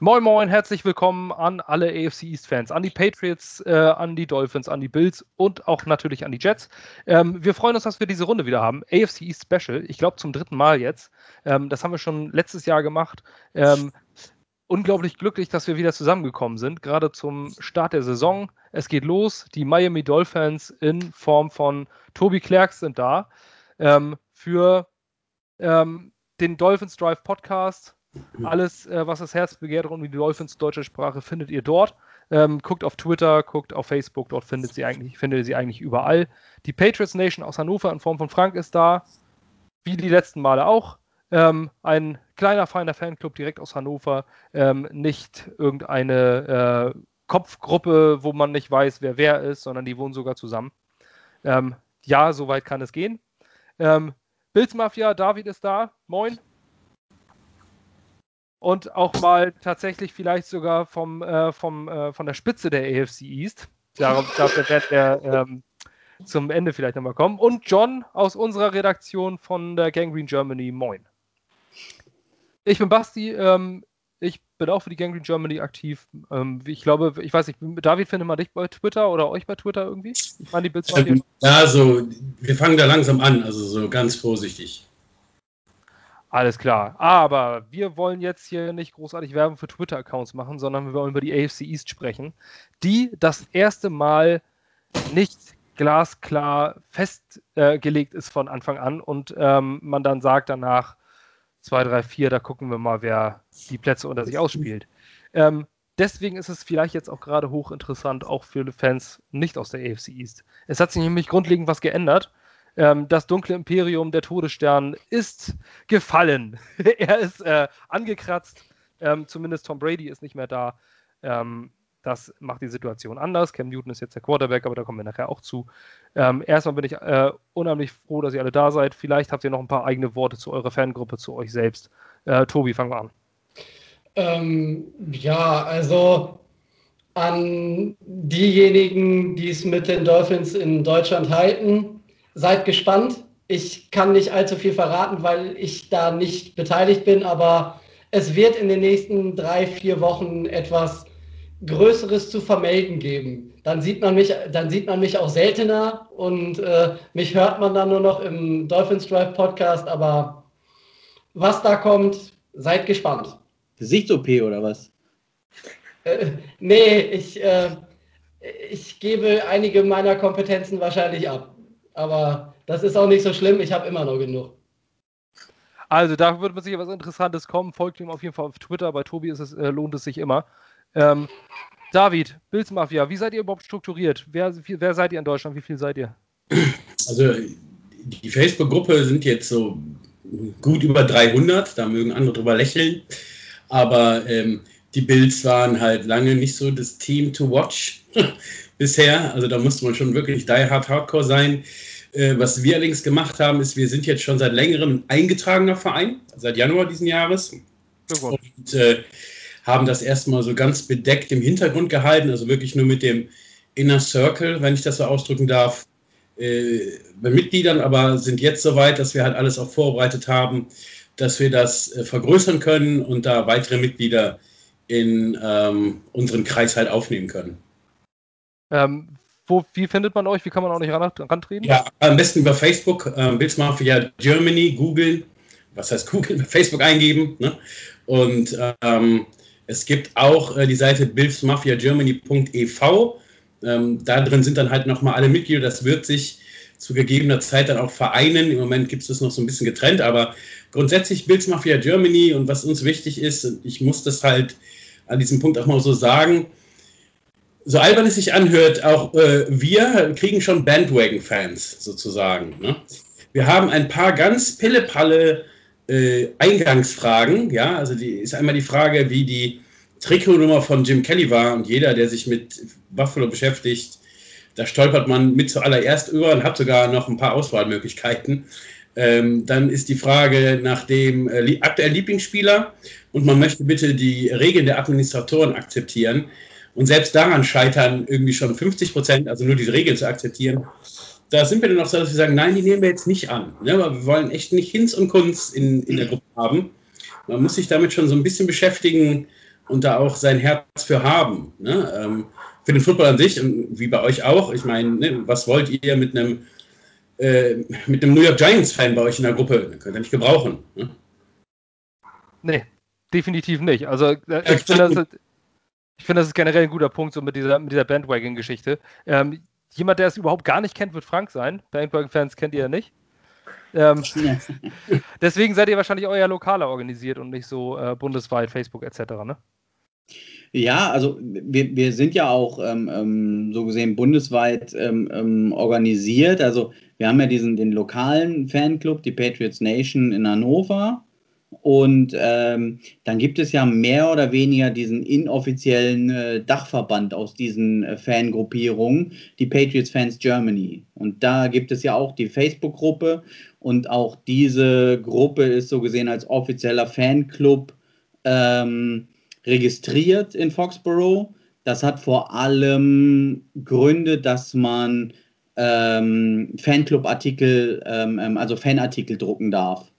Moin Moin, herzlich willkommen an alle AFC East Fans, an die Patriots, äh, an die Dolphins, an die Bills und auch natürlich an die Jets. Ähm, wir freuen uns, dass wir diese Runde wieder haben. AFC East Special, ich glaube zum dritten Mal jetzt. Ähm, das haben wir schon letztes Jahr gemacht. Ähm, unglaublich glücklich, dass wir wieder zusammengekommen sind, gerade zum Start der Saison. Es geht los. Die Miami Dolphins in Form von Toby Clark sind da ähm, für ähm, den Dolphins Drive Podcast alles, äh, was das Herz begehrt rund um die Dolphins deutsche Sprache, findet ihr dort. Ähm, guckt auf Twitter, guckt auf Facebook, dort findet, sie eigentlich, findet ihr sie eigentlich überall. Die Patriots Nation aus Hannover in Form von Frank ist da, wie die letzten Male auch. Ähm, ein kleiner, feiner Fanclub direkt aus Hannover, ähm, nicht irgendeine äh, Kopfgruppe, wo man nicht weiß, wer wer ist, sondern die wohnen sogar zusammen. Ähm, ja, soweit kann es gehen. Ähm, Bills Mafia, David ist da. Moin und auch mal tatsächlich vielleicht sogar vom, äh, vom, äh, von der Spitze der AFC East. Darauf, dafür wird er ähm, zum Ende vielleicht nochmal kommen. Und John aus unserer Redaktion von der Gangrene Germany. Moin. Ich bin Basti. Ähm, ich bin auch für die Gangrene Germany aktiv. Ähm, ich glaube, ich weiß nicht, David, findet man dich bei Twitter oder euch bei Twitter irgendwie? Ich meine, die Bilds ähm, Ja, so, wir fangen da langsam an, also so ganz vorsichtig. Alles klar. Aber wir wollen jetzt hier nicht großartig Werbung für Twitter-Accounts machen, sondern wir wollen über die AFC East sprechen, die das erste Mal nicht glasklar festgelegt äh, ist von Anfang an und ähm, man dann sagt danach 2, 3, 4, da gucken wir mal, wer die Plätze unter sich ausspielt. Ähm, deswegen ist es vielleicht jetzt auch gerade hochinteressant, auch für Fans nicht aus der AFC East. Es hat sich nämlich grundlegend was geändert ähm, das dunkle Imperium, der Todesstern, ist gefallen. er ist äh, angekratzt. Ähm, zumindest Tom Brady ist nicht mehr da. Ähm, das macht die Situation anders. Cam Newton ist jetzt der Quarterback, aber da kommen wir nachher auch zu. Ähm, erstmal bin ich äh, unheimlich froh, dass ihr alle da seid. Vielleicht habt ihr noch ein paar eigene Worte zu eurer Fangruppe, zu euch selbst. Äh, Tobi, fangen wir an. Ähm, ja, also an diejenigen, die es mit den Dolphins in Deutschland halten seid gespannt. Ich kann nicht allzu viel verraten, weil ich da nicht beteiligt bin, aber es wird in den nächsten drei, vier Wochen etwas Größeres zu vermelden geben. Dann sieht man mich, dann sieht man mich auch seltener und äh, mich hört man dann nur noch im Dolphins Drive Podcast. Aber was da kommt, seid gespannt. Gesichts-OP oder was? Äh, nee, ich, äh, ich gebe einige meiner Kompetenzen wahrscheinlich ab. Aber das ist auch nicht so schlimm. Ich habe immer noch genug. Also da wird man sicher was Interessantes kommen. Folgt ihm auf jeden Fall auf Twitter. Bei Tobi es, äh, lohnt es sich immer. Ähm, David, Bills Mafia, wie seid ihr überhaupt strukturiert? Wer, wer seid ihr in Deutschland? Wie viel seid ihr? Also die Facebook-Gruppe sind jetzt so gut über 300. Da mögen andere drüber lächeln. Aber ähm, die Bills waren halt lange nicht so das Team to watch bisher. Also da musste man schon wirklich die hard hardcore sein. Äh, was wir allerdings gemacht haben, ist, wir sind jetzt schon seit längerem ein eingetragener Verein, seit Januar diesen Jahres. Oh und äh, haben das erstmal so ganz bedeckt im Hintergrund gehalten, also wirklich nur mit dem Inner Circle, wenn ich das so ausdrücken darf, äh, bei Mitgliedern, aber sind jetzt soweit, dass wir halt alles auch vorbereitet haben, dass wir das äh, vergrößern können und da weitere Mitglieder in ähm, unseren Kreis halt aufnehmen können. Ähm, wo, wie findet man euch? Wie kann man auch nicht ran, rantreten? Ja, am besten über Facebook, ähm, Bills Mafia Germany, googeln. Was heißt googeln? Facebook eingeben. Ne? Und ähm, es gibt auch äh, die Seite billsmafiagermany.ev. Ähm, da drin sind dann halt nochmal alle Mitglieder. Das wird sich zu gegebener Zeit dann auch vereinen. Im Moment gibt es das noch so ein bisschen getrennt, aber grundsätzlich Bills Mafia Germany und was uns wichtig ist, ich muss das halt an diesem Punkt auch mal so sagen, so albern es sich anhört, auch äh, wir kriegen schon Bandwagon-Fans sozusagen. Ne? Wir haben ein paar ganz pillepalle äh, Eingangsfragen. Ja, also die ist einmal die Frage, wie die Trikotnummer von Jim Kelly war und jeder, der sich mit Buffalo beschäftigt, da stolpert man mit zuallererst über und hat sogar noch ein paar Auswahlmöglichkeiten. Ähm, dann ist die Frage nach dem äh, aktuellen Lieblingsspieler und man möchte bitte die Regeln der Administratoren akzeptieren. Und selbst daran scheitern irgendwie schon 50 Prozent, also nur diese Regeln zu akzeptieren. Da sind wir dann auch so, dass wir sagen, nein, die nehmen wir jetzt nicht an. Ne? Aber wir wollen echt nicht Hinz und Kunz in, in der Gruppe haben. Man muss sich damit schon so ein bisschen beschäftigen und da auch sein Herz für haben. Ne? Ähm, für den Football an sich und wie bei euch auch. Ich meine, ne, was wollt ihr mit einem äh, mit einem New York Giants-Fan bei euch in der Gruppe? Den könnt ihr nicht gebrauchen. Ne? Nee, definitiv nicht. Also äh, ich finde, das, ich finde, das ist generell ein guter Punkt, so mit dieser, mit dieser Bandwagon-Geschichte. Ähm, jemand, der es überhaupt gar nicht kennt, wird Frank sein. Bandwagon-Fans kennt ihr ja nicht. Ähm, deswegen seid ihr wahrscheinlich euer lokaler organisiert und nicht so äh, bundesweit, Facebook etc. Ne? Ja, also wir, wir sind ja auch ähm, ähm, so gesehen bundesweit ähm, ähm, organisiert. Also wir haben ja diesen den lokalen Fanclub, die Patriots Nation in Hannover. Und ähm, dann gibt es ja mehr oder weniger diesen inoffiziellen äh, Dachverband aus diesen äh, Fangruppierungen, die Patriots Fans Germany. Und da gibt es ja auch die Facebook-Gruppe und auch diese Gruppe ist so gesehen als offizieller Fanclub ähm, registriert in Foxborough. Das hat vor allem Gründe, dass man ähm, Fanclub-Artikel, ähm, ähm, also Fanartikel drucken darf.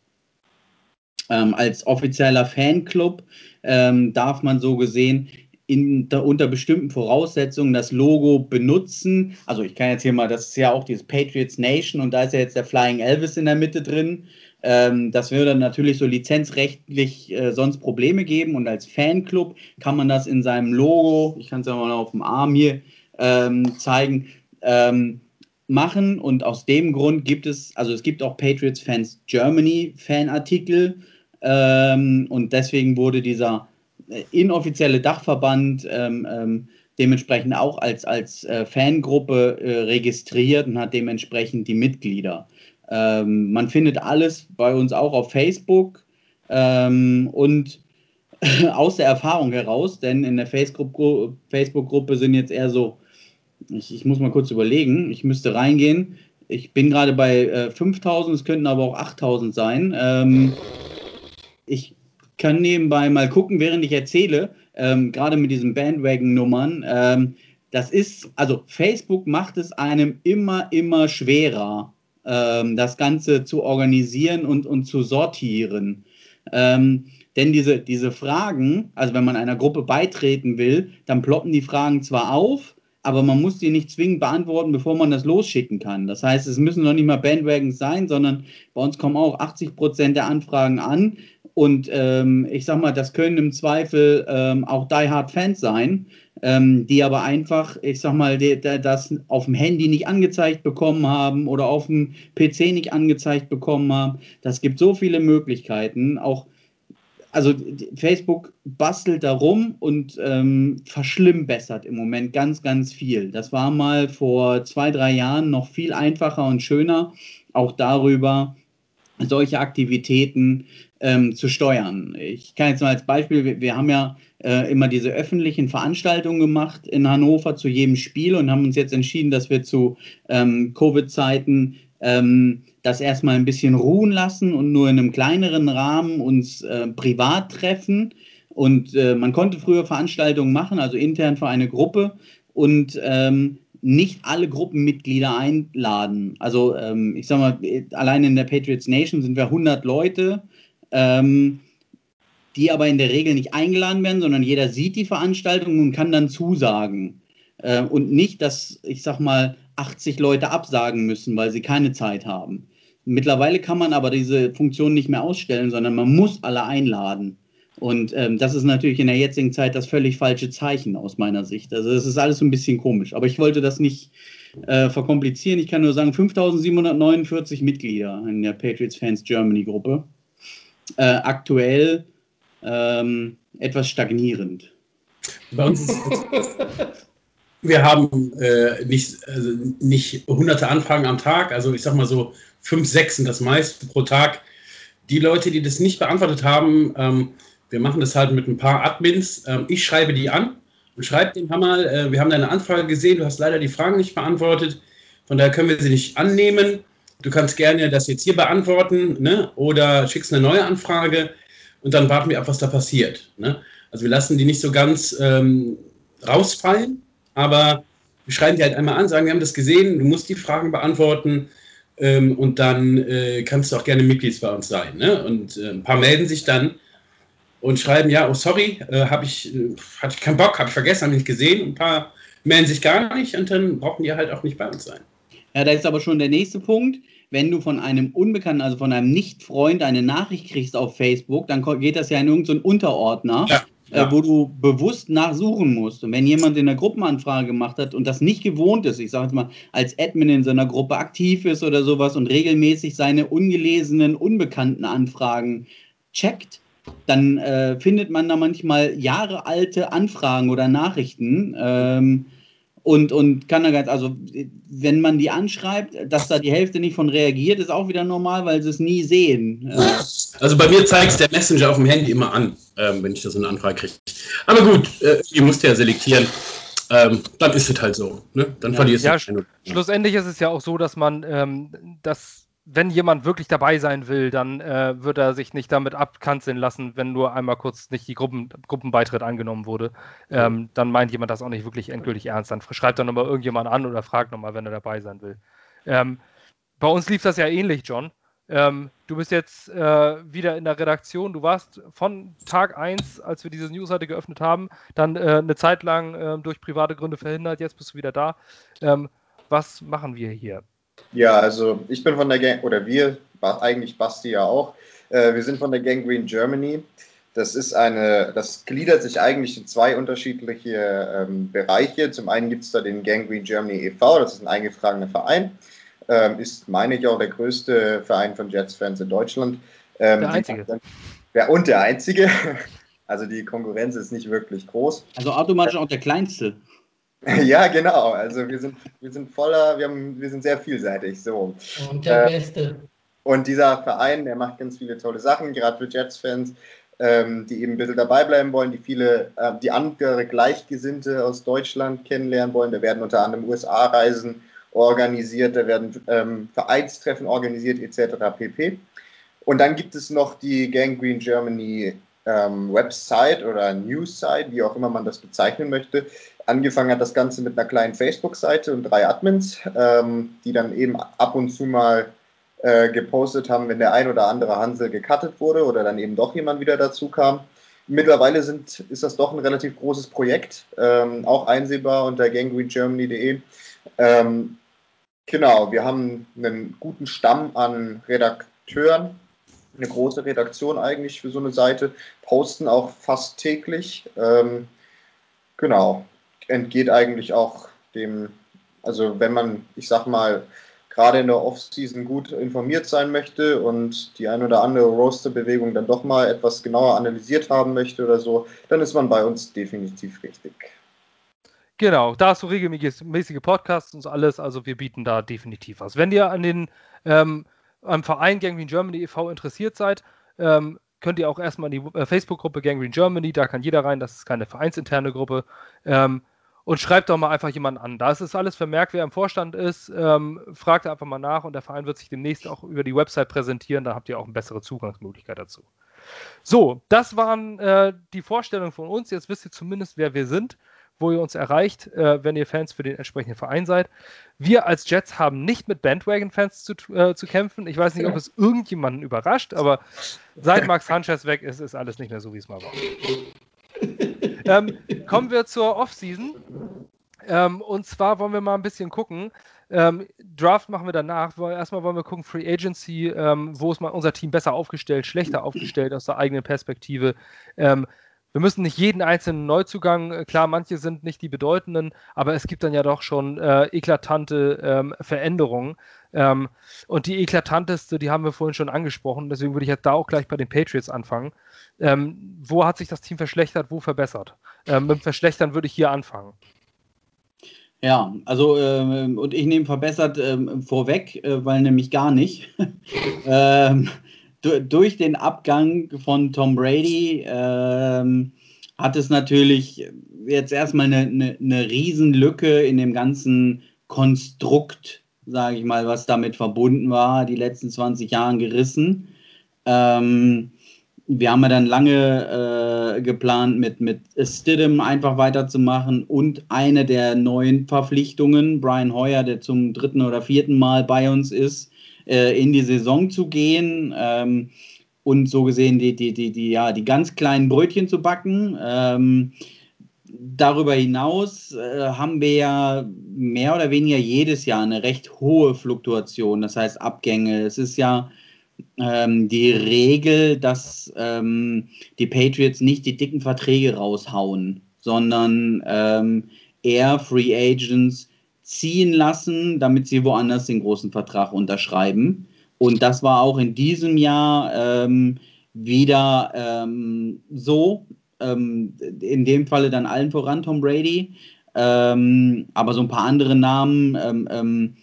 Ähm, als offizieller Fanclub ähm, darf man so gesehen in, unter bestimmten Voraussetzungen das Logo benutzen. Also ich kann jetzt hier mal, das ist ja auch dieses Patriots Nation und da ist ja jetzt der Flying Elvis in der Mitte drin. Ähm, das würde natürlich so lizenzrechtlich äh, sonst Probleme geben und als Fanclub kann man das in seinem Logo, ich kann es ja mal auf dem Arm hier ähm, zeigen, ähm, machen und aus dem Grund gibt es, also es gibt auch Patriots Fans Germany Fanartikel ähm, und deswegen wurde dieser äh, inoffizielle Dachverband ähm, ähm, dementsprechend auch als, als äh, Fangruppe äh, registriert und hat dementsprechend die Mitglieder. Ähm, man findet alles bei uns auch auf Facebook ähm, und aus der Erfahrung heraus, denn in der Facebook-Gruppe sind jetzt eher so, ich, ich, muss mal kurz überlegen, ich müsste reingehen. Ich bin gerade bei äh, 5000, es könnten aber auch 8000 sein. Ähm, ich kann nebenbei mal gucken, während ich erzähle, ähm, gerade mit diesen Bandwagon-Nummern. Ähm, das ist, also Facebook macht es einem immer, immer schwerer, ähm, das Ganze zu organisieren und, und zu sortieren. Ähm, denn diese, diese Fragen, also wenn man einer Gruppe beitreten will, dann ploppen die Fragen zwar auf, aber man muss die nicht zwingend beantworten, bevor man das losschicken kann. Das heißt, es müssen noch nicht mal Bandwagons sein, sondern bei uns kommen auch 80 Prozent der Anfragen an. Und ähm, ich sag mal, das können im Zweifel ähm, auch Die Hard Fans sein, ähm, die aber einfach, ich sag mal, die, die, das auf dem Handy nicht angezeigt bekommen haben oder auf dem PC nicht angezeigt bekommen haben. Das gibt so viele Möglichkeiten. Auch, also Facebook bastelt darum und ähm, verschlimmbessert im Moment ganz, ganz viel. Das war mal vor zwei, drei Jahren noch viel einfacher und schöner, auch darüber solche Aktivitäten ähm, zu steuern. Ich kann jetzt mal als Beispiel, wir, wir haben ja äh, immer diese öffentlichen Veranstaltungen gemacht in Hannover zu jedem Spiel und haben uns jetzt entschieden, dass wir zu ähm, Covid-Zeiten ähm, das erstmal ein bisschen ruhen lassen und nur in einem kleineren Rahmen uns äh, privat treffen. Und äh, man konnte früher Veranstaltungen machen, also intern für eine Gruppe. Und ähm, nicht alle Gruppenmitglieder einladen. Also ähm, ich sag mal, allein in der Patriots Nation sind wir 100 Leute ähm, die aber in der Regel nicht eingeladen werden, sondern jeder sieht die Veranstaltung und kann dann zusagen. Äh, und nicht, dass, ich sag mal, 80 Leute absagen müssen, weil sie keine Zeit haben. Mittlerweile kann man aber diese Funktion nicht mehr ausstellen, sondern man muss alle einladen. Und ähm, das ist natürlich in der jetzigen Zeit das völlig falsche Zeichen aus meiner Sicht. Also es ist alles so ein bisschen komisch. Aber ich wollte das nicht äh, verkomplizieren. Ich kann nur sagen, 5749 Mitglieder in der Patriots Fans Germany Gruppe äh, aktuell ähm, etwas stagnierend. Bei uns ist wir haben äh, nicht, also nicht hunderte Anfragen am Tag, also ich sag mal so fünf, sechs sind das meiste pro Tag. Die Leute, die das nicht beantwortet haben, ähm, wir machen das halt mit ein paar Admins. Ähm, ich schreibe die an und schreibe den Hammer, äh, wir haben deine Anfrage gesehen, du hast leider die Fragen nicht beantwortet, von daher können wir sie nicht annehmen. Du kannst gerne das jetzt hier beantworten ne? oder schickst eine neue Anfrage und dann warten wir ab, was da passiert. Ne? Also wir lassen die nicht so ganz ähm, rausfallen, aber wir schreiben die halt einmal an, sagen, wir haben das gesehen, du musst die Fragen beantworten ähm, und dann äh, kannst du auch gerne Mitglied bei uns sein. Ne? Und äh, ein paar melden sich dann. und schreiben, ja, oh sorry, äh, habe ich, äh, hatte ich keinen Bock, habe ich vergessen, habe ich nicht gesehen. Ein paar melden sich gar nicht und dann brauchen die halt auch nicht bei uns sein. Ja, da ist aber schon der nächste Punkt. Wenn du von einem Unbekannten, also von einem Nicht-Freund, eine Nachricht kriegst auf Facebook, dann geht das ja in irgendeinen Unterordner. Ja. Äh, ja. wo du bewusst nachsuchen musst. Und wenn jemand in der Gruppenanfrage gemacht hat und das nicht gewohnt ist, ich sage jetzt mal, als Admin in seiner Gruppe aktiv ist oder sowas und regelmäßig seine ungelesenen, unbekannten Anfragen checkt, dann äh, findet man da manchmal jahrealte Anfragen oder Nachrichten. Ähm, und, und kann da ganz, also wenn man die anschreibt, dass da die Hälfte nicht von reagiert, ist auch wieder normal, weil sie es nie sehen. Also bei mir zeigt es der Messenger auf dem Handy immer an, ähm, wenn ich da so eine Anfrage kriege. Aber gut, äh, ihr müsst ja selektieren. Ähm, dann ist es halt so. Ne? Dann ja, verlierst du. Ja, sch schlussendlich ist es ja auch so, dass man ähm, das wenn jemand wirklich dabei sein will, dann äh, wird er sich nicht damit abkanzeln lassen, wenn nur einmal kurz nicht die Gruppen, Gruppenbeitritt angenommen wurde. Ähm, dann meint jemand das auch nicht wirklich endgültig ernst. Dann schreibt er nochmal irgendjemand an oder fragt nochmal, wenn er dabei sein will. Ähm, bei uns lief das ja ähnlich, John. Ähm, du bist jetzt äh, wieder in der Redaktion. Du warst von Tag 1, als wir diese Newsseite geöffnet haben, dann äh, eine Zeit lang äh, durch private Gründe verhindert. Jetzt bist du wieder da. Ähm, was machen wir hier? Ja, also ich bin von der Gang, oder wir, eigentlich Basti ja auch, äh, wir sind von der Gang Green Germany. Das ist eine, das gliedert sich eigentlich in zwei unterschiedliche ähm, Bereiche. Zum einen gibt es da den Gang Green Germany e.V., das ist ein eingetragener Verein. Ähm, ist, meine ich, auch der größte Verein von Jets-Fans in Deutschland. Ähm, der einzige. Dann, ja, und der einzige. Also die Konkurrenz ist nicht wirklich groß. Also automatisch auch der kleinste. Ja, genau. Also wir sind, wir sind voller, wir, haben, wir sind sehr vielseitig. So. Und der äh, Beste. Und dieser Verein, der macht ganz viele tolle Sachen, gerade für Jets-Fans, ähm, die eben ein bisschen dabei bleiben wollen, die viele, äh, die andere Gleichgesinnte aus Deutschland kennenlernen wollen. Da werden unter anderem USA-Reisen organisiert, da werden ähm, Vereinstreffen organisiert, etc. pp. Und dann gibt es noch die Gang Germany ähm, Website oder News-Site, wie auch immer man das bezeichnen möchte. Angefangen hat das Ganze mit einer kleinen Facebook-Seite und drei Admins, ähm, die dann eben ab und zu mal äh, gepostet haben, wenn der ein oder andere Hansel gecuttet wurde oder dann eben doch jemand wieder dazu kam. Mittlerweile sind, ist das doch ein relativ großes Projekt, ähm, auch einsehbar unter ganggreengermany.de. Ähm, genau, wir haben einen guten Stamm an Redakteuren, eine große Redaktion eigentlich für so eine Seite, posten auch fast täglich. Ähm, genau, entgeht eigentlich auch dem, also wenn man, ich sag mal, gerade in der Offseason gut informiert sein möchte und die ein oder andere Roaster-Bewegung dann doch mal etwas genauer analysiert haben möchte oder so, dann ist man bei uns definitiv richtig. Genau, da hast du regelmäßige Podcasts und alles, also wir bieten da definitiv was. Wenn ihr an den ähm, am Verein Gangrene Germany e.V. interessiert seid, ähm, könnt ihr auch erstmal in die äh, Facebook-Gruppe Gangrene Germany, da kann jeder rein, das ist keine vereinsinterne Gruppe. Ähm, und schreibt doch mal einfach jemanden an. Da ist es alles vermerkt, wer im Vorstand ist. Ähm, fragt einfach mal nach und der Verein wird sich demnächst auch über die Website präsentieren. Da habt ihr auch eine bessere Zugangsmöglichkeit dazu. So, das waren äh, die Vorstellungen von uns. Jetzt wisst ihr zumindest, wer wir sind wo ihr uns erreicht, äh, wenn ihr Fans für den entsprechenden Verein seid. Wir als Jets haben nicht mit Bandwagon-Fans zu, äh, zu kämpfen. Ich weiß nicht, ob es irgendjemanden überrascht, aber seit Max Sanchez weg ist, ist alles nicht mehr so, wie es mal war. ähm, kommen wir zur Offseason. Ähm, und zwar wollen wir mal ein bisschen gucken. Ähm, Draft machen wir danach. Erstmal wollen wir gucken, Free Agency, ähm, wo ist mal unser Team besser aufgestellt, schlechter aufgestellt aus der eigenen Perspektive. Wir müssen nicht jeden einzelnen Neuzugang, äh, klar, manche sind nicht die bedeutenden, aber es gibt dann ja doch schon äh, eklatante ähm, Veränderungen. Ähm, und die eklatanteste, die haben wir vorhin schon angesprochen, deswegen würde ich jetzt da auch gleich bei den Patriots anfangen. Ähm, wo hat sich das Team verschlechtert, wo verbessert? Ähm, mit dem Verschlechtern würde ich hier anfangen. Ja, also ähm, und ich nehme verbessert ähm, vorweg, äh, weil nämlich gar nicht. ähm, durch den Abgang von Tom Brady ähm, hat es natürlich jetzt erstmal eine, eine, eine Riesenlücke in dem ganzen Konstrukt, sage ich mal, was damit verbunden war, die letzten 20 Jahre gerissen. Ähm, wir haben ja dann lange äh, geplant, mit, mit Stidham einfach weiterzumachen und eine der neuen Verpflichtungen, Brian Hoyer, der zum dritten oder vierten Mal bei uns ist, äh, in die Saison zu gehen. Ähm, und so gesehen die, die, die, die, ja, die ganz kleinen Brötchen zu backen. Ähm, darüber hinaus äh, haben wir ja mehr oder weniger jedes Jahr eine recht hohe Fluktuation, das heißt Abgänge. Es ist ja ähm, die Regel, dass ähm, die Patriots nicht die dicken Verträge raushauen, sondern ähm, eher Free Agents ziehen lassen, damit sie woanders den großen Vertrag unterschreiben. Und das war auch in diesem Jahr ähm, wieder ähm, so. Ähm, in dem Falle dann allen voran Tom Brady. Ähm, aber so ein paar andere Namen, ähm, ähm,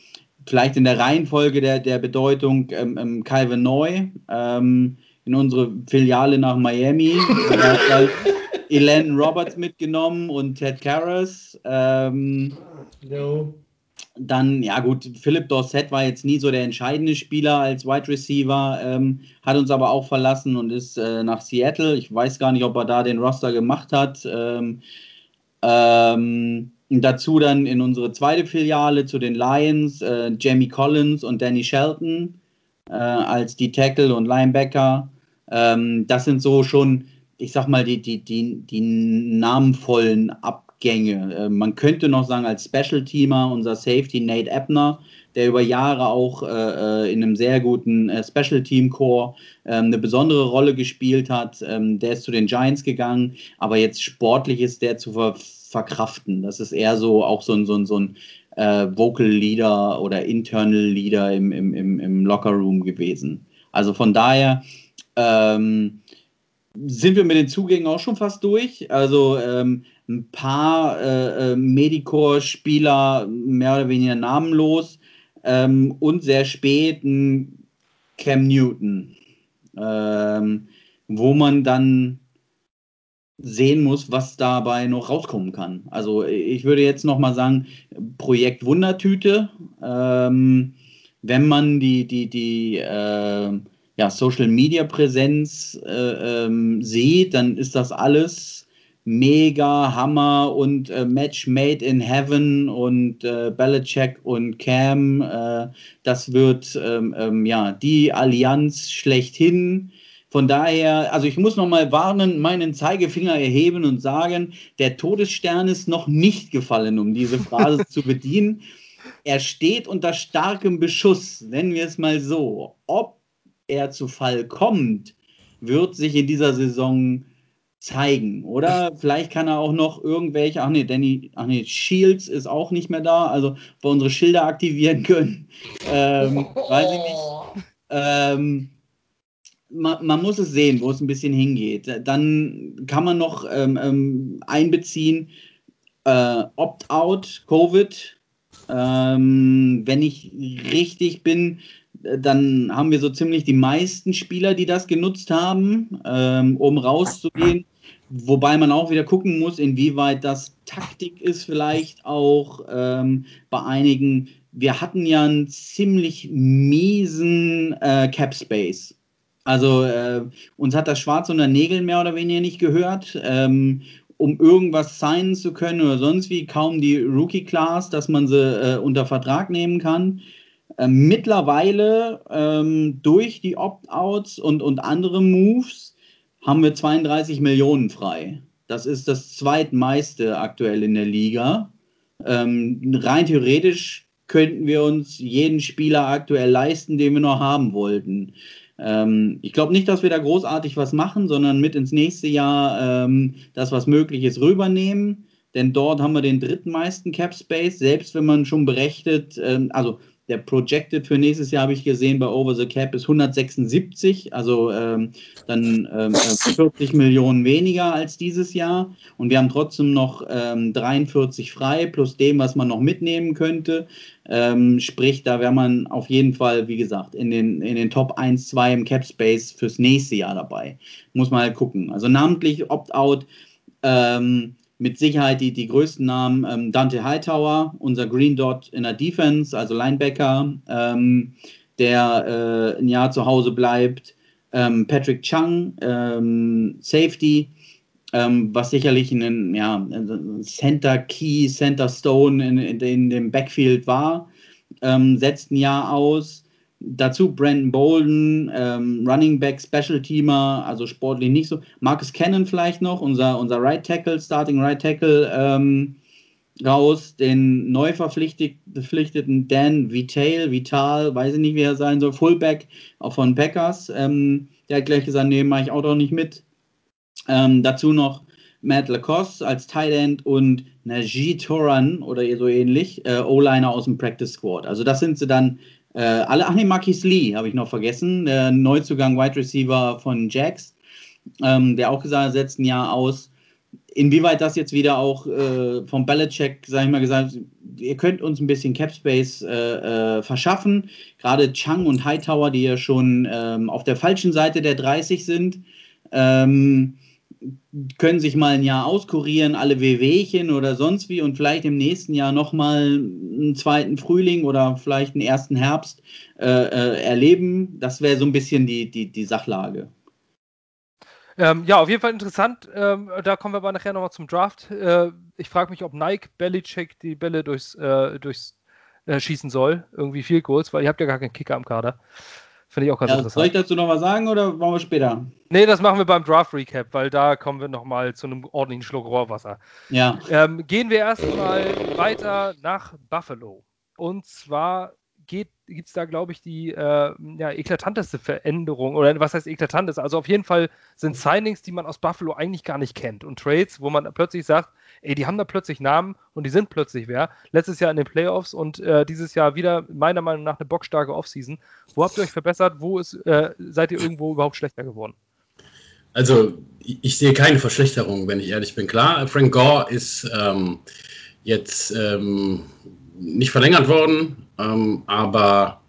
vielleicht in der Reihenfolge der, der Bedeutung, ähm, Calvin Neu in unsere Filiale nach Miami. Elen Roberts mitgenommen und Ted Karras. Ähm, no. Dann, ja gut, Philipp Dorset war jetzt nie so der entscheidende Spieler als Wide Receiver, ähm, hat uns aber auch verlassen und ist äh, nach Seattle. Ich weiß gar nicht, ob er da den Roster gemacht hat. Ähm, ähm, dazu dann in unsere zweite Filiale zu den Lions, äh, Jamie Collins und Danny Shelton äh, als die Tackle und Linebacker. Ähm, das sind so schon, ich sag mal, die, die, die, die namenvollen Ab Gänge. Äh, man könnte noch sagen, als Special-Teamer unser Safety Nate Ebner, der über Jahre auch äh, äh in einem sehr guten äh, Special-Team-Core ähm, eine besondere Rolle gespielt hat. Ähm, der ist zu den Giants gegangen, aber jetzt sportlich ist der zu ver verkraften. Das ist eher so auch so ein, so ein, so ein äh, Vocal Leader oder Internal Leader im, im, im, im Locker Room gewesen. Also von daher ähm, sind wir mit den Zugängen auch schon fast durch. Also ähm, ein paar äh, äh, Medicore-Spieler mehr oder weniger namenlos ähm, und sehr spät ein Cam Newton, ähm, wo man dann sehen muss, was dabei noch rauskommen kann. Also ich würde jetzt noch mal sagen, Projekt Wundertüte. Ähm, wenn man die, die, die äh, ja, Social Media Präsenz äh, ähm, sieht, dann ist das alles mega Hammer und äh, Match Made in Heaven und äh, Belichick und Cam. Äh, das wird ähm, ähm, ja die Allianz schlechthin. Von daher, also ich muss noch mal warnen, meinen Zeigefinger erheben und sagen, der Todesstern ist noch nicht gefallen, um diese Phrase zu bedienen. Er steht unter starkem Beschuss, nennen wir es mal so. Ob er zu Fall kommt, wird sich in dieser Saison zeigen, oder? Vielleicht kann er auch noch irgendwelche, ach nee, Danny, ach nee, Shields ist auch nicht mehr da, also wo unsere Schilder aktivieren können. Ähm, weiß ich nicht. Ähm, man, man, muss es sehen, wo es ein bisschen hingeht. Dann kann man noch ähm, ähm einbeziehen, äh, Opt-out, Covid. Ähm, wenn ich richtig bin, dann haben wir so ziemlich die meisten Spieler, die das genutzt haben, ähm, um rauszugehen. Wobei man auch wieder gucken muss, inwieweit das Taktik ist, vielleicht auch ähm, bei einigen. Wir hatten ja einen ziemlich miesen äh, Cap Space. Also äh, uns hat das Schwarz unter Nägeln mehr oder weniger nicht gehört. Ähm, um irgendwas signen zu können oder sonst wie, kaum die Rookie-Class, dass man sie äh, unter Vertrag nehmen kann. Ähm, mittlerweile ähm, durch die Opt-outs und, und andere Moves haben wir 32 Millionen frei. Das ist das zweitmeiste aktuell in der Liga. Ähm, rein theoretisch könnten wir uns jeden Spieler aktuell leisten, den wir noch haben wollten. Ähm, ich glaube nicht, dass wir da großartig was machen, sondern mit ins nächste Jahr ähm, das, was möglich ist, rübernehmen. Denn dort haben wir den drittmeisten Cap Space, selbst wenn man schon berechnet, ähm, also der Projected für nächstes Jahr habe ich gesehen bei Over the Cap ist 176, also ähm, dann ähm, 40 äh, Millionen weniger als dieses Jahr. Und wir haben trotzdem noch ähm, 43 frei, plus dem, was man noch mitnehmen könnte. Ähm, sprich, da wäre man auf jeden Fall, wie gesagt, in den, in den Top 1, 2 im Cap Space fürs nächste Jahr dabei. Muss man halt gucken. Also namentlich Opt-out. Ähm, mit Sicherheit die, die größten Namen ähm, Dante Hightower, unser Green Dot in der Defense, also Linebacker, ähm, der äh, ein Jahr zu Hause bleibt. Ähm, Patrick Chung, ähm, Safety, ähm, was sicherlich ein ja, Center Key, Center Stone in, in, in dem Backfield war, ähm, setzt ein Jahr aus. Dazu Brandon Bolden, ähm, Running Back, Special Teamer, also sportlich nicht so. Marcus Cannon vielleicht noch, unser, unser Right Tackle, Starting Right Tackle ähm, raus. Den neu verpflichteten Dan Vital, Vital, weiß ich nicht, wie er sein soll, Fullback, auch von Packers. Ähm, der hat gleich gesagt, nee, mache ich auch doch nicht mit. Ähm, dazu noch Matt Lacoste als Tight End und Najee Toran oder so ähnlich, äh, O-Liner aus dem Practice Squad. Also das sind sie dann äh, alle, ach nee, Marquis Lee habe ich noch vergessen, der Neuzugang Wide Receiver von Jax, ähm, der auch gesagt hat, setzt ein Jahr aus. Inwieweit das jetzt wieder auch äh, vom Belichick, sage ich mal, gesagt, ihr könnt uns ein bisschen Cap Space äh, äh, verschaffen. Gerade Chang und Hightower, die ja schon ähm, auf der falschen Seite der 30 sind, ähm, können sich mal ein Jahr auskurieren, alle Wehwehchen oder sonst wie und vielleicht im nächsten Jahr nochmal einen zweiten Frühling oder vielleicht einen ersten Herbst äh, äh, erleben. Das wäre so ein bisschen die, die, die Sachlage. Ähm, ja, auf jeden Fall interessant. Ähm, da kommen wir aber nachher nochmal zum Draft. Äh, ich frage mich, ob Nike Belichick die Bälle durchs, äh, durchs äh, schießen soll. Irgendwie viel Goals, weil ihr habt ja gar keinen Kicker am Kader. Finde ich auch ganz ja, interessant. Soll ich dazu noch was sagen oder wollen wir später? Nee, das machen wir beim Draft Recap, weil da kommen wir nochmal zu einem ordentlichen Schluck Rohrwasser. Ja. Ähm, gehen wir erstmal weiter nach Buffalo. Und zwar gibt es da, glaube ich, die äh, ja, eklatanteste Veränderung. Oder was heißt eklatantes? Also auf jeden Fall sind Signings, die man aus Buffalo eigentlich gar nicht kennt. Und Trades, wo man plötzlich sagt, ey, die haben da plötzlich Namen und die sind plötzlich wer. Letztes Jahr in den Playoffs und äh, dieses Jahr wieder meiner Meinung nach eine bockstarke Offseason. Wo habt ihr euch verbessert? Wo ist, äh, seid ihr irgendwo überhaupt schlechter geworden? Also ich sehe keine Verschlechterung, wenn ich ehrlich bin. Klar, Frank Gore ist ähm, jetzt ähm, nicht verlängert worden, ähm, aber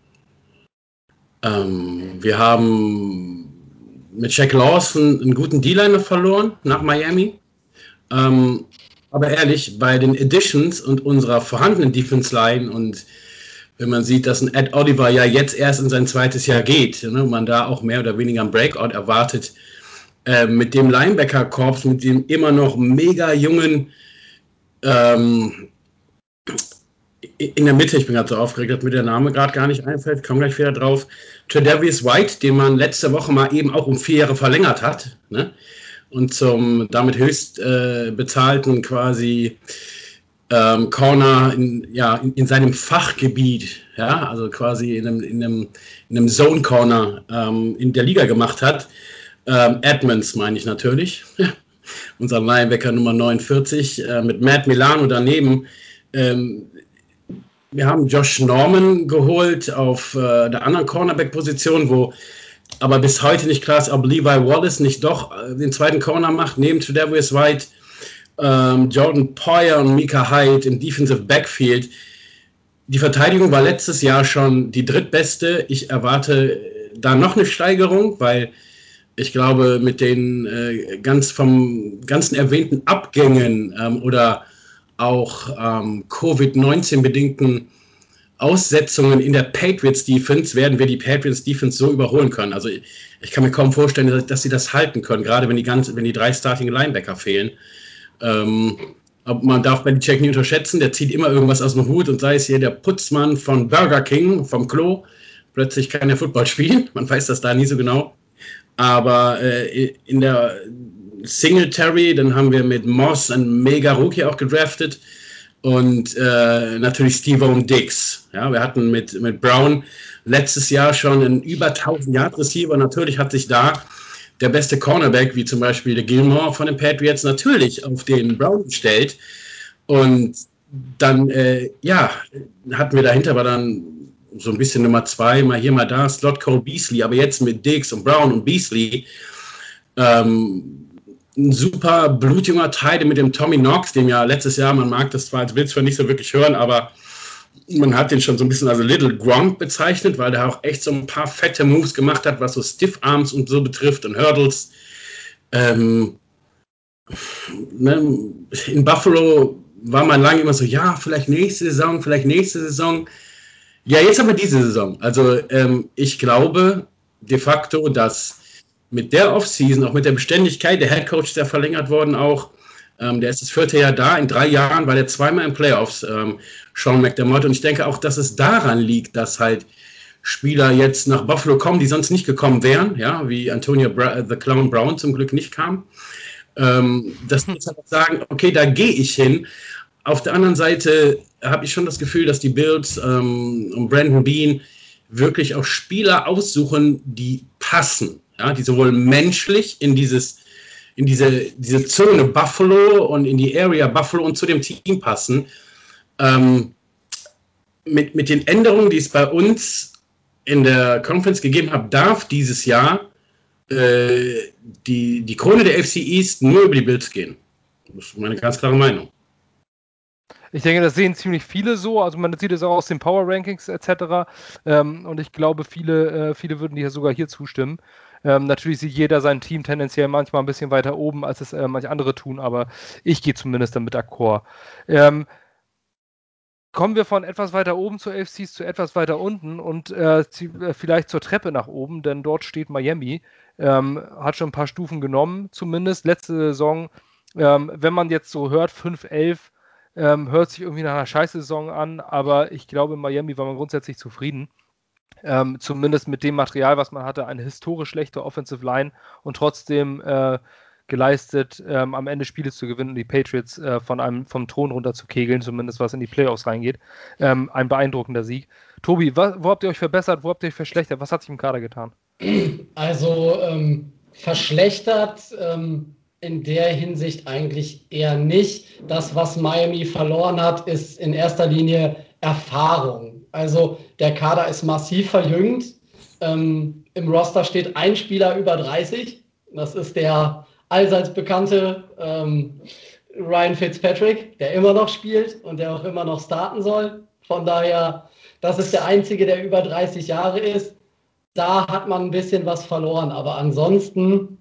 ähm, wir haben mit Jack Lawson einen guten D-Liner verloren nach Miami. Ähm, aber ehrlich, bei den Additions und unserer vorhandenen Defense Line und wenn man sieht, dass ein Ed Oliver ja jetzt erst in sein zweites Jahr geht, ne, man da auch mehr oder weniger einen Breakout erwartet, äh, mit dem Linebacker-Korps, mit dem immer noch mega jungen, ähm, in der Mitte, ich bin gerade so aufgeregt, dass mir der Name gerade gar nicht einfällt, komme gleich wieder drauf. Tredavious White, den man letzte Woche mal eben auch um vier Jahre verlängert hat. Ne? und zum damit höchst äh, bezahlten quasi ähm, Corner in, ja, in, in, seinem Fachgebiet, ja, also quasi in einem, in einem, in einem Zone Corner ähm, in der Liga gemacht hat. Ähm, Edmonds meine ich natürlich, unser Linebacker Nummer 49, äh, mit Matt Milano daneben. Ähm, wir haben Josh Norman geholt auf äh, der anderen Cornerback-Position, wo aber bis heute nicht klar ist, ob Levi Wallace nicht doch äh, den zweiten Corner macht, neben Tredavious White, ähm, Jordan Poyer und Mika Hyde im Defensive Backfield. Die Verteidigung war letztes Jahr schon die drittbeste. Ich erwarte da noch eine Steigerung, weil ich glaube, mit den äh, ganz vom ganzen erwähnten Abgängen ähm, oder auch ähm, Covid-19 bedingten Aussetzungen in der Patriots Defense werden wir die Patriots Defense so überholen können. Also ich, kann mir kaum vorstellen, dass, dass, sie das halten können, gerade wenn die, ganz, wenn die drei Starting Linebacker fehlen. Ähm, man darf Belichick nie unterschätzen, der zieht immer irgendwas aus dem Hut und sei es hier der Putzmann von Burger King, vom Klo, plötzlich kann er Football spielen. Man weiß das da nie so genau. Aber äh, in der Singletary, dann haben wir mit Moss einen mega Rookie auch gedraftet und äh, natürlich Steve Dix. Ja, wir hatten mit, mit Brown letztes Jahr schon einen über 1000 Yard Receiver. Natürlich hat sich da der beste Cornerback, wie zum Beispiel der Gilmore von den Patriots, natürlich auf den Brown gestellt. Und dann, äh, ja, hatten wir dahinter war dann so ein bisschen Nummer zwei, mal hier, mal da, Slot Cole Beasley, aber jetzt mit Dix und Brown und Beasley. Ähm, ein super blutjunger Teil mit dem Tommy Knox, dem ja letztes Jahr, man mag das zwar als Witz nicht so wirklich hören, aber man hat den schon so ein bisschen als Little Gronk bezeichnet, weil der auch echt so ein paar fette Moves gemacht hat, was so Stiff Arms und so betrifft und Hurdles. Ähm, ne, in Buffalo war man lange immer so, ja, vielleicht nächste Saison, vielleicht nächste Saison. Ja, jetzt aber diese Saison. Also ähm, ich glaube de facto, dass mit der Offseason, auch mit der Beständigkeit, der Headcoach ist ja verlängert worden auch. Ähm, der ist das vierte Jahr da. In drei Jahren war der zweimal in Playoffs, ähm, Sean McDermott. Und ich denke auch, dass es daran liegt, dass halt Spieler jetzt nach Buffalo kommen, die sonst nicht gekommen wären, ja, wie Antonio Bra The Clown Brown zum Glück nicht kam. Ähm, dass die halt sagen, okay, da gehe ich hin. Auf der anderen Seite habe ich schon das Gefühl, dass die Bills ähm, und Brandon Bean wirklich auch Spieler aussuchen, die passen, ja, die sowohl menschlich in dieses in diese, diese Zone Buffalo und in die Area Buffalo und zu dem Team passen. Ähm, mit, mit den Änderungen, die es bei uns in der Conference gegeben hat, darf dieses Jahr äh, die, die Krone der FC East nur über die Bills gehen. Das ist meine ganz klare Meinung. Ich denke, das sehen ziemlich viele so. Also man sieht es auch aus den Power Rankings etc. Ähm, und ich glaube, viele, äh, viele würden dir sogar hier zustimmen. Ähm, natürlich sieht jeder sein Team tendenziell manchmal ein bisschen weiter oben, als es äh, manche andere tun, aber ich gehe zumindest damit d'accord. Ähm, kommen wir von etwas weiter oben zu AFCs zu etwas weiter unten und äh, äh, vielleicht zur Treppe nach oben, denn dort steht Miami. Ähm, hat schon ein paar Stufen genommen, zumindest letzte Saison. Ähm, wenn man jetzt so hört, 5-11, ähm, hört sich irgendwie nach einer Scheißsaison an, aber ich glaube, in Miami war man grundsätzlich zufrieden. Ähm, zumindest mit dem Material, was man hatte, eine historisch schlechte Offensive Line und trotzdem äh, geleistet, ähm, am Ende Spiele zu gewinnen und die Patriots äh, von einem, vom Thron runter zu kegeln, zumindest was in die Playoffs reingeht. Ähm, ein beeindruckender Sieg. Tobi, wo, wo habt ihr euch verbessert, wo habt ihr euch verschlechtert? Was hat sich im Kader getan? Also ähm, verschlechtert ähm, in der Hinsicht eigentlich eher nicht. Das, was Miami verloren hat, ist in erster Linie Erfahrung. Also der Kader ist massiv verjüngt. Ähm, Im Roster steht ein Spieler über 30. Das ist der allseits bekannte ähm, Ryan Fitzpatrick, der immer noch spielt und der auch immer noch starten soll. Von daher, das ist der einzige, der über 30 Jahre ist. Da hat man ein bisschen was verloren, aber ansonsten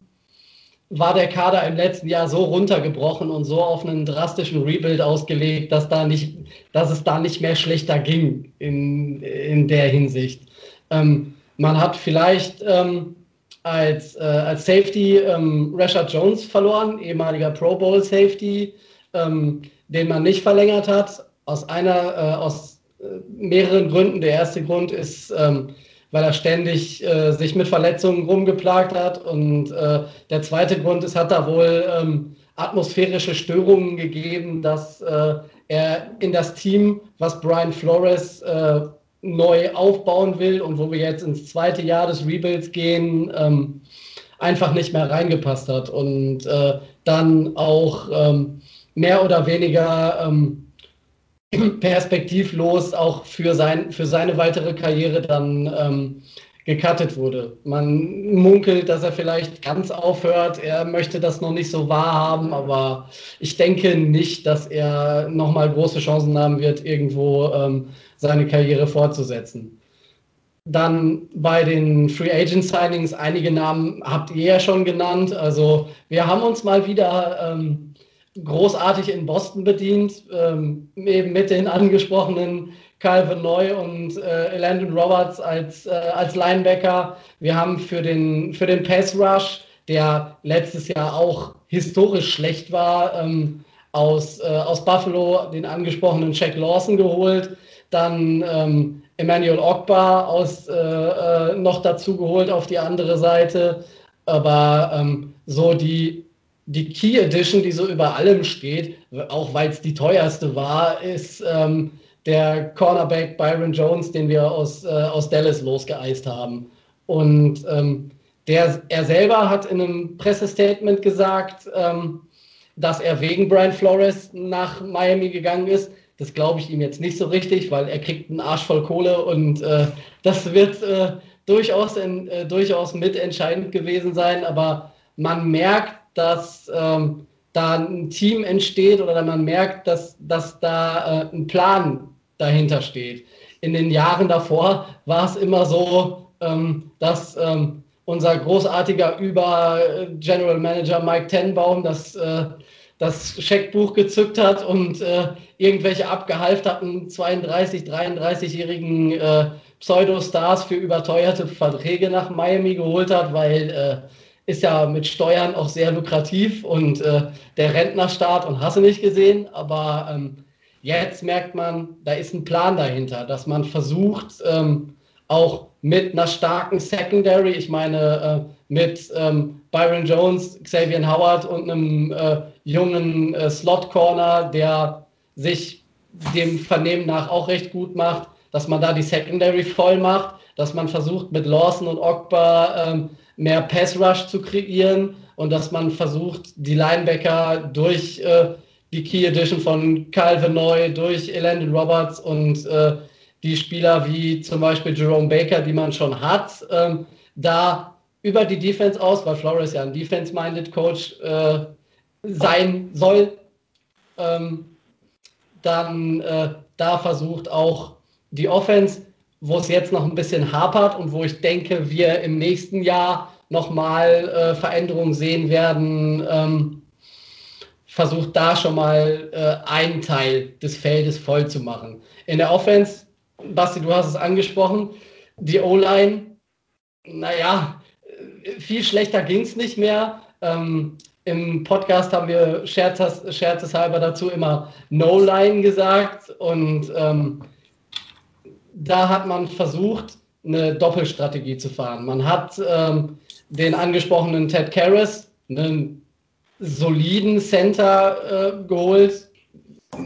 war der Kader im letzten Jahr so runtergebrochen und so auf einen drastischen Rebuild ausgelegt, dass, da nicht, dass es da nicht mehr schlechter ging in, in der Hinsicht. Ähm, man hat vielleicht ähm, als, äh, als Safety ähm, Rashad Jones verloren, ehemaliger Pro Bowl Safety, ähm, den man nicht verlängert hat, aus einer, äh, aus äh, mehreren Gründen. Der erste Grund ist, ähm, weil er ständig äh, sich mit Verletzungen rumgeplagt hat. Und äh, der zweite Grund ist, hat da wohl ähm, atmosphärische Störungen gegeben, dass äh, er in das Team, was Brian Flores äh, neu aufbauen will und wo wir jetzt ins zweite Jahr des Rebuilds gehen, ähm, einfach nicht mehr reingepasst hat und äh, dann auch ähm, mehr oder weniger ähm, perspektivlos auch für, sein, für seine weitere Karriere dann ähm, gecuttet wurde. Man munkelt, dass er vielleicht ganz aufhört. Er möchte das noch nicht so wahrhaben, aber ich denke nicht, dass er nochmal große Chancen haben wird, irgendwo ähm, seine Karriere fortzusetzen. Dann bei den Free Agent Signings, einige Namen habt ihr ja schon genannt. Also wir haben uns mal wieder ähm, großartig in Boston bedient, ähm, eben mit den angesprochenen Calvin Neu und äh, Landon Roberts als, äh, als Linebacker. Wir haben für den, für den Pass Rush, der letztes Jahr auch historisch schlecht war, ähm, aus, äh, aus Buffalo den angesprochenen Jack Lawson geholt. Dann ähm, Emmanuel Ogba aus, äh, äh, noch dazu geholt auf die andere Seite. Aber ähm, so die die Key Edition, die so über allem steht, auch weil es die teuerste war, ist ähm, der Cornerback Byron Jones, den wir aus, äh, aus Dallas losgeeist haben. Und ähm, der, er selber hat in einem Pressestatement gesagt, ähm, dass er wegen Brian Flores nach Miami gegangen ist. Das glaube ich ihm jetzt nicht so richtig, weil er kriegt einen Arsch voll Kohle und äh, das wird äh, durchaus, in, äh, durchaus mitentscheidend gewesen sein. Aber man merkt, dass ähm, da ein Team entsteht oder man merkt, dass, dass da äh, ein Plan dahinter steht. In den Jahren davor war es immer so, ähm, dass ähm, unser großartiger Über General Manager Mike Tenbaum das, äh, das Scheckbuch gezückt hat und äh, irgendwelche abgehalfterten 32, 33-jährigen äh, Pseudostars für überteuerte Verträge nach Miami geholt hat, weil äh, ist ja mit Steuern auch sehr lukrativ und äh, der Rentnerstaat und hasse nicht gesehen, aber ähm, jetzt merkt man, da ist ein Plan dahinter, dass man versucht, ähm, auch mit einer starken Secondary. Ich meine, äh, mit ähm, Byron Jones, Xavier Howard und einem äh, jungen äh, Slot-Corner, der sich dem Vernehmen nach auch recht gut macht, dass man da die Secondary voll macht, dass man versucht, mit Lawson und Ogba ähm, mehr Pass-Rush zu kreieren und dass man versucht, die Linebacker durch äh, die Key Edition von Kyle Vanoy, durch Elandon Roberts und äh, die Spieler wie zum Beispiel Jerome Baker, die man schon hat, ähm, da über die Defense aus, weil Flores ja ein Defense-minded Coach äh, sein soll, ähm, dann äh, da versucht auch die Offense, wo es jetzt noch ein bisschen hapert und wo ich denke, wir im nächsten Jahr nochmal äh, Veränderungen sehen werden, ähm, versucht da schon mal äh, einen Teil des Feldes voll zu machen. In der Offense, Basti, du hast es angesprochen, die O-Line, naja, viel schlechter ging es nicht mehr. Ähm, Im Podcast haben wir scherzes, scherzeshalber dazu immer No-Line gesagt und ähm, da hat man versucht, eine Doppelstrategie zu fahren. Man hat ähm, den angesprochenen Ted Karras, einen soliden Center äh, geholt.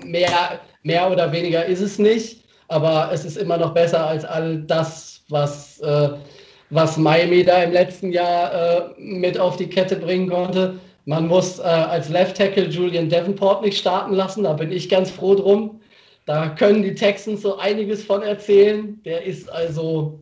Mehr, mehr oder weniger ist es nicht, aber es ist immer noch besser als all das, was, äh, was Miami da im letzten Jahr äh, mit auf die Kette bringen konnte. Man muss äh, als Left Tackle Julian Davenport nicht starten lassen, da bin ich ganz froh drum. Da können die Texans so einiges von erzählen. Der ist also,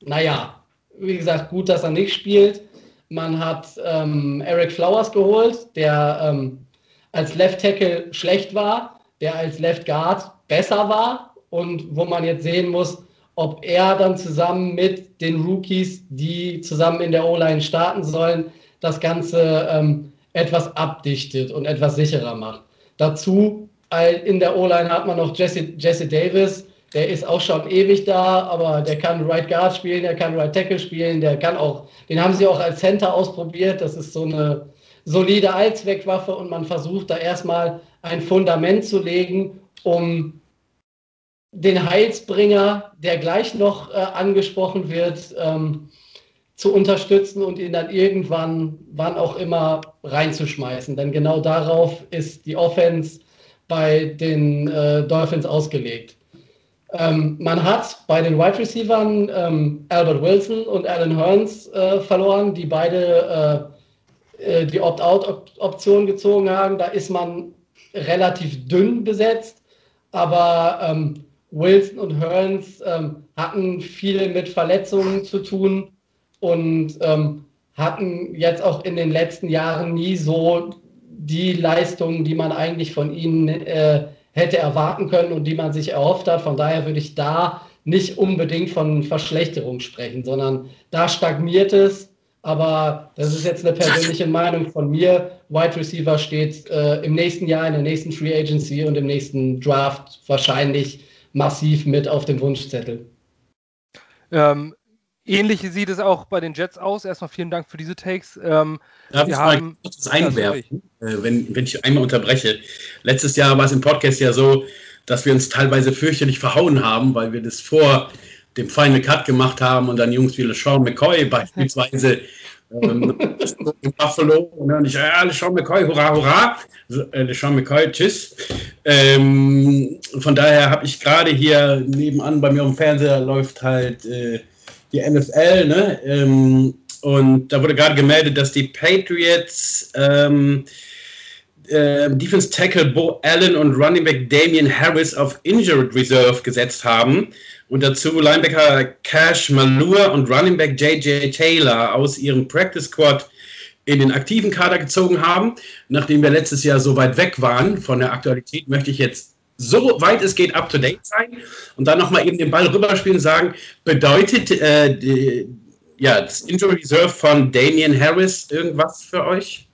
naja, wie gesagt, gut, dass er nicht spielt. Man hat ähm, Eric Flowers geholt, der ähm, als Left Tackle schlecht war, der als Left Guard besser war und wo man jetzt sehen muss, ob er dann zusammen mit den Rookies, die zusammen in der O-Line starten sollen, das Ganze ähm, etwas abdichtet und etwas sicherer macht. Dazu in der O-Line hat man noch Jesse, Jesse Davis, der ist auch schon ewig da, aber der kann Right Guard spielen, der kann Right Tackle spielen, der kann auch, den haben sie auch als Center ausprobiert. Das ist so eine solide Allzweckwaffe und man versucht da erstmal ein Fundament zu legen, um den Heilsbringer, der gleich noch äh, angesprochen wird, ähm, zu unterstützen und ihn dann irgendwann, wann auch immer, reinzuschmeißen. Denn genau darauf ist die Offense bei den äh, Dolphins ausgelegt. Ähm, man hat bei den Wide Receivers ähm, Albert Wilson und Alan Hearns äh, verloren, die beide äh, äh, die Opt-out-Option gezogen haben. Da ist man relativ dünn besetzt, aber ähm, Wilson und Hearns ähm, hatten viel mit Verletzungen zu tun und ähm, hatten jetzt auch in den letzten Jahren nie so die Leistungen, die man eigentlich von ihnen äh, hätte erwarten können und die man sich erhofft hat. Von daher würde ich da nicht unbedingt von Verschlechterung sprechen, sondern da stagniert es. Aber das ist jetzt eine persönliche Meinung von mir. Wide Receiver steht äh, im nächsten Jahr in der nächsten Free Agency und im nächsten Draft wahrscheinlich massiv mit auf dem Wunschzettel. Ähm, ähnlich sieht es auch bei den Jets aus. Erstmal vielen Dank für diese Takes. Ähm, Darf wir haben kurz einwerfen, ja, wenn, wenn ich einmal unterbreche. Letztes Jahr war es im Podcast ja so, dass wir uns teilweise fürchterlich verhauen haben, weil wir das vor dem Final Cut gemacht haben und dann Jungs wie LeSean McCoy beispielsweise ähm, Buffalo ne, und ich, ja, LeSean McCoy, hurra, hurra, äh, LeSean McCoy, tschüss. Ähm, von daher habe ich gerade hier nebenan bei mir am Fernseher läuft halt äh, die NFL, ne? Ähm, und da wurde gerade gemeldet, dass die Patriots ähm, äh, Defense Tackle Bo Allen und Running Back Damian Harris auf Injured Reserve gesetzt haben und dazu Linebacker Cash Malua und Running Back JJ Taylor aus ihrem Practice Squad in den aktiven Kader gezogen haben. Nachdem wir letztes Jahr so weit weg waren von der Aktualität, möchte ich jetzt so weit es geht up to date sein und dann nochmal eben den Ball rüberspielen und sagen, bedeutet äh, die, ja, das Injury Reserve von Damian Harris irgendwas für euch?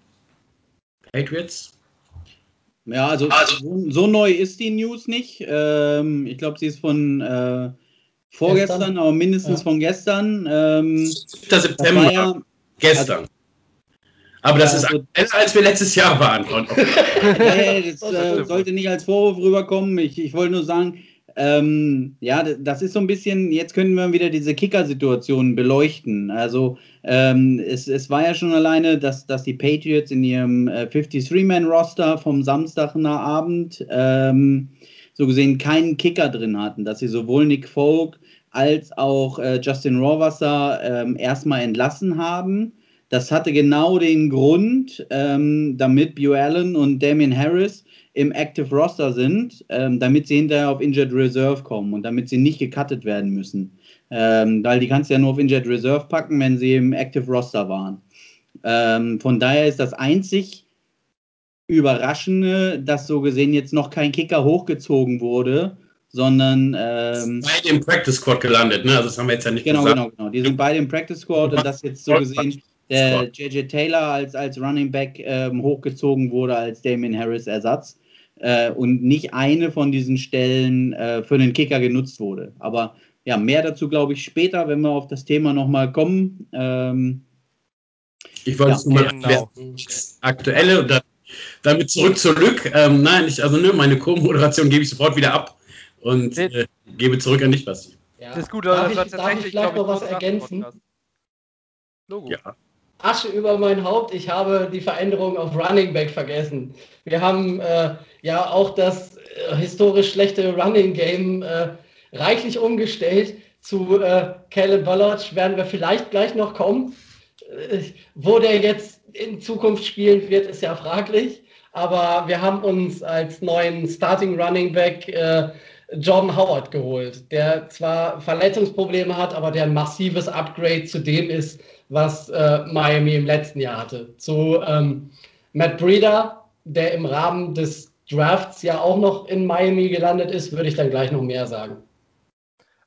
Patriots? Ja, also, also so, so, neu ist die News nicht. Ähm, ich glaube, sie ist von äh, vorgestern, gestern? aber mindestens ja. von gestern. Ähm, 7. September. Ja, gestern. Also, aber das ist also, besser, als wir letztes Jahr waren. nee, das äh, sollte nicht als Vorwurf rüberkommen. Ich, ich wollte nur sagen, ähm, ja, das ist so ein bisschen, jetzt können wir wieder diese Kicker-Situation beleuchten. Also ähm, es, es war ja schon alleine, dass, dass die Patriots in ihrem äh, 53-Man-Roster vom Samstag nach Abend ähm, so gesehen keinen Kicker drin hatten, dass sie sowohl Nick Folk als auch äh, Justin Rohrwasser ähm, erstmal entlassen haben. Das hatte genau den Grund, ähm, damit Bew Allen und Damien Harris im Active Roster sind, ähm, damit sie hinterher auf Injured Reserve kommen und damit sie nicht gecuttet werden müssen. Ähm, weil die kannst du ja nur auf Injured Reserve packen, wenn sie im Active Roster waren. Ähm, von daher ist das einzig Überraschende, dass so gesehen jetzt noch kein Kicker hochgezogen wurde, sondern ähm, beide im Practice Squad gelandet, ne? Also das haben wir jetzt ja nicht genau, gesagt. Genau, genau, Die sind beide im Practice Squad und das jetzt so gesehen der JJ Taylor als, als Running Back ähm, hochgezogen wurde als Damien Harris Ersatz äh, und nicht eine von diesen Stellen äh, für den Kicker genutzt wurde. Aber ja, mehr dazu glaube ich später, wenn wir auf das Thema nochmal kommen. Ähm, ich wollte es ja, nur mal genau. aktuelle und dann, damit zurück zur Lück. Ähm, nein, ich, also ne, meine Co-Moderation gebe ich sofort wieder ab und äh, gebe zurück an dich, Basti. Ja. Das ist gut, darf, ich, darf ich vielleicht noch was ergänzen? Logo. Ja. Asche über mein Haupt, ich habe die Veränderung auf Running Back vergessen. Wir haben äh, ja auch das äh, historisch schlechte Running Game äh, reichlich umgestellt. Zu äh, Caleb Ballard werden wir vielleicht gleich noch kommen. Äh, wo der jetzt in Zukunft spielen wird, ist ja fraglich. Aber wir haben uns als neuen Starting Running Back äh, Jordan Howard geholt, der zwar Verletzungsprobleme hat, aber der ein massives Upgrade zu dem ist, was äh, Miami im letzten Jahr hatte. Zu ähm, Matt Breeder, der im Rahmen des Drafts ja auch noch in Miami gelandet ist, würde ich dann gleich noch mehr sagen.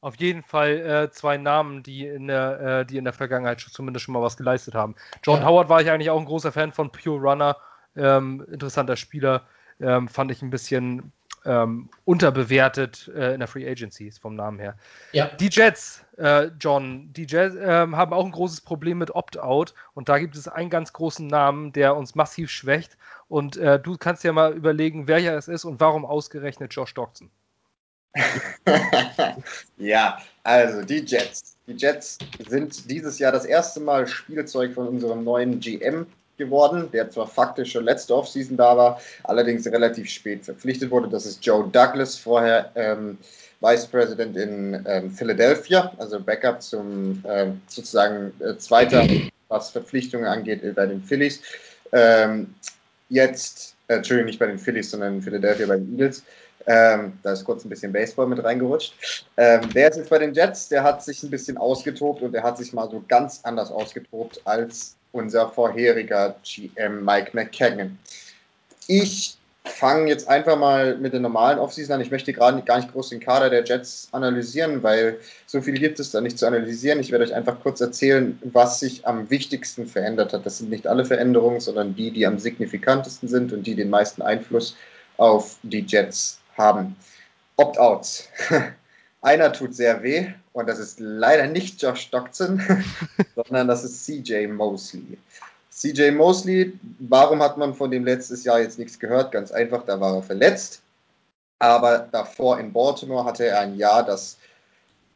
Auf jeden Fall äh, zwei Namen, die in, der, äh, die in der Vergangenheit zumindest schon mal was geleistet haben. John ja. Howard war ich eigentlich auch ein großer Fan von Pure Runner. Ähm, interessanter Spieler. Ähm, fand ich ein bisschen ähm, unterbewertet äh, in der Free Agency vom Namen her. Ja. Die Jets, äh, John, die Jets äh, haben auch ein großes Problem mit Opt-out und da gibt es einen ganz großen Namen, der uns massiv schwächt und äh, du kannst ja mal überlegen, wer ja es ist und warum ausgerechnet Josh Doxson. ja, also die Jets. Die Jets sind dieses Jahr das erste Mal Spielzeug von unserem neuen GM geworden, der zwar faktisch schon letzte Offseason da war, allerdings relativ spät verpflichtet wurde. Das ist Joe Douglas, vorher ähm, Vice President in ähm, Philadelphia, also Backup zum ähm, sozusagen äh, zweiter, was Verpflichtungen angeht, äh, bei den Phillies. Ähm, jetzt, äh, Entschuldigung, nicht bei den Phillies, sondern in Philadelphia bei den Eagles. Ähm, da ist kurz ein bisschen Baseball mit reingerutscht. Ähm, der ist jetzt bei den Jets, der hat sich ein bisschen ausgetobt und der hat sich mal so ganz anders ausgetobt als unser vorheriger GM Mike McKagan. Ich fange jetzt einfach mal mit der normalen Offseason an. Ich möchte gerade gar nicht groß den Kader der Jets analysieren, weil so viel gibt es da nicht zu analysieren. Ich werde euch einfach kurz erzählen, was sich am wichtigsten verändert hat. Das sind nicht alle Veränderungen, sondern die, die am signifikantesten sind und die den meisten Einfluss auf die Jets haben. Opt-outs. Einer tut sehr weh und das ist leider nicht Josh Doxson, sondern das ist CJ Mosley. CJ Mosley, warum hat man von dem letztes Jahr jetzt nichts gehört? Ganz einfach, da war er verletzt. Aber davor in Baltimore hatte er ein Jahr, das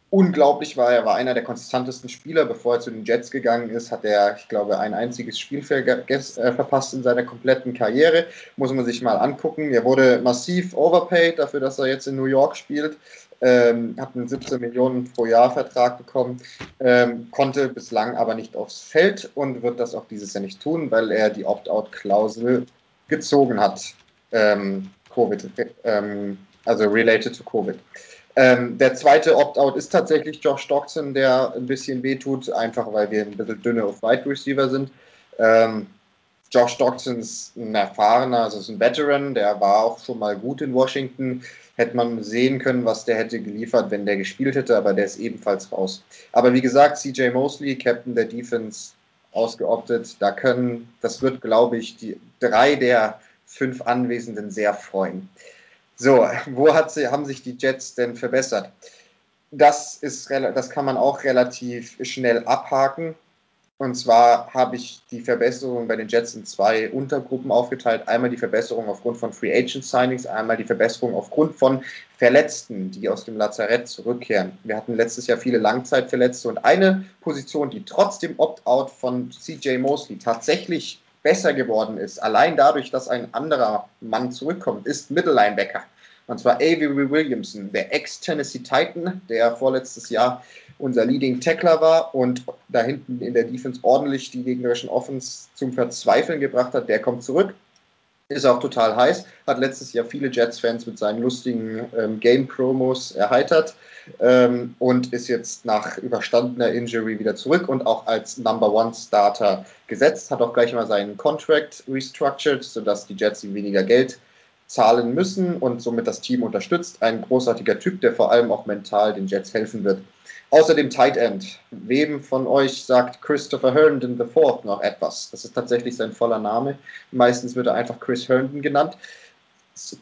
unglaublich war. Er war einer der konstantesten Spieler. Bevor er zu den Jets gegangen ist, hat er, ich glaube, ein einziges Spiel äh, verpasst in seiner kompletten Karriere. Muss man sich mal angucken. Er wurde massiv overpaid dafür, dass er jetzt in New York spielt ähm, hat einen 17 Millionen pro Jahr Vertrag bekommen, ähm, konnte bislang aber nicht aufs Feld und wird das auch dieses Jahr nicht tun, weil er die Opt-out-Klausel gezogen hat. Ähm, Covid, ähm, also related to Covid. Ähm, der zweite Opt-out ist tatsächlich Josh Doxson, der ein bisschen wehtut, einfach weil wir ein bisschen dünne auf Wide Receiver sind. Ähm, Josh Doxson ist ein erfahrener, also ist ein Veteran, der war auch schon mal gut in Washington, hätte man sehen können, was der hätte geliefert, wenn der gespielt hätte, aber der ist ebenfalls raus. Aber wie gesagt, CJ Mosley, Captain der Defense, ausgeoptet. Da können, das wird, glaube ich, die drei der fünf Anwesenden sehr freuen. So, wo hat sie, haben sich die Jets denn verbessert? Das, ist, das kann man auch relativ schnell abhaken. Und zwar habe ich die Verbesserung bei den Jets in zwei Untergruppen aufgeteilt. Einmal die Verbesserung aufgrund von Free Agent Signings, einmal die Verbesserung aufgrund von Verletzten, die aus dem Lazarett zurückkehren. Wir hatten letztes Jahr viele Langzeitverletzte und eine Position, die trotz dem Opt-out von CJ Mosley tatsächlich besser geworden ist, allein dadurch, dass ein anderer Mann zurückkommt, ist Mittellinebacker. Und zwar Avery Williamson, der Ex-Tennessee Titan, der vorletztes Jahr unser Leading Tackler war und da hinten in der Defense ordentlich die gegnerischen Offens zum Verzweifeln gebracht hat, der kommt zurück. Ist auch total heiß, hat letztes Jahr viele Jets-Fans mit seinen lustigen ähm, Game-Promos erheitert ähm, und ist jetzt nach überstandener Injury wieder zurück und auch als Number One Starter gesetzt. Hat auch gleich mal seinen Contract restructured, sodass die Jets ihm weniger Geld zahlen müssen und somit das Team unterstützt. Ein großartiger Typ, der vor allem auch mental den Jets helfen wird. Außerdem Tight End. Wem von euch sagt Christopher Herndon IV noch etwas? Das ist tatsächlich sein voller Name. Meistens wird er einfach Chris Herndon genannt.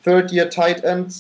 Third Year Tight End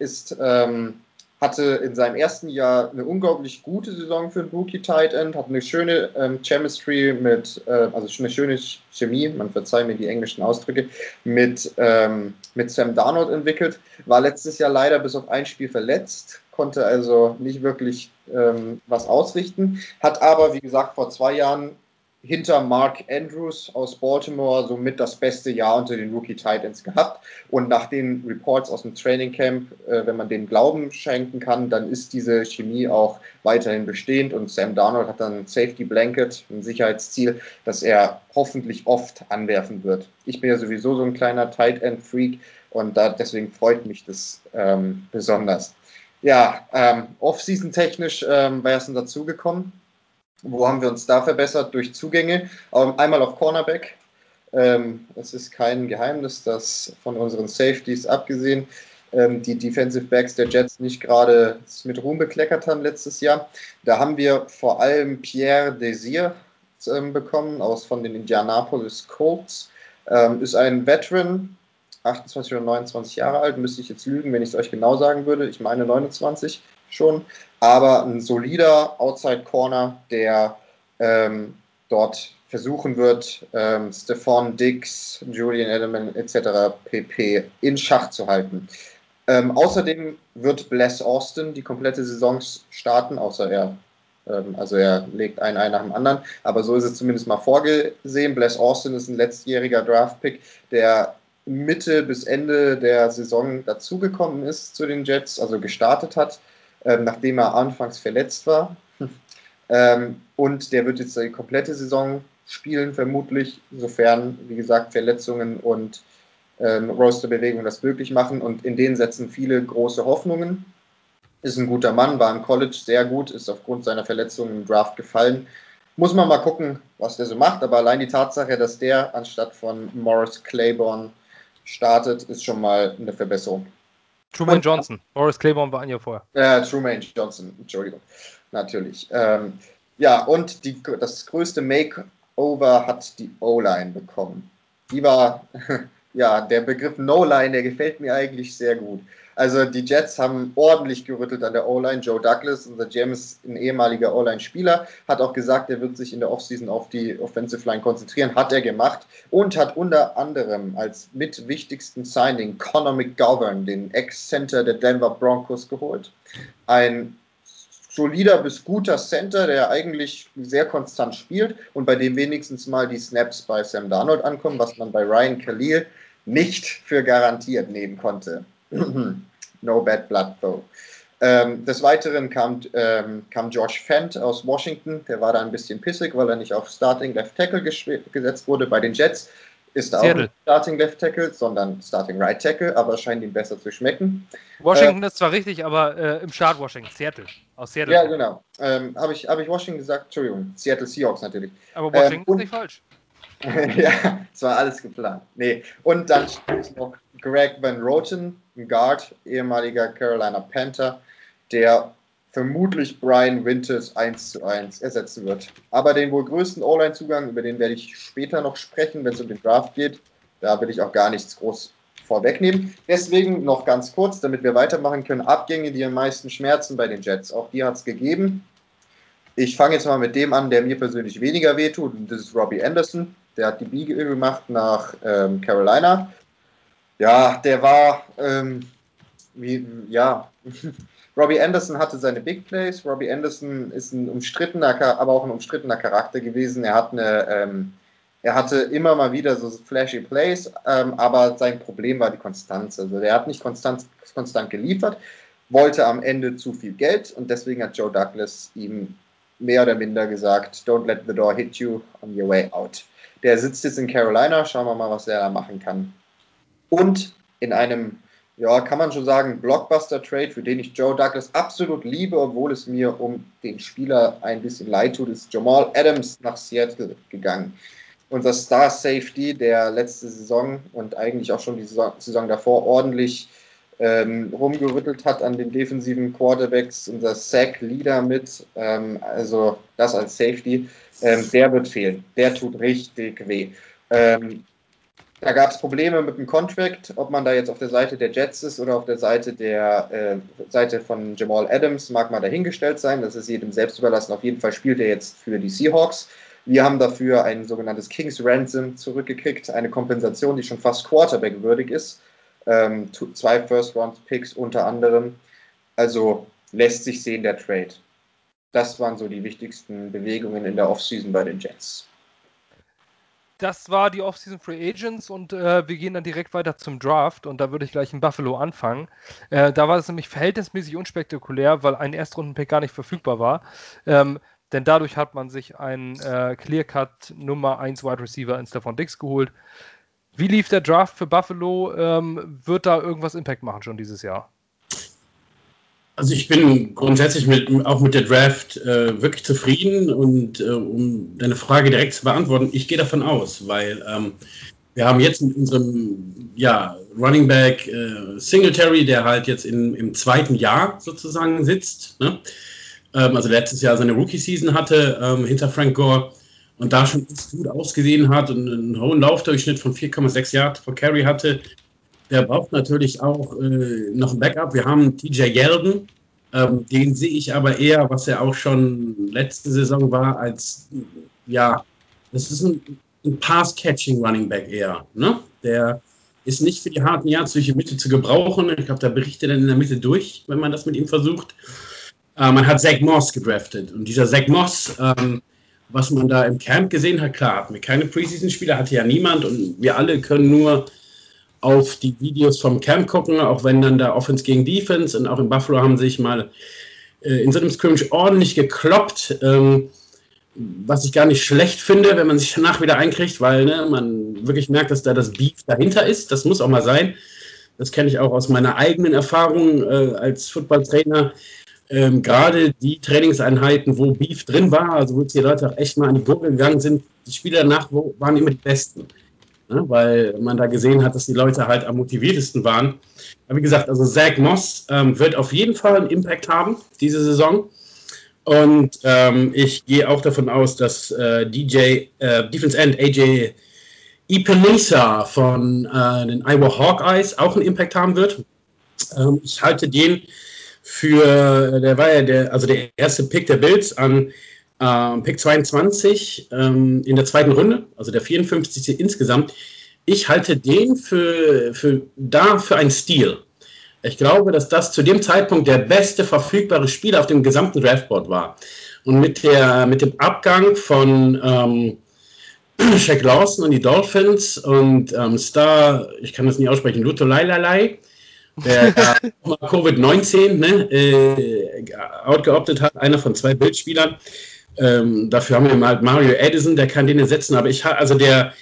ist ähm, hatte in seinem ersten Jahr eine unglaublich gute Saison für einen Rookie Tight End, hat eine schöne ähm, Chemistry mit, äh, also eine schöne Chemie, man verzeiht mir die englischen Ausdrücke, mit, ähm, mit Sam Darnold entwickelt, war letztes Jahr leider bis auf ein Spiel verletzt, konnte also nicht wirklich ähm, was ausrichten, hat aber, wie gesagt, vor zwei Jahren hinter Mark Andrews aus Baltimore somit das beste Jahr unter den Rookie Titans gehabt. Und nach den Reports aus dem Training Camp, äh, wenn man den Glauben schenken kann, dann ist diese Chemie auch weiterhin bestehend. Und Sam Darnold hat dann ein Safety Blanket, ein Sicherheitsziel, das er hoffentlich oft anwerfen wird. Ich bin ja sowieso so ein kleiner Tight End Freak und da, deswegen freut mich das ähm, besonders. Ja, ähm, Off-Season technisch ähm, wäre es denn dazugekommen? Wo haben wir uns da verbessert? Durch Zugänge. Einmal auf Cornerback. Ähm, es ist kein Geheimnis, dass von unseren Safeties abgesehen ähm, die Defensive Backs der Jets nicht gerade mit Ruhm bekleckert haben letztes Jahr. Da haben wir vor allem Pierre Desir ähm, bekommen aus von den Indianapolis Colts. Ist ein Veteran, 28 oder 29 Jahre alt, müsste ich jetzt lügen, wenn ich es euch genau sagen würde. Ich meine 29 schon aber ein solider Outside Corner, der ähm, dort versuchen wird, ähm, Stefan Dix, Julian Edelman etc. pp. in Schach zu halten. Ähm, außerdem wird Bless Austin die komplette Saison starten, außer er, ähm, also er legt einen ein nach dem anderen, aber so ist es zumindest mal vorgesehen. Bless Austin ist ein letztjähriger Draftpick, der Mitte bis Ende der Saison dazugekommen ist zu den Jets, also gestartet hat nachdem er anfangs verletzt war. ähm, und der wird jetzt die komplette Saison spielen, vermutlich, sofern, wie gesagt, Verletzungen und ähm, Rosterbewegungen das möglich machen. Und in den setzen viele große Hoffnungen. Ist ein guter Mann, war im College sehr gut, ist aufgrund seiner Verletzungen im Draft gefallen. Muss man mal gucken, was der so macht. Aber allein die Tatsache, dass der anstatt von Morris Claiborne startet, ist schon mal eine Verbesserung. Truman Johnson. Morris Claiborne war ein Jahr vorher. Äh, Truman Johnson, Entschuldigung. Natürlich. Ähm, ja, und die, das größte Makeover hat die O-Line bekommen. Die war, ja, der Begriff No-Line, der gefällt mir eigentlich sehr gut. Also die Jets haben ordentlich gerüttelt an der O-Line. Joe Douglas, unser GM, ist ein ehemaliger O-Line-Spieler, hat auch gesagt, er wird sich in der Offseason auf die Offensive Line konzentrieren. Hat er gemacht und hat unter anderem als mit wichtigsten Signing Conor McGovern, den Ex-Center der Denver Broncos, geholt. Ein solider bis guter Center, der eigentlich sehr konstant spielt und bei dem wenigstens mal die Snaps bei Sam Darnold ankommen, was man bei Ryan Khalil nicht für garantiert nehmen konnte. No bad blood though. Ähm, des Weiteren kam, ähm, kam Josh Fent aus Washington, der war da ein bisschen pissig, weil er nicht auf Starting Left Tackle gesetzt wurde bei den Jets. Ist er auch nicht Starting Left Tackle, sondern Starting Right Tackle, aber scheint ihm besser zu schmecken. Washington äh, ist zwar richtig, aber äh, im Start Washington, Seattle. Aus Seattle. Ja, genau. Ähm, Habe ich, hab ich Washington gesagt? Entschuldigung, Seattle Seahawks natürlich. Aber Washington ähm, ist nicht falsch. ja, es war alles geplant. Nee. Und dann steht noch Greg Van Roten, ein Guard, ehemaliger Carolina Panther, der vermutlich Brian Winters 1 zu 1 ersetzen wird. Aber den wohl größten O-Line-Zugang, über den werde ich später noch sprechen, wenn es um den Draft geht. Da will ich auch gar nichts groß vorwegnehmen. Deswegen noch ganz kurz, damit wir weitermachen können, Abgänge, die am meisten schmerzen bei den Jets. Auch die hat es gegeben Ich fange jetzt mal mit dem an, der mir persönlich weniger wehtut, und das ist Robbie Anderson. Der hat die Biege gemacht nach ähm, Carolina. Ja, der war, ähm, wie, ja, Robbie Anderson hatte seine Big Plays. Robbie Anderson ist ein umstrittener, aber auch ein umstrittener Charakter gewesen. Er hat eine, ähm, er hatte immer mal wieder so flashy Plays, ähm, aber sein Problem war die Konstanz. Also der hat nicht konstant, konstant geliefert, wollte am Ende zu viel Geld und deswegen hat Joe Douglas ihm mehr oder minder gesagt, don't let the door hit you on your way out. Der sitzt jetzt in Carolina, schauen wir mal, was er da machen kann. Und in einem ja, kann man schon sagen, Blockbuster-Trade, für den ich Joe Douglas absolut liebe, obwohl es mir um den Spieler ein bisschen leid tut, ist Jamal Adams nach Seattle gegangen. Unser Star Safety, der letzte Saison und eigentlich auch schon die Saison, davor ordentlich ähm, rumgerüttelt hat an den defensiven Quarterbacks, unser Sack-Leader mit, ähm, also das als Safety, ähm, der wird fehlen. Der tut richtig weh. Ähm, da gab es Probleme mit dem Contract, ob man da jetzt auf der Seite der Jets ist oder auf der Seite der äh, Seite von Jamal Adams, mag mal dahingestellt sein. Das ist jedem selbst überlassen. Auf jeden Fall spielt er jetzt für die Seahawks. Wir haben dafür ein sogenanntes Kings Ransom zurückgekriegt, eine Kompensation, die schon fast Quarterback-würdig ist. Ähm, zwei First-Round-Picks unter anderem. Also lässt sich sehen der Trade. Das waren so die wichtigsten Bewegungen in der Offseason bei den Jets das war die Offseason Free Agents und äh, wir gehen dann direkt weiter zum Draft und da würde ich gleich in Buffalo anfangen. Äh, da war es nämlich verhältnismäßig unspektakulär, weil ein Erstrundenpick gar nicht verfügbar war. Ähm, denn dadurch hat man sich einen äh, Clear-Cut Nummer 1 Wide Receiver in Stephon Dix geholt. Wie lief der Draft für Buffalo? Ähm, wird da irgendwas Impact machen schon dieses Jahr? Also ich bin grundsätzlich mit, auch mit der Draft äh, wirklich zufrieden und äh, um deine Frage direkt zu beantworten, ich gehe davon aus, weil ähm, wir haben jetzt mit unserem ja, Running Back äh, Singletary, der halt jetzt in, im zweiten Jahr sozusagen sitzt, ne? ähm, also letztes Jahr seine Rookie-Season hatte ähm, hinter Frank Gore und da schon gut ausgesehen hat und einen hohen Laufdurchschnitt von 4,6 Yards pro Carry hatte, der braucht natürlich auch äh, noch ein Backup. Wir haben TJ Yeldon, ähm, den sehe ich aber eher, was er auch schon letzte Saison war, als ja, das ist ein, ein Pass-Catching-Running Back eher. Ne? Der ist nicht für die harten Yards durch die Mitte zu gebrauchen. Ich glaube, da berichtet er in der Mitte durch, wenn man das mit ihm versucht. Äh, man hat Zach Moss gedraftet und dieser Zach Moss, ähm, was man da im Camp gesehen hat, klar, hatten wir keine Preseason-Spieler, hatte ja niemand und wir alle können nur auf die Videos vom Camp gucken, auch wenn dann da Offense gegen Defense und auch in Buffalo haben sich mal äh, in so einem Scrimmage ordentlich gekloppt, ähm, was ich gar nicht schlecht finde, wenn man sich danach wieder einkriegt, weil ne, man wirklich merkt, dass da das Beef dahinter ist. Das muss auch mal sein. Das kenne ich auch aus meiner eigenen Erfahrung äh, als Footballtrainer. Ähm, Gerade die Trainingseinheiten, wo Beef drin war, also wo die Leute auch echt mal an die Gurgel gegangen sind, die Spiele danach waren immer die besten ne? weil man da gesehen hat, dass die Leute halt am motiviertesten waren. Aber wie gesagt, also Zach Moss ähm, wird auf jeden Fall einen Impact haben diese Saison. Und ähm, ich gehe auch davon aus, dass äh, DJ, äh, Defense End AJ Ipenisa von äh, den Iowa Hawkeyes auch einen Impact haben wird. Ähm, ich halte den für, der war ja der, also der erste Pick der Bills an ähm, Pick 22 ähm, in der zweiten Runde, also der 54. insgesamt. Ich halte den für, für da für einen Stil. Ich glaube, dass das zu dem Zeitpunkt der beste verfügbare Spieler auf dem gesamten Draftboard war. Und mit, der, mit dem Abgang von ähm, Shaq Lawson und die Dolphins und ähm, Star, ich kann das nicht aussprechen, Luto Lailalai, der äh, Covid-19 ne, äh, outgeoptet hat, einer von zwei Bildspielern, ähm, dafür haben wir halt Mario Edison, der kann den ersetzen. Aber ich also der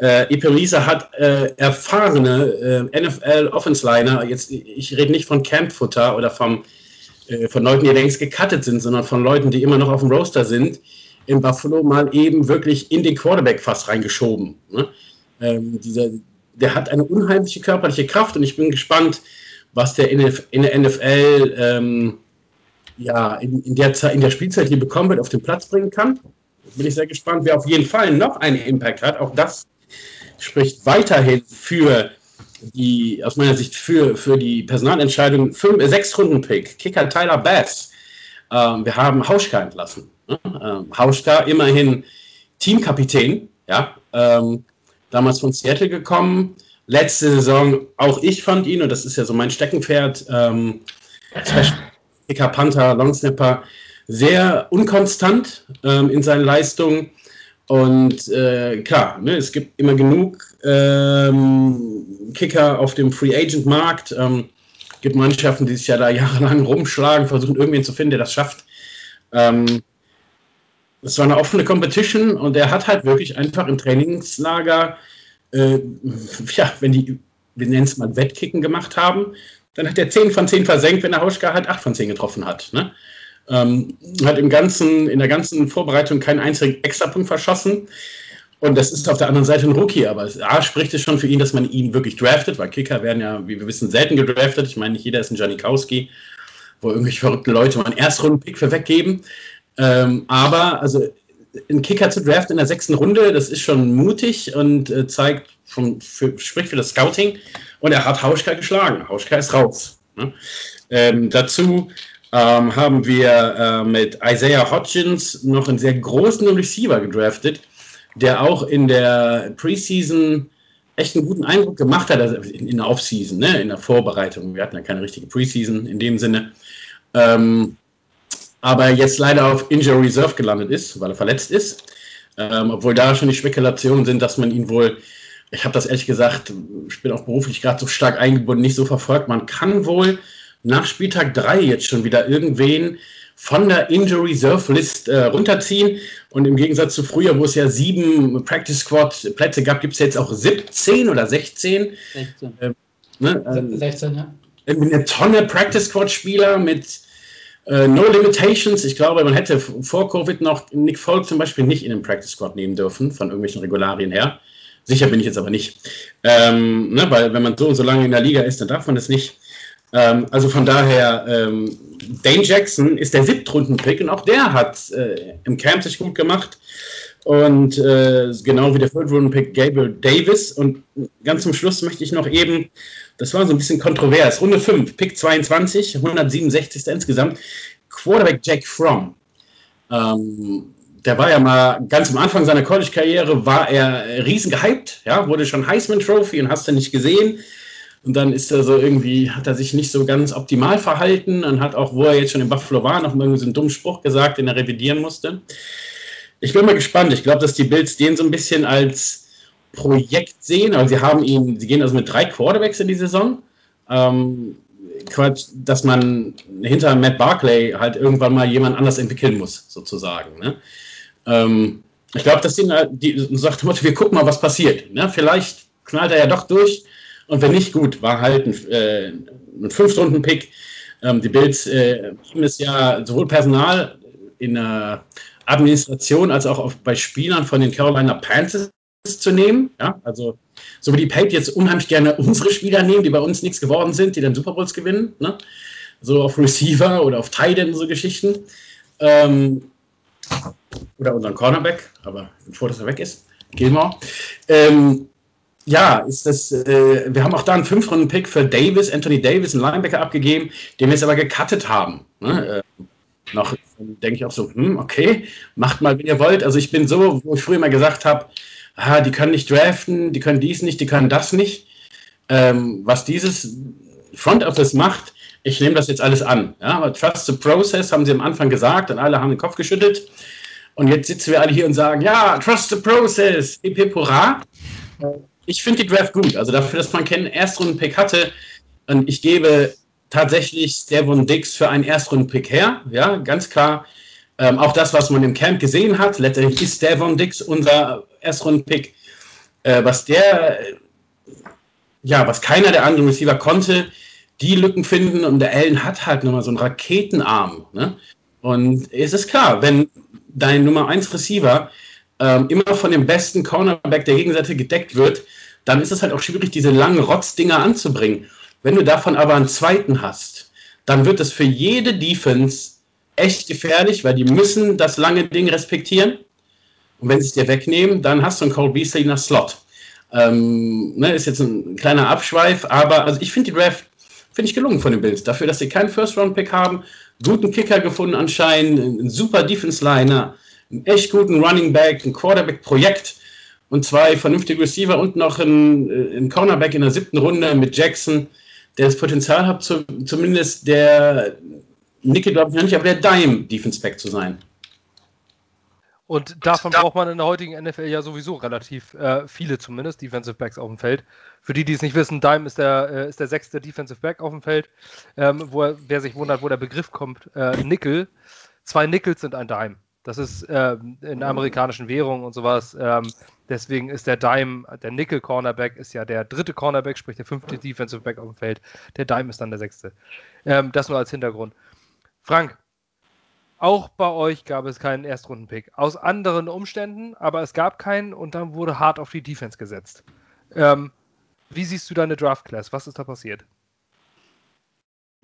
äh, Ipelisa hat äh, erfahrene äh, NFL-Offense-Liner. Jetzt, ich rede nicht von Campfutter oder vom, äh, von Leuten, die längst gecuttet sind, sondern von Leuten, die immer noch auf dem Roster sind. In Buffalo mal eben wirklich in den Quarterback fast reingeschoben. Ne? Ähm, dieser, der hat eine unheimliche körperliche Kraft und ich bin gespannt, was der in, der NFL ähm, ja, in, in, der in der Spielzeit, die bekommen wird, auf den Platz bringen kann. Bin ich sehr gespannt, wer auf jeden Fall noch einen Impact hat. Auch das spricht weiterhin für die, aus meiner Sicht, für, für die Personalentscheidung, fünf, sechs Runden Pick, Kicker Tyler Bass Ähm, wir haben Hauschka entlassen. Ne? Ähm, Hauschka immerhin Teamkapitän, ja, ähm, damals von Seattle gekommen. Letzte Saison, auch ich fand ihn, und das ist ja so mein Steckenpferd, ähm, Kicker, Panther, Longsnapper, sehr unkonstant ähm, in seinen Leistungen. Und äh, klar, ne, es gibt immer genug ähm, Kicker auf dem Free Agent Markt. Ähm, gibt Mannschaften, die sich ja da jahrelang rumschlagen, versuchen irgendwen zu finden, der das schafft. Ähm, es war eine offene Competition und er hat halt wirklich einfach im Trainingslager, äh, ja, wenn die, wir nennen es mal Wettkicken gemacht haben, dann hat er 10 von 10 versenkt, wenn der Hauschka halt 8 von 10 getroffen hat. Ne? Ähm, hat im ganzen, in der ganzen Vorbereitung keinen einzigen Extrapunkt verschossen. Und das ist auf der anderen Seite ein Rookie, aber A spricht es schon für ihn, dass man ihn wirklich draftet, weil Kicker werden ja, wie wir wissen, selten gedraftet. Ich meine, nicht jeder ist ein Janikowski, wo irgendwelche verrückten Leute mal einen Erstrunden-Pick für weggeben. Ähm, aber also einen Kicker zu draften in der sechsten Runde, das ist schon mutig und äh, zeigt, vom, für, spricht für das Scouting. Und er hat Hauschka geschlagen. Hauschka ist raus. Ne? Ähm, dazu ähm, haben wir äh, mit Isaiah Hodgins noch einen sehr großen Receiver gedraftet, der auch in der Preseason echt einen guten Eindruck gemacht hat, also in der Offseason, ne, in der Vorbereitung. Wir hatten ja keine richtige Preseason in dem Sinne. Ähm, aber jetzt leider auf Injury Reserve gelandet ist, weil er verletzt ist. Ähm, obwohl da schon die Spekulationen sind, dass man ihn wohl, ich habe das ehrlich gesagt, ich bin auch beruflich gerade so stark eingebunden, nicht so verfolgt. Man kann wohl nach Spieltag 3 jetzt schon wieder irgendwen von der Injury Reserve List äh, runterziehen. Und im Gegensatz zu früher, wo es ja sieben Practice Squad Plätze gab, gibt es jetzt auch 17 oder 16. 16. Äh, ne, äh, 16, ja. Eine Tonne Practice Squad Spieler mit äh, No Limitations. Ich glaube, man hätte vor Covid noch Nick Folk zum Beispiel nicht in den Practice Squad nehmen dürfen, von irgendwelchen Regularien her. Sicher bin ich jetzt aber nicht. Ähm, ne, weil wenn man so und so lange in der Liga ist, dann darf man das nicht. Ähm, also von daher, ähm, Dane Jackson ist der Siebtrunden-Pick und auch der hat äh, im Camp sich gut gemacht. Und äh, genau wie der Third-Runden-Pick Gabriel Davis. Und ganz zum Schluss möchte ich noch eben, das war so ein bisschen kontrovers, Runde 5, Pick 22, 167. insgesamt, Quarterback Jack Fromm. Ähm, der war ja mal ganz am Anfang seiner College-Karriere, war er riesen gehypt, ja, wurde schon Heisman Trophy und hast du nicht gesehen. Und dann ist er so irgendwie, hat er sich nicht so ganz optimal verhalten und hat auch, wo er jetzt schon in Buffalo war, noch irgendwie so einen dummen Spruch gesagt, den er revidieren musste. Ich bin mal gespannt. Ich glaube, dass die Bills den so ein bisschen als Projekt sehen. Also sie haben ihn, sie gehen also mit drei Quarterbacks in die Saison. Ähm, dass man hinter Matt Barclay halt irgendwann mal jemand anders entwickeln muss, sozusagen. Ne? Ähm, ich glaube, dass die, die sagt, wir gucken mal, was passiert. Ne? Vielleicht knallt er ja doch durch und wenn nicht, gut, war halt ein, äh, ein Fünf-Stunden-Pick. Ähm, die Bills äh, es ja sowohl Personal in der Administration als auch auf, bei Spielern von den Carolina Panthers zu nehmen. Ja, also so wie die Patriots unheimlich gerne unsere Spieler nehmen, die bei uns nichts geworden sind, die dann Super Bowls gewinnen. Ne? So auf Receiver oder auf Tight End so Geschichten. Ähm, oder unseren Cornerback, aber bevor das er weg ist, Gilmore. Ähm, ja, ist das, äh, wir haben auch da einen Fünf-Runden-Pick für Davis, Anthony Davis, einen Linebacker abgegeben, den wir jetzt aber gecuttet haben. Ne? Äh, noch denke ich auch so, hm, okay, macht mal, wie ihr wollt. Also ich bin so, wo ich früher mal gesagt habe, ah, die können nicht draften, die können dies nicht, die können das nicht. Ähm, was dieses Front Office macht, ich nehme das jetzt alles an. Ja, aber Trust the Process haben sie am Anfang gesagt und alle haben den Kopf geschüttelt. Und jetzt sitzen wir alle hier und sagen, ja, Trust the Process, hip ich finde die Draft gut. Also dafür, dass man keinen Erstrunden-Pick hatte. Und ich gebe tatsächlich Devon Dix für einen Erstrunden-Pick her. Ja, ganz klar. Ähm, auch das, was man im Camp gesehen hat. Letztendlich ist Devon Dix unser Erstrunden-Pick. Äh, was der, ja, was keiner der anderen Receiver konnte, die Lücken finden. Und der Allen hat halt nochmal so einen Raketenarm. Ne? Und es ist klar, wenn dein Nummer 1 Receiver ähm, immer von dem besten Cornerback der Gegenseite gedeckt wird, dann ist es halt auch schwierig, diese langen Rotzdinger anzubringen. Wenn du davon aber einen zweiten hast, dann wird es für jede Defense echt gefährlich, weil die müssen das lange Ding respektieren. Und wenn sie es dir wegnehmen, dann hast du einen Cole Beasley der Slot. Ähm, ne, ist jetzt ein kleiner Abschweif, aber also ich finde die Draft finde ich gelungen von den Bills. Dafür, dass sie keinen First-Round-Pick haben, guten Kicker gefunden anscheinend, einen super Defense-Liner, einen echt guten Running Back, ein Quarterback-Projekt und zwei vernünftige Receiver und noch ein, äh, ein Cornerback in der siebten Runde mit Jackson, der das Potenzial hat, zu, zumindest der Nickel glaube ich nicht, aber der Dime-Defense-Back zu sein. Und davon braucht man in der heutigen NFL ja sowieso relativ äh, viele zumindest, Defensive Backs auf dem Feld. Für die, die es nicht wissen, Dime ist der, äh, ist der sechste Defensive Back auf dem Feld. Ähm, wo er, wer sich wundert, wo der Begriff kommt, äh, Nickel. Zwei Nickels sind ein Dime. Das ist ähm, in der amerikanischen Währung und sowas. Ähm, deswegen ist der Dime, der Nickel-Cornerback ist ja der dritte Cornerback, sprich der fünfte Defensive Back auf dem Feld. Der Dime ist dann der sechste. Ähm, das nur als Hintergrund. Frank, auch bei euch gab es keinen Erstrunden-Pick. Aus anderen Umständen, aber es gab keinen und dann wurde hart auf die Defense gesetzt. Ähm, wie siehst du deine Draft-Class? Was ist da passiert?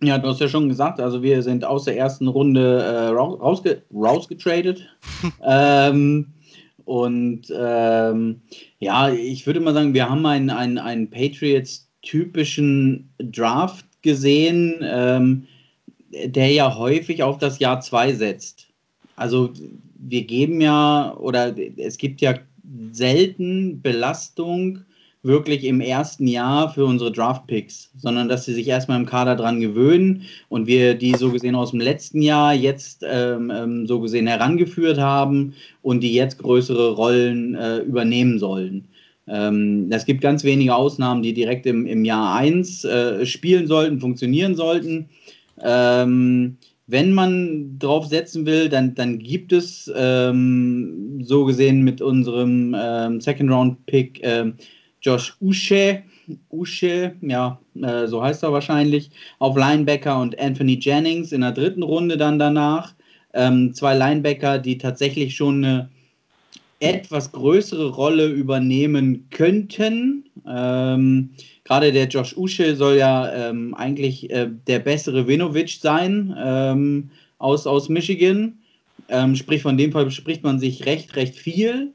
Ja, du hast ja schon gesagt, also wir sind aus der ersten Runde äh, rausge rausgetradet. ähm, und ähm, ja, ich würde mal sagen, wir haben einen, einen, einen Patriots-typischen Draft gesehen. Ähm, der ja häufig auf das Jahr 2 setzt. Also wir geben ja, oder es gibt ja selten Belastung wirklich im ersten Jahr für unsere Draft-Picks, sondern dass sie sich erstmal im Kader dran gewöhnen und wir die so gesehen aus dem letzten Jahr jetzt ähm, ähm so gesehen herangeführt haben und die jetzt größere Rollen äh, übernehmen sollen. Ähm, es gibt ganz wenige Ausnahmen, die direkt im, im Jahr 1 äh, spielen sollten, funktionieren sollten. Ähm, wenn man drauf setzen will, dann, dann gibt es ähm, so gesehen mit unserem ähm, Second Round Pick ähm, Josh Usche, Usche, ja, äh, so heißt er wahrscheinlich, auf Linebacker und Anthony Jennings in der dritten Runde dann danach. Ähm, zwei Linebacker, die tatsächlich schon eine etwas größere Rolle übernehmen könnten. Ähm, Gerade der Josh Usche soll ja ähm, eigentlich äh, der bessere Winovich sein ähm, aus, aus Michigan. Ähm, sprich, von dem Fall spricht man sich recht, recht viel.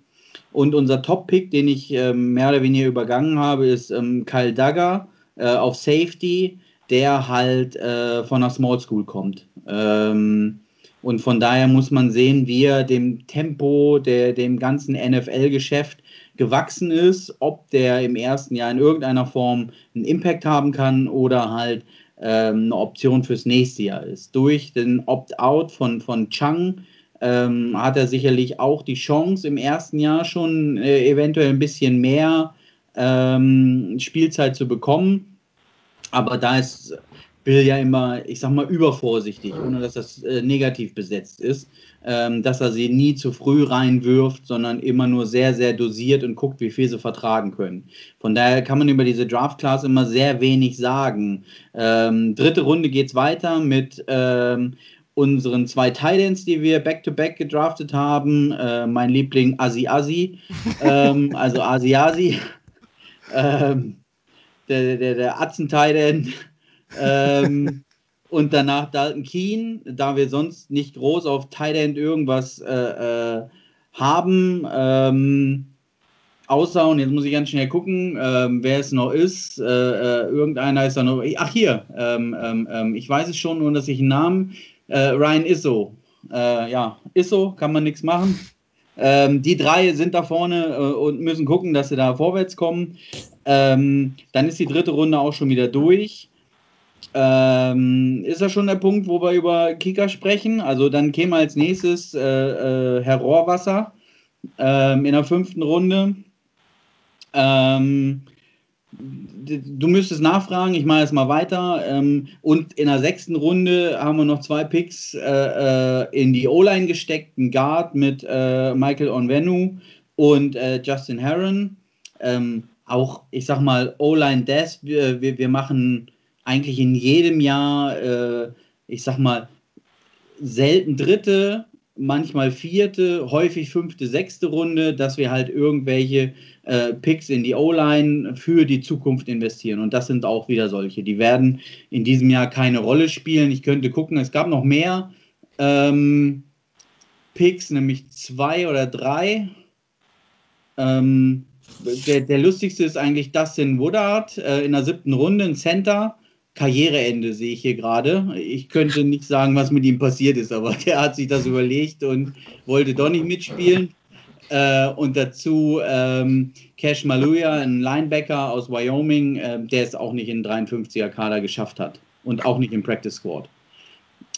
Und unser Top-Pick, den ich ähm, mehr oder weniger übergangen habe, ist ähm, Kyle Dagger äh, auf Safety, der halt äh, von der Small School kommt. Ähm, und von daher muss man sehen, wie er dem Tempo, der, dem ganzen NFL-Geschäft gewachsen ist, ob der im ersten Jahr in irgendeiner Form einen Impact haben kann oder halt ähm, eine Option fürs nächste Jahr ist. Durch den Opt-out von, von Chang ähm, hat er sicherlich auch die Chance, im ersten Jahr schon äh, eventuell ein bisschen mehr ähm, Spielzeit zu bekommen. Aber da ist Bill ja immer, ich sag mal, übervorsichtig, ohne dass das äh, negativ besetzt ist, ähm, dass er sie nie zu früh reinwirft, sondern immer nur sehr, sehr dosiert und guckt, wie viel sie vertragen können. Von daher kann man über diese Draft-Class immer sehr wenig sagen. Ähm, dritte Runde geht's weiter mit ähm, unseren zwei Titans, die wir back-to-back -back gedraftet haben. Äh, mein Liebling Asi Asi, ähm, also Asi Asi. ähm, der, der, der Atzen-Titan ähm, und danach Dalton Keen, da wir sonst nicht groß auf Tight End irgendwas äh, äh, haben. Ähm, außer, und jetzt muss ich ganz schnell gucken, ähm, wer es noch ist. Äh, äh irgendeiner ist da noch. Ach, hier. Ähm, ähm, ähm, ich weiß es schon, nur dass ich einen Namen. Äh, Ryan Isso. Äh, ja, Isso, kann man nichts machen. Ähm, die drei sind da vorne äh, und müssen gucken, dass sie da vorwärts kommen. Ähm, dann ist die dritte Runde auch schon wieder durch. Ähm, ist das schon der Punkt, wo wir über Kicker sprechen? Also dann käme als nächstes äh, äh, Herr Rohrwasser ähm, in der fünften Runde. Ähm, du müsstest nachfragen, ich mache jetzt mal weiter. Ähm, und in der sechsten Runde haben wir noch zwei Picks äh, äh in die O-Line gesteckt, ein Guard mit äh, Michael Onvenu und äh, Justin Herron. Ähm, auch, ich sag mal, O-Line Death, wir, wir, wir machen eigentlich in jedem Jahr, äh, ich sag mal, selten dritte, manchmal vierte, häufig fünfte, sechste Runde, dass wir halt irgendwelche äh, Picks in die O-Line für die Zukunft investieren. Und das sind auch wieder solche. Die werden in diesem Jahr keine Rolle spielen. Ich könnte gucken, es gab noch mehr ähm, Picks, nämlich zwei oder drei. Ähm, der, der lustigste ist eigentlich Dustin Woodard äh, in der siebten Runde, ein Center Karriereende, sehe ich hier gerade. Ich könnte nicht sagen, was mit ihm passiert ist, aber der hat sich das überlegt und wollte doch nicht mitspielen. Äh, und dazu ähm, Cash Maluya, ein Linebacker aus Wyoming, äh, der es auch nicht in den 53er Kader geschafft hat und auch nicht im Practice Squad.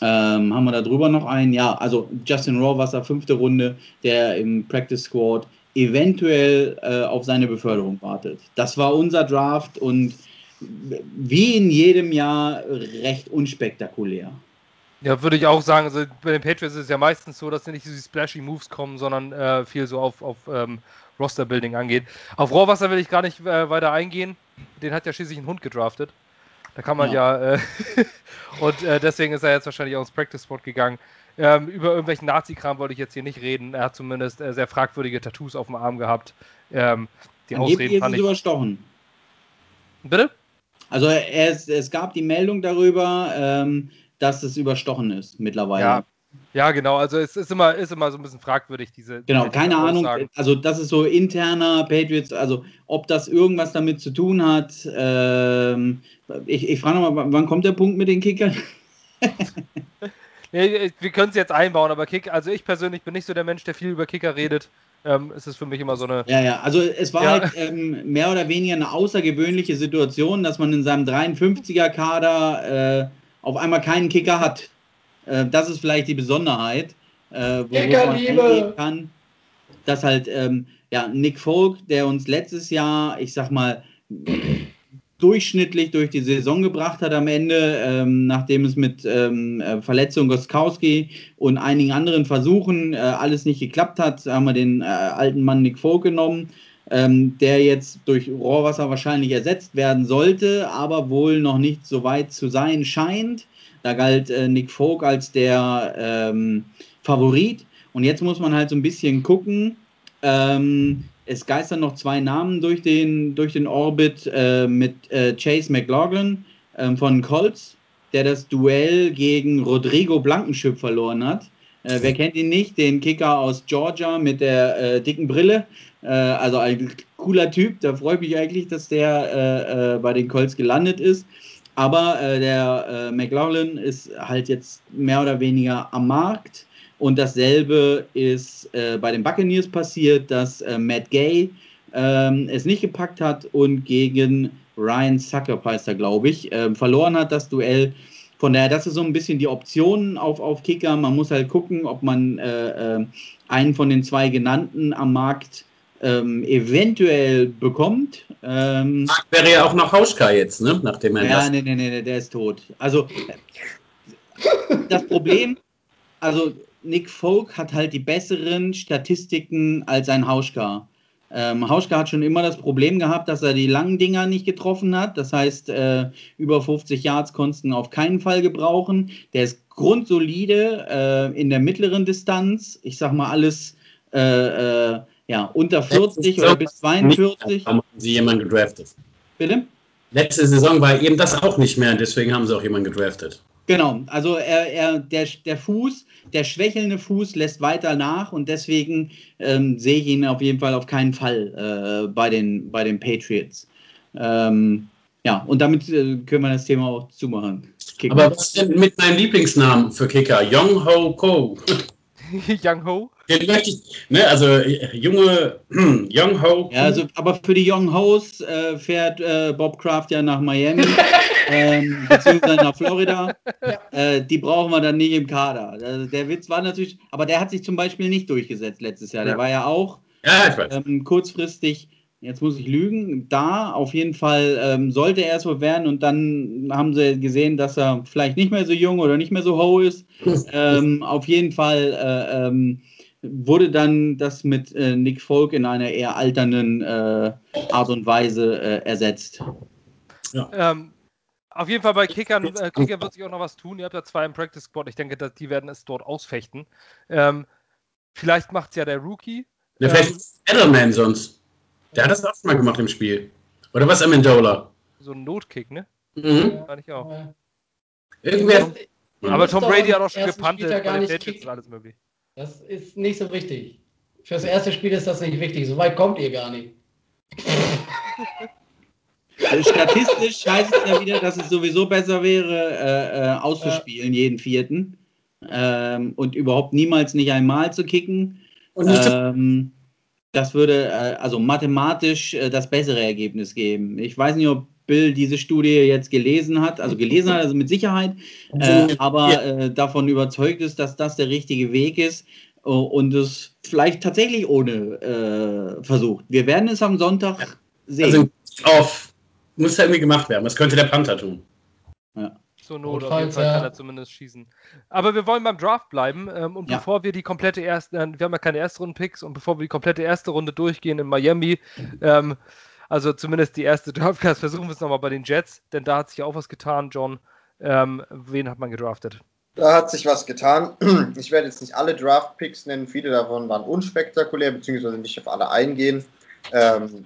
Ähm, haben wir da drüber noch einen? Ja, also Justin Rohrwasser, fünfte Runde, der im Practice Squad eventuell äh, auf seine Beförderung wartet. Das war unser Draft und wie in jedem Jahr recht unspektakulär. Ja, würde ich auch sagen. Also bei den Patriots ist es ja meistens so, dass sie nicht diese splashy Moves kommen, sondern äh, viel so auf, auf ähm, Roster-Building angeht. Auf Rohrwasser will ich gar nicht äh, weiter eingehen. Den hat ja schließlich ein Hund gedraftet. Da kann man ja, ja äh, und äh, deswegen ist er jetzt wahrscheinlich auch ins Practice Spot gegangen. Ähm, über irgendwelchen Nazi-Kram wollte ich jetzt hier nicht reden. Er hat zumindest äh, sehr fragwürdige Tattoos auf dem Arm gehabt. Ähm, die Ausreden fand ich. überstochen. Bitte? Also es, es gab die Meldung darüber, ähm, dass es überstochen ist mittlerweile. Ja. Ja, genau. Also es ist immer, ist immer so ein bisschen fragwürdig, diese. Genau, keine Ahnung. Also das ist so interner Patriots, also ob das irgendwas damit zu tun hat. Ähm, ich ich frage nochmal, wann kommt der Punkt mit den Kickern? nee, wir können es jetzt einbauen, aber Kick, also ich persönlich bin nicht so der Mensch, der viel über Kicker redet. Ähm, es ist für mich immer so eine. Ja, ja, also es war ja. halt ähm, mehr oder weniger eine außergewöhnliche Situation, dass man in seinem 53er-Kader äh, auf einmal keinen Kicker hat. Äh, das ist vielleicht die Besonderheit, äh, wo man kann, dass halt ähm, ja, Nick Folk, der uns letztes Jahr, ich sag mal, durchschnittlich durch die Saison gebracht hat am Ende, ähm, nachdem es mit ähm, äh, Verletzung Goskowski und einigen anderen Versuchen äh, alles nicht geklappt hat, haben wir den äh, alten Mann Nick Folk genommen, ähm, der jetzt durch Rohrwasser wahrscheinlich ersetzt werden sollte, aber wohl noch nicht so weit zu sein scheint. Da galt äh, Nick Folk als der ähm, Favorit. Und jetzt muss man halt so ein bisschen gucken. Es geistern noch zwei Namen durch den, durch den Orbit äh, mit äh, Chase McLaughlin ähm, von Colts, der das Duell gegen Rodrigo Blankenschip verloren hat. Äh, wer kennt ihn nicht? Den Kicker aus Georgia mit der äh, dicken Brille. Äh, also ein cooler Typ. Da freue ich mich eigentlich, dass der äh, bei den Colts gelandet ist. Aber äh, der äh, McLaughlin ist halt jetzt mehr oder weniger am Markt. Und dasselbe ist äh, bei den Buccaneers passiert, dass äh, Matt Gay ähm, es nicht gepackt hat und gegen Ryan Sucker, heißt er, glaube ich, ähm, verloren hat das Duell. Von daher, das ist so ein bisschen die Option auf, auf Kicker. Man muss halt gucken, ob man äh, äh, einen von den zwei genannten am Markt ähm, eventuell bekommt. Ähm, wäre ja auch noch Hauschka jetzt, ne? Nachdem er ja, nee, nee, nee, der ist tot. Also das Problem, also Nick Folk hat halt die besseren Statistiken als ein Hauschka. Ähm, Hauschka hat schon immer das Problem gehabt, dass er die langen Dinger nicht getroffen hat. Das heißt, äh, über 50 Yards konntest auf keinen Fall gebrauchen. Der ist grundsolide äh, in der mittleren Distanz. Ich sag mal alles äh, äh ja, unter 40 oder bis 42. Haben sie jemanden gedraftet. Bitte? Letzte Saison war eben das auch nicht mehr, deswegen haben sie auch jemanden gedraftet. Genau, also er, er, der, der Fuß, der schwächelnde Fuß lässt weiter nach und deswegen ähm, sehe ich ihn auf jeden Fall auf keinen Fall äh, bei, den, bei den Patriots. Ähm, ja, und damit äh, können wir das Thema auch zumachen. Kicker. Aber was denn mit meinem Lieblingsnamen für Kicker? Young Ho Ko. Young Ho? Den möchte ich, ne, also äh, junge Young Ho. Ja, also, aber für die Young Hoes äh, fährt äh, Bob Kraft ja nach Miami, ähm, beziehungsweise nach Florida. Äh, die brauchen wir dann nicht im Kader. Also, der Witz war natürlich, aber der hat sich zum Beispiel nicht durchgesetzt letztes Jahr. Der ja. war ja auch ja, ähm, kurzfristig jetzt muss ich lügen, da auf jeden Fall ähm, sollte er es wohl werden und dann haben sie gesehen, dass er vielleicht nicht mehr so jung oder nicht mehr so hoch ist. Ähm, auf jeden Fall äh, ähm, wurde dann das mit äh, Nick Folk in einer eher alternden äh, Art und Weise äh, ersetzt. Ja. Ähm, auf jeden Fall bei Kickern, äh, Kicker wird sich auch noch was tun. Ihr habt ja zwei im Practice Squad. Ich denke, dass die werden es dort ausfechten. Ähm, vielleicht macht es ja der Rookie. Der ähm, vielleicht Edelman sonst. Der hat das auch schon mal gemacht im Spiel. Oder was Amendola? So ein Notkick, ne? Mhm. Fand ich auch. Irgendwer. Aber Tom Brady hat auch schon gepantet, gar nicht ist alles möglich. Das ist nicht so wichtig. Fürs erste Spiel ist das nicht wichtig. So weit kommt ihr gar nicht. Statistisch heißt es ja wieder, dass es sowieso besser wäre, äh, äh, auszuspielen, jeden vierten. Ähm, und überhaupt niemals nicht einmal zu kicken. Ähm, das würde äh, also mathematisch äh, das bessere Ergebnis geben. Ich weiß nicht, ob Bill diese Studie jetzt gelesen hat, also gelesen hat, also mit Sicherheit, äh, aber äh, davon überzeugt ist, dass das der richtige Weg ist äh, und es vielleicht tatsächlich ohne äh, versucht. Wir werden es am Sonntag sehen. Also auf muss ja irgendwie gemacht werden. Was könnte der Panther tun? Ja. Zur Not auf jeden Fall ja. kann er zumindest schießen. Aber wir wollen beim Draft bleiben. Ähm, und ja. bevor wir die komplette erste, äh, wir haben ja keine Erstrunden-Picks, und bevor wir die komplette erste Runde durchgehen in Miami, ähm, also zumindest die erste Draftclass, versuchen wir es nochmal bei den Jets, denn da hat sich auch was getan, John. Ähm, wen hat man gedraftet? Da hat sich was getan. Ich werde jetzt nicht alle Draft-Picks nennen, viele davon waren unspektakulär, beziehungsweise nicht auf alle eingehen. Ähm,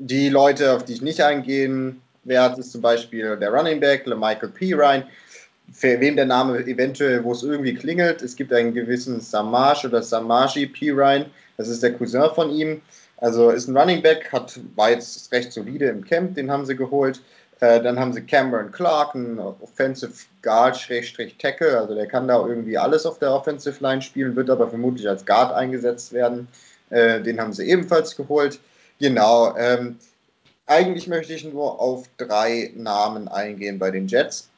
die Leute, auf die ich nicht eingehen werde, ist zum Beispiel der Running Back, Michael P. Ryan. Für wem der Name eventuell, wo es irgendwie klingelt, es gibt einen gewissen Samash oder Samashi P. Ryan, das ist der Cousin von ihm. Also ist ein Running Back, hat, war jetzt recht solide im Camp, den haben sie geholt. Äh, dann haben sie Cameron Clark, einen Offensive Guard, Schrägstrich Tackle, also der kann da irgendwie alles auf der Offensive Line spielen, wird aber vermutlich als Guard eingesetzt werden. Äh, den haben sie ebenfalls geholt. Genau. Ähm, eigentlich möchte ich nur auf drei Namen eingehen bei den Jets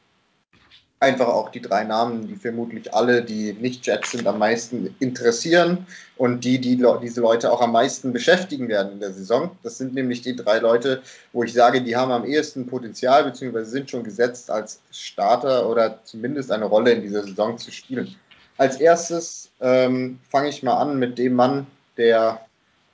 einfach auch die drei Namen, die vermutlich alle, die nicht Jets sind, am meisten interessieren und die, die diese Leute auch am meisten beschäftigen werden in der Saison. Das sind nämlich die drei Leute, wo ich sage, die haben am ehesten Potenzial bzw. sind schon gesetzt als Starter oder zumindest eine Rolle in dieser Saison zu spielen. Als erstes ähm, fange ich mal an mit dem Mann, der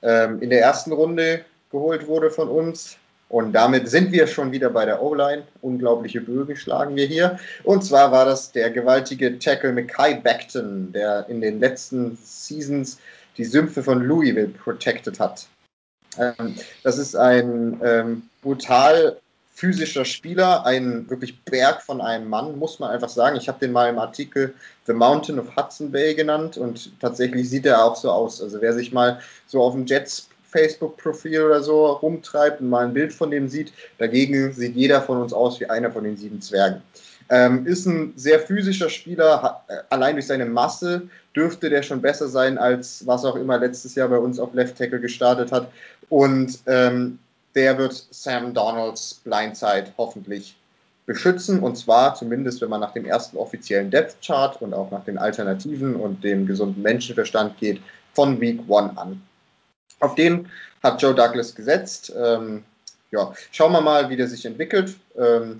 ähm, in der ersten Runde geholt wurde von uns, und damit sind wir schon wieder bei der O-Line. Unglaubliche Bögen schlagen wir hier. Und zwar war das der gewaltige Tackle Mackay Beckton, der in den letzten Seasons die Sümpfe von Louisville protected hat. Ähm, das ist ein ähm, brutal physischer Spieler, ein wirklich Berg von einem Mann, muss man einfach sagen. Ich habe den mal im Artikel The Mountain of Hudson Bay genannt und tatsächlich sieht er auch so aus. Also wer sich mal so auf dem Jets Facebook-Profil oder so rumtreibt und mal ein Bild von dem sieht. Dagegen sieht jeder von uns aus wie einer von den sieben Zwergen. Ähm, ist ein sehr physischer Spieler, hat, äh, allein durch seine Masse dürfte der schon besser sein, als was auch immer letztes Jahr bei uns auf Left Tackle gestartet hat. Und ähm, der wird Sam Donalds Blindside hoffentlich beschützen. Und zwar zumindest, wenn man nach dem ersten offiziellen Depth Chart und auch nach den Alternativen und dem gesunden Menschenverstand geht, von Week One an. Auf den hat Joe Douglas gesetzt. Ähm, ja, schauen wir mal, wie der sich entwickelt. Ähm,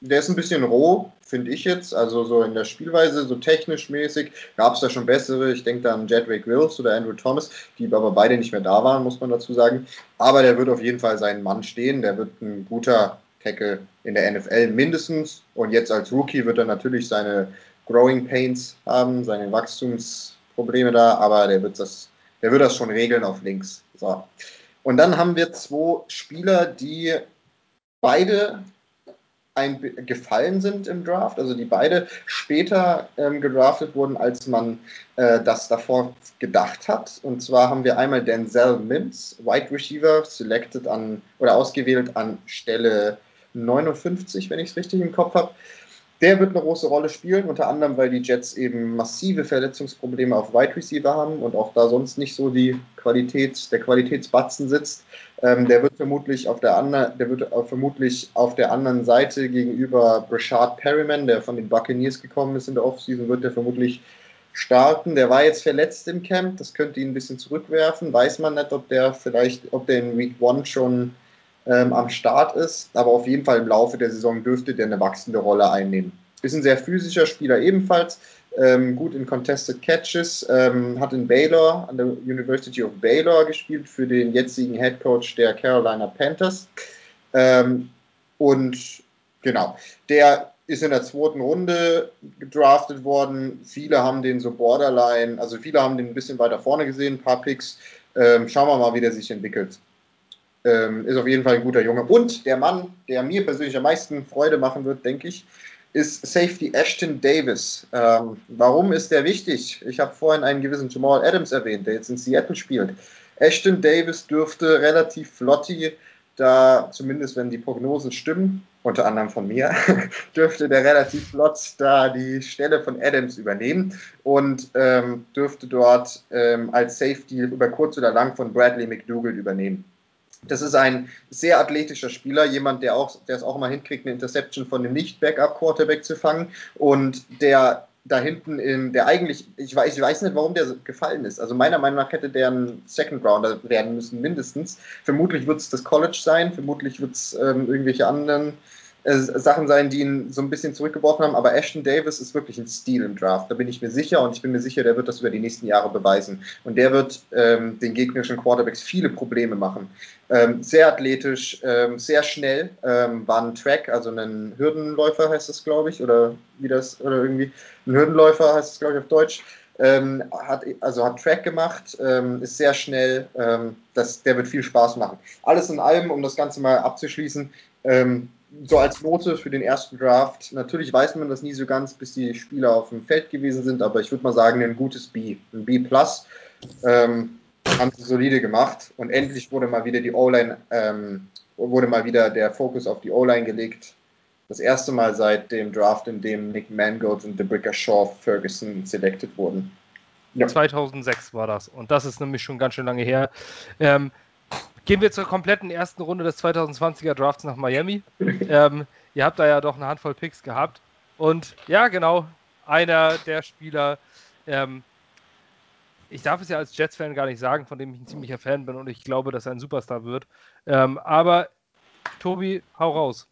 der ist ein bisschen roh, finde ich jetzt. Also so in der Spielweise, so technisch mäßig, gab es da schon bessere. Ich denke da an Jedrick Wills oder Andrew Thomas, die aber beide nicht mehr da waren, muss man dazu sagen. Aber der wird auf jeden Fall seinen Mann stehen. Der wird ein guter Tackle in der NFL mindestens. Und jetzt als Rookie wird er natürlich seine Growing Pains haben, seine Wachstumsprobleme da, aber der wird das der wird das schon regeln auf links. So. Und dann haben wir zwei Spieler, die beide ein, gefallen sind im Draft, also die beide später ähm, gedraftet wurden, als man äh, das davor gedacht hat. Und zwar haben wir einmal Denzel Mims, Wide Receiver, selected an oder ausgewählt an Stelle 59, wenn ich es richtig im Kopf habe. Der wird eine große Rolle spielen, unter anderem, weil die Jets eben massive Verletzungsprobleme auf Wide Receiver haben und auch da sonst nicht so die Qualität, der Qualitätsbatzen sitzt. Ähm, der wird vermutlich auf der anderen, der wird vermutlich auf der anderen Seite gegenüber Brashard Perryman, der von den Buccaneers gekommen ist in der Offseason, wird der vermutlich starten. Der war jetzt verletzt im Camp, das könnte ihn ein bisschen zurückwerfen. Weiß man nicht, ob der vielleicht, ob der in Week One schon ähm, am Start ist, aber auf jeden Fall im Laufe der Saison dürfte der eine wachsende Rolle einnehmen. Ist ein sehr physischer Spieler ebenfalls, ähm, gut in Contested Catches, ähm, hat in Baylor, an der University of Baylor gespielt für den jetzigen Head Coach der Carolina Panthers. Ähm, und genau, der ist in der zweiten Runde gedraftet worden. Viele haben den so borderline, also viele haben den ein bisschen weiter vorne gesehen, ein paar Picks. Ähm, schauen wir mal, wie der sich entwickelt. Ähm, ist auf jeden Fall ein guter Junge. Und der Mann, der mir persönlich am meisten Freude machen wird, denke ich, ist Safety Ashton Davis. Ähm, warum ist der wichtig? Ich habe vorhin einen gewissen Jamal Adams erwähnt, der jetzt in Seattle spielt. Ashton Davis dürfte relativ flotti da, zumindest wenn die Prognosen stimmen, unter anderem von mir, dürfte der relativ flott da die Stelle von Adams übernehmen und ähm, dürfte dort ähm, als Safety über kurz oder lang von Bradley McDougall übernehmen. Das ist ein sehr athletischer Spieler, jemand, der auch, der es auch mal hinkriegt, eine Interception von einem Nicht-Backup-Quarterback zu fangen und der da hinten in der eigentlich, ich weiß, ich weiß nicht, warum der gefallen ist. Also meiner Meinung nach hätte der ein Second Rounder werden müssen, mindestens. Vermutlich wird es das College sein, vermutlich wird es ähm, irgendwelche anderen äh, Sachen sein, die ihn so ein bisschen zurückgeworfen haben. Aber Ashton Davis ist wirklich ein Stil im Draft. Da bin ich mir sicher und ich bin mir sicher, der wird das über die nächsten Jahre beweisen. Und der wird ähm, den gegnerischen Quarterbacks viele Probleme machen. Ähm, sehr athletisch, ähm, sehr schnell, ähm, war ein Track, also ein Hürdenläufer heißt das, glaube ich, oder wie das, oder irgendwie ein Hürdenläufer heißt es, glaube ich, auf Deutsch. Ähm, hat, also hat Track gemacht, ähm, ist sehr schnell, ähm, das, der wird viel Spaß machen. Alles in allem, um das Ganze mal abzuschließen, ähm, so als Note für den ersten Draft. Natürlich weiß man das nie so ganz, bis die Spieler auf dem Feld gewesen sind, aber ich würde mal sagen, ein gutes B, ein B+. Ähm, haben sie solide gemacht und endlich wurde mal wieder die O-Line, ähm, wurde mal wieder der Fokus auf die O-Line gelegt. Das erste Mal seit dem Draft, in dem Nick Mangold und DeBricker Shaw Ferguson selected wurden. Ja. 2006 war das und das ist nämlich schon ganz schön lange her. Ähm, Gehen wir zur kompletten ersten Runde des 2020er Drafts nach Miami. ähm, ihr habt da ja doch eine Handvoll Picks gehabt. Und ja, genau, einer der Spieler, ähm, ich darf es ja als Jets-Fan gar nicht sagen, von dem ich ein ziemlicher Fan bin und ich glaube, dass er ein Superstar wird. Ähm, aber Tobi, hau raus.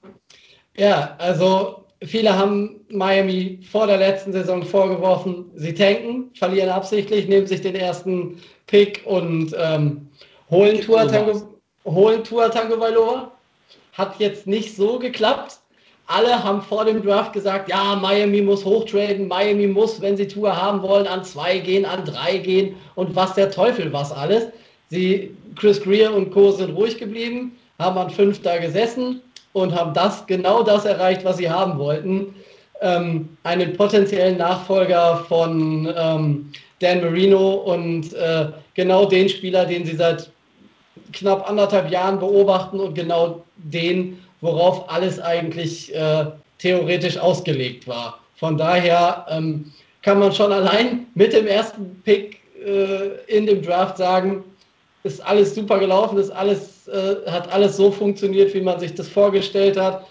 Ja, also viele haben Miami vor der letzten Saison vorgeworfen, sie tanken, verlieren absichtlich, nehmen sich den ersten Pick und ähm, holen Tua Tango, holen Tua Tango Valova. Hat jetzt nicht so geklappt. Alle haben vor dem Draft gesagt, ja, Miami muss hochtraden, Miami muss, wenn sie Tour haben wollen, an zwei gehen, an drei gehen und was der Teufel was alles. Sie, Chris Greer und Co. sind ruhig geblieben, haben an fünf da gesessen und haben das, genau das erreicht, was sie haben wollten. Ähm, einen potenziellen Nachfolger von ähm, Dan Marino und äh, genau den Spieler, den sie seit knapp anderthalb Jahren beobachten und genau den, worauf alles eigentlich äh, theoretisch ausgelegt war. Von daher ähm, kann man schon allein mit dem ersten Pick äh, in dem Draft sagen, ist alles super gelaufen, ist alles, äh, hat alles so funktioniert, wie man sich das vorgestellt hat.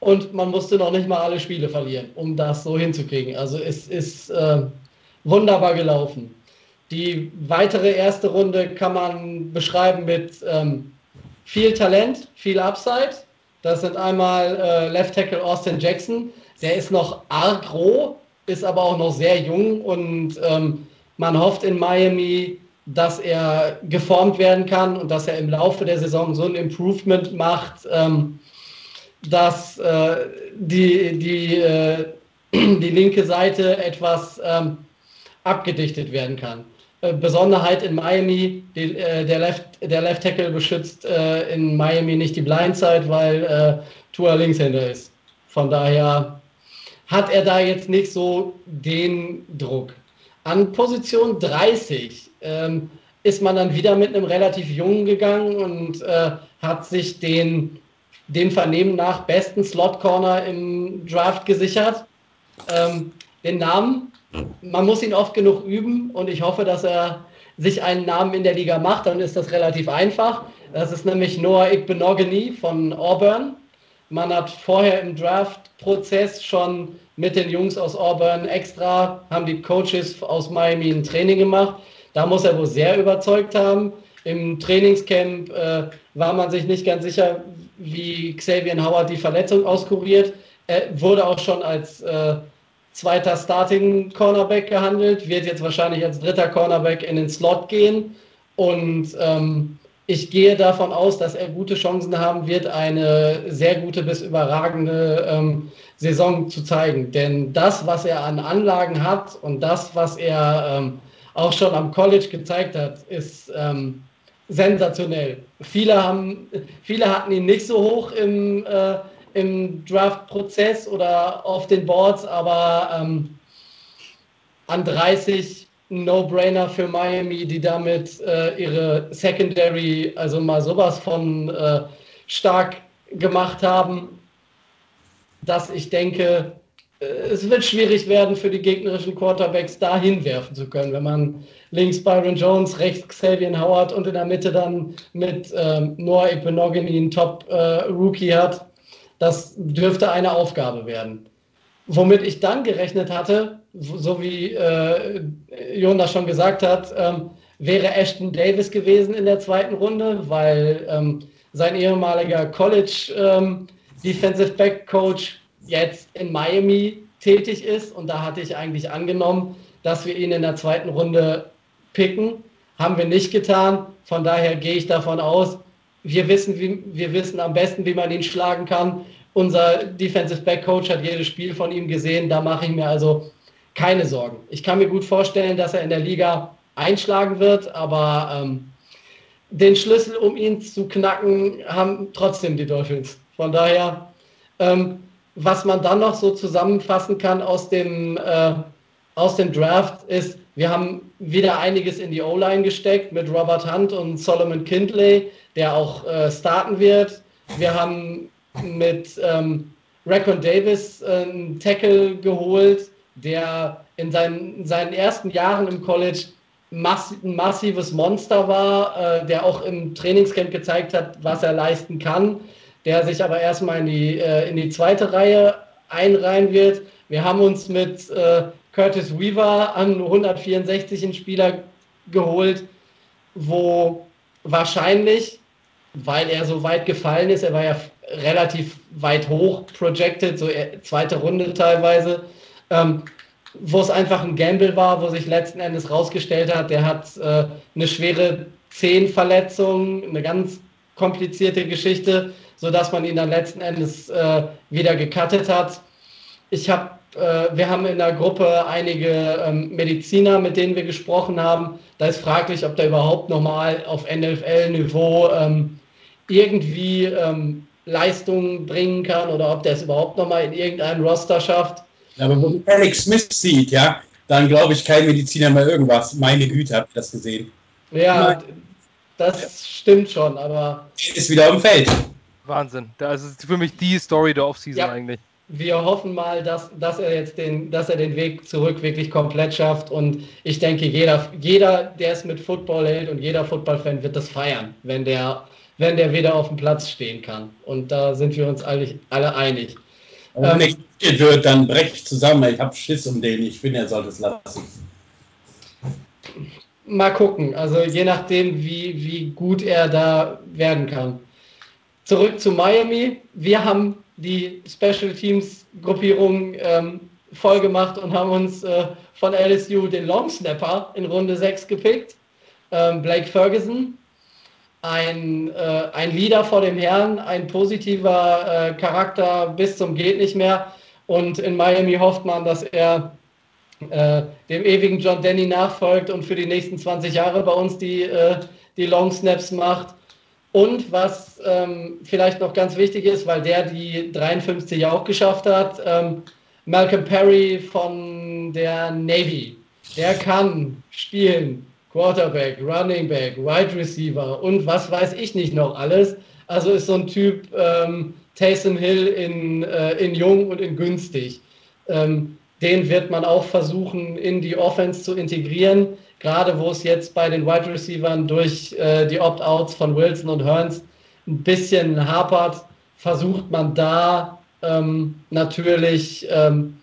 Und man musste noch nicht mal alle Spiele verlieren, um das so hinzukriegen. Also es ist äh, wunderbar gelaufen. Die weitere erste Runde kann man beschreiben mit ähm, viel Talent, viel Upside. Das sind einmal äh, Left Tackle Austin Jackson. Der ist noch arg roh, ist aber auch noch sehr jung und ähm, man hofft in Miami, dass er geformt werden kann und dass er im Laufe der Saison so ein Improvement macht, ähm, dass äh, die, die, äh, die linke Seite etwas ähm, abgedichtet werden kann. Äh, Besonderheit in Miami, die, äh, der, Left, der Left Tackle beschützt äh, in Miami nicht die Blindside, weil äh, Tua Linkshänder ist. Von daher hat er da jetzt nicht so den Druck. An Position 30 ähm, ist man dann wieder mit einem relativ jungen gegangen und äh, hat sich den dem Vernehmen nach besten Slot Corner im Draft gesichert. Ähm, den Namen man muss ihn oft genug üben und ich hoffe, dass er sich einen Namen in der Liga macht, dann ist das relativ einfach. Das ist nämlich Noah Igbenogany von Auburn. Man hat vorher im Draft-Prozess schon mit den Jungs aus Auburn extra, haben die Coaches aus Miami ein Training gemacht. Da muss er wohl sehr überzeugt haben. Im Trainingscamp äh, war man sich nicht ganz sicher, wie Xavier Howard die Verletzung auskuriert. Er wurde auch schon als äh, zweiter Starting Cornerback gehandelt, wird jetzt wahrscheinlich als dritter Cornerback in den Slot gehen. Und ähm, ich gehe davon aus, dass er gute Chancen haben wird, eine sehr gute bis überragende ähm, Saison zu zeigen. Denn das, was er an Anlagen hat und das, was er ähm, auch schon am College gezeigt hat, ist ähm, sensationell. Viele, haben, viele hatten ihn nicht so hoch im äh, im Draft-Prozess oder auf den Boards, aber ähm, an 30 No-Brainer für Miami, die damit äh, ihre Secondary, also mal sowas von äh, stark gemacht haben, dass ich denke, äh, es wird schwierig werden für die gegnerischen Quarterbacks da hinwerfen zu können, wenn man links Byron Jones, rechts Xavier Howard und in der Mitte dann mit ähm, Noah Epenogany einen Top-Rookie äh, hat. Das dürfte eine Aufgabe werden. Womit ich dann gerechnet hatte, so wie äh, Jonas schon gesagt hat, ähm, wäre Ashton Davis gewesen in der zweiten Runde, weil ähm, sein ehemaliger College ähm, Defensive Back Coach jetzt in Miami tätig ist. Und da hatte ich eigentlich angenommen, dass wir ihn in der zweiten Runde picken. Haben wir nicht getan. Von daher gehe ich davon aus, wir wissen, wie, wir wissen am besten, wie man ihn schlagen kann. Unser Defensive Back Coach hat jedes Spiel von ihm gesehen. Da mache ich mir also keine Sorgen. Ich kann mir gut vorstellen, dass er in der Liga einschlagen wird, aber ähm, den Schlüssel, um ihn zu knacken, haben trotzdem die Dolphins. Von daher, ähm, was man dann noch so zusammenfassen kann aus dem, äh, aus dem Draft ist, wir haben wieder einiges in die O-Line gesteckt mit Robert Hunt und Solomon Kindley, der auch äh, starten wird. Wir haben mit ähm, Rackon Davis einen Tackle geholt, der in seinen, in seinen ersten Jahren im College mass ein massives Monster war, äh, der auch im Trainingscamp gezeigt hat, was er leisten kann, der sich aber erstmal in die, äh, in die zweite Reihe einreihen wird. Wir haben uns mit äh, Curtis Weaver an 164 einen Spieler geholt, wo wahrscheinlich, weil er so weit gefallen ist, er war ja relativ weit hoch projected, so zweite Runde teilweise, ähm, wo es einfach ein Gamble war, wo sich letzten Endes rausgestellt hat, der hat äh, eine schwere Zehenverletzung, eine ganz komplizierte Geschichte, sodass man ihn dann letzten Endes äh, wieder gecuttet hat. Ich habe, wir haben in der Gruppe einige ähm, Mediziner, mit denen wir gesprochen haben. Da ist fraglich, ob der überhaupt nochmal auf NFL-Niveau ähm, irgendwie ähm, Leistungen bringen kann oder ob der es überhaupt nochmal in irgendeinem Roster schafft. Aber wo man Alex Smith sieht, ja, dann glaube ich kein Mediziner mehr irgendwas. Meine Güte, habt ihr das gesehen? Ja, das stimmt schon, aber. Ist wieder auf dem Feld. Wahnsinn. Das ist für mich die Story der Offseason ja. eigentlich. Wir hoffen mal, dass, dass er jetzt den, dass er den Weg zurück wirklich komplett schafft. Und ich denke, jeder, jeder, der es mit Football hält und jeder Football-Fan wird das feiern, wenn der, wenn der wieder auf dem Platz stehen kann. Und da sind wir uns alle, alle einig. Und wenn ähm, er wird, dann brecht zusammen. Ich habe Schiss um den. Ich finde, er sollte es lassen. Mal gucken. Also je nachdem, wie, wie gut er da werden kann. Zurück zu Miami. Wir haben die Special Teams Gruppierung ähm, voll gemacht und haben uns äh, von LSU den Long Snapper in Runde 6 gepickt. Ähm, Blake Ferguson, ein, äh, ein Leader vor dem Herrn, ein positiver äh, Charakter bis zum geht nicht mehr. Und in Miami hofft man, dass er äh, dem ewigen John Denny nachfolgt und für die nächsten 20 Jahre bei uns die, äh, die Long Snaps macht. Und was ähm, vielleicht noch ganz wichtig ist, weil der die 53 auch geschafft hat, ähm, Malcolm Perry von der Navy. Der kann spielen. Quarterback, Running Back, Wide Receiver und was weiß ich nicht noch alles. Also ist so ein Typ ähm, Taysom Hill in, äh, in jung und in günstig. Ähm, den wird man auch versuchen, in die Offense zu integrieren. Gerade wo es jetzt bei den Wide Receivers durch äh, die Opt-outs von Wilson und Hearns ein bisschen hapert, versucht man da ähm, natürlich ähm,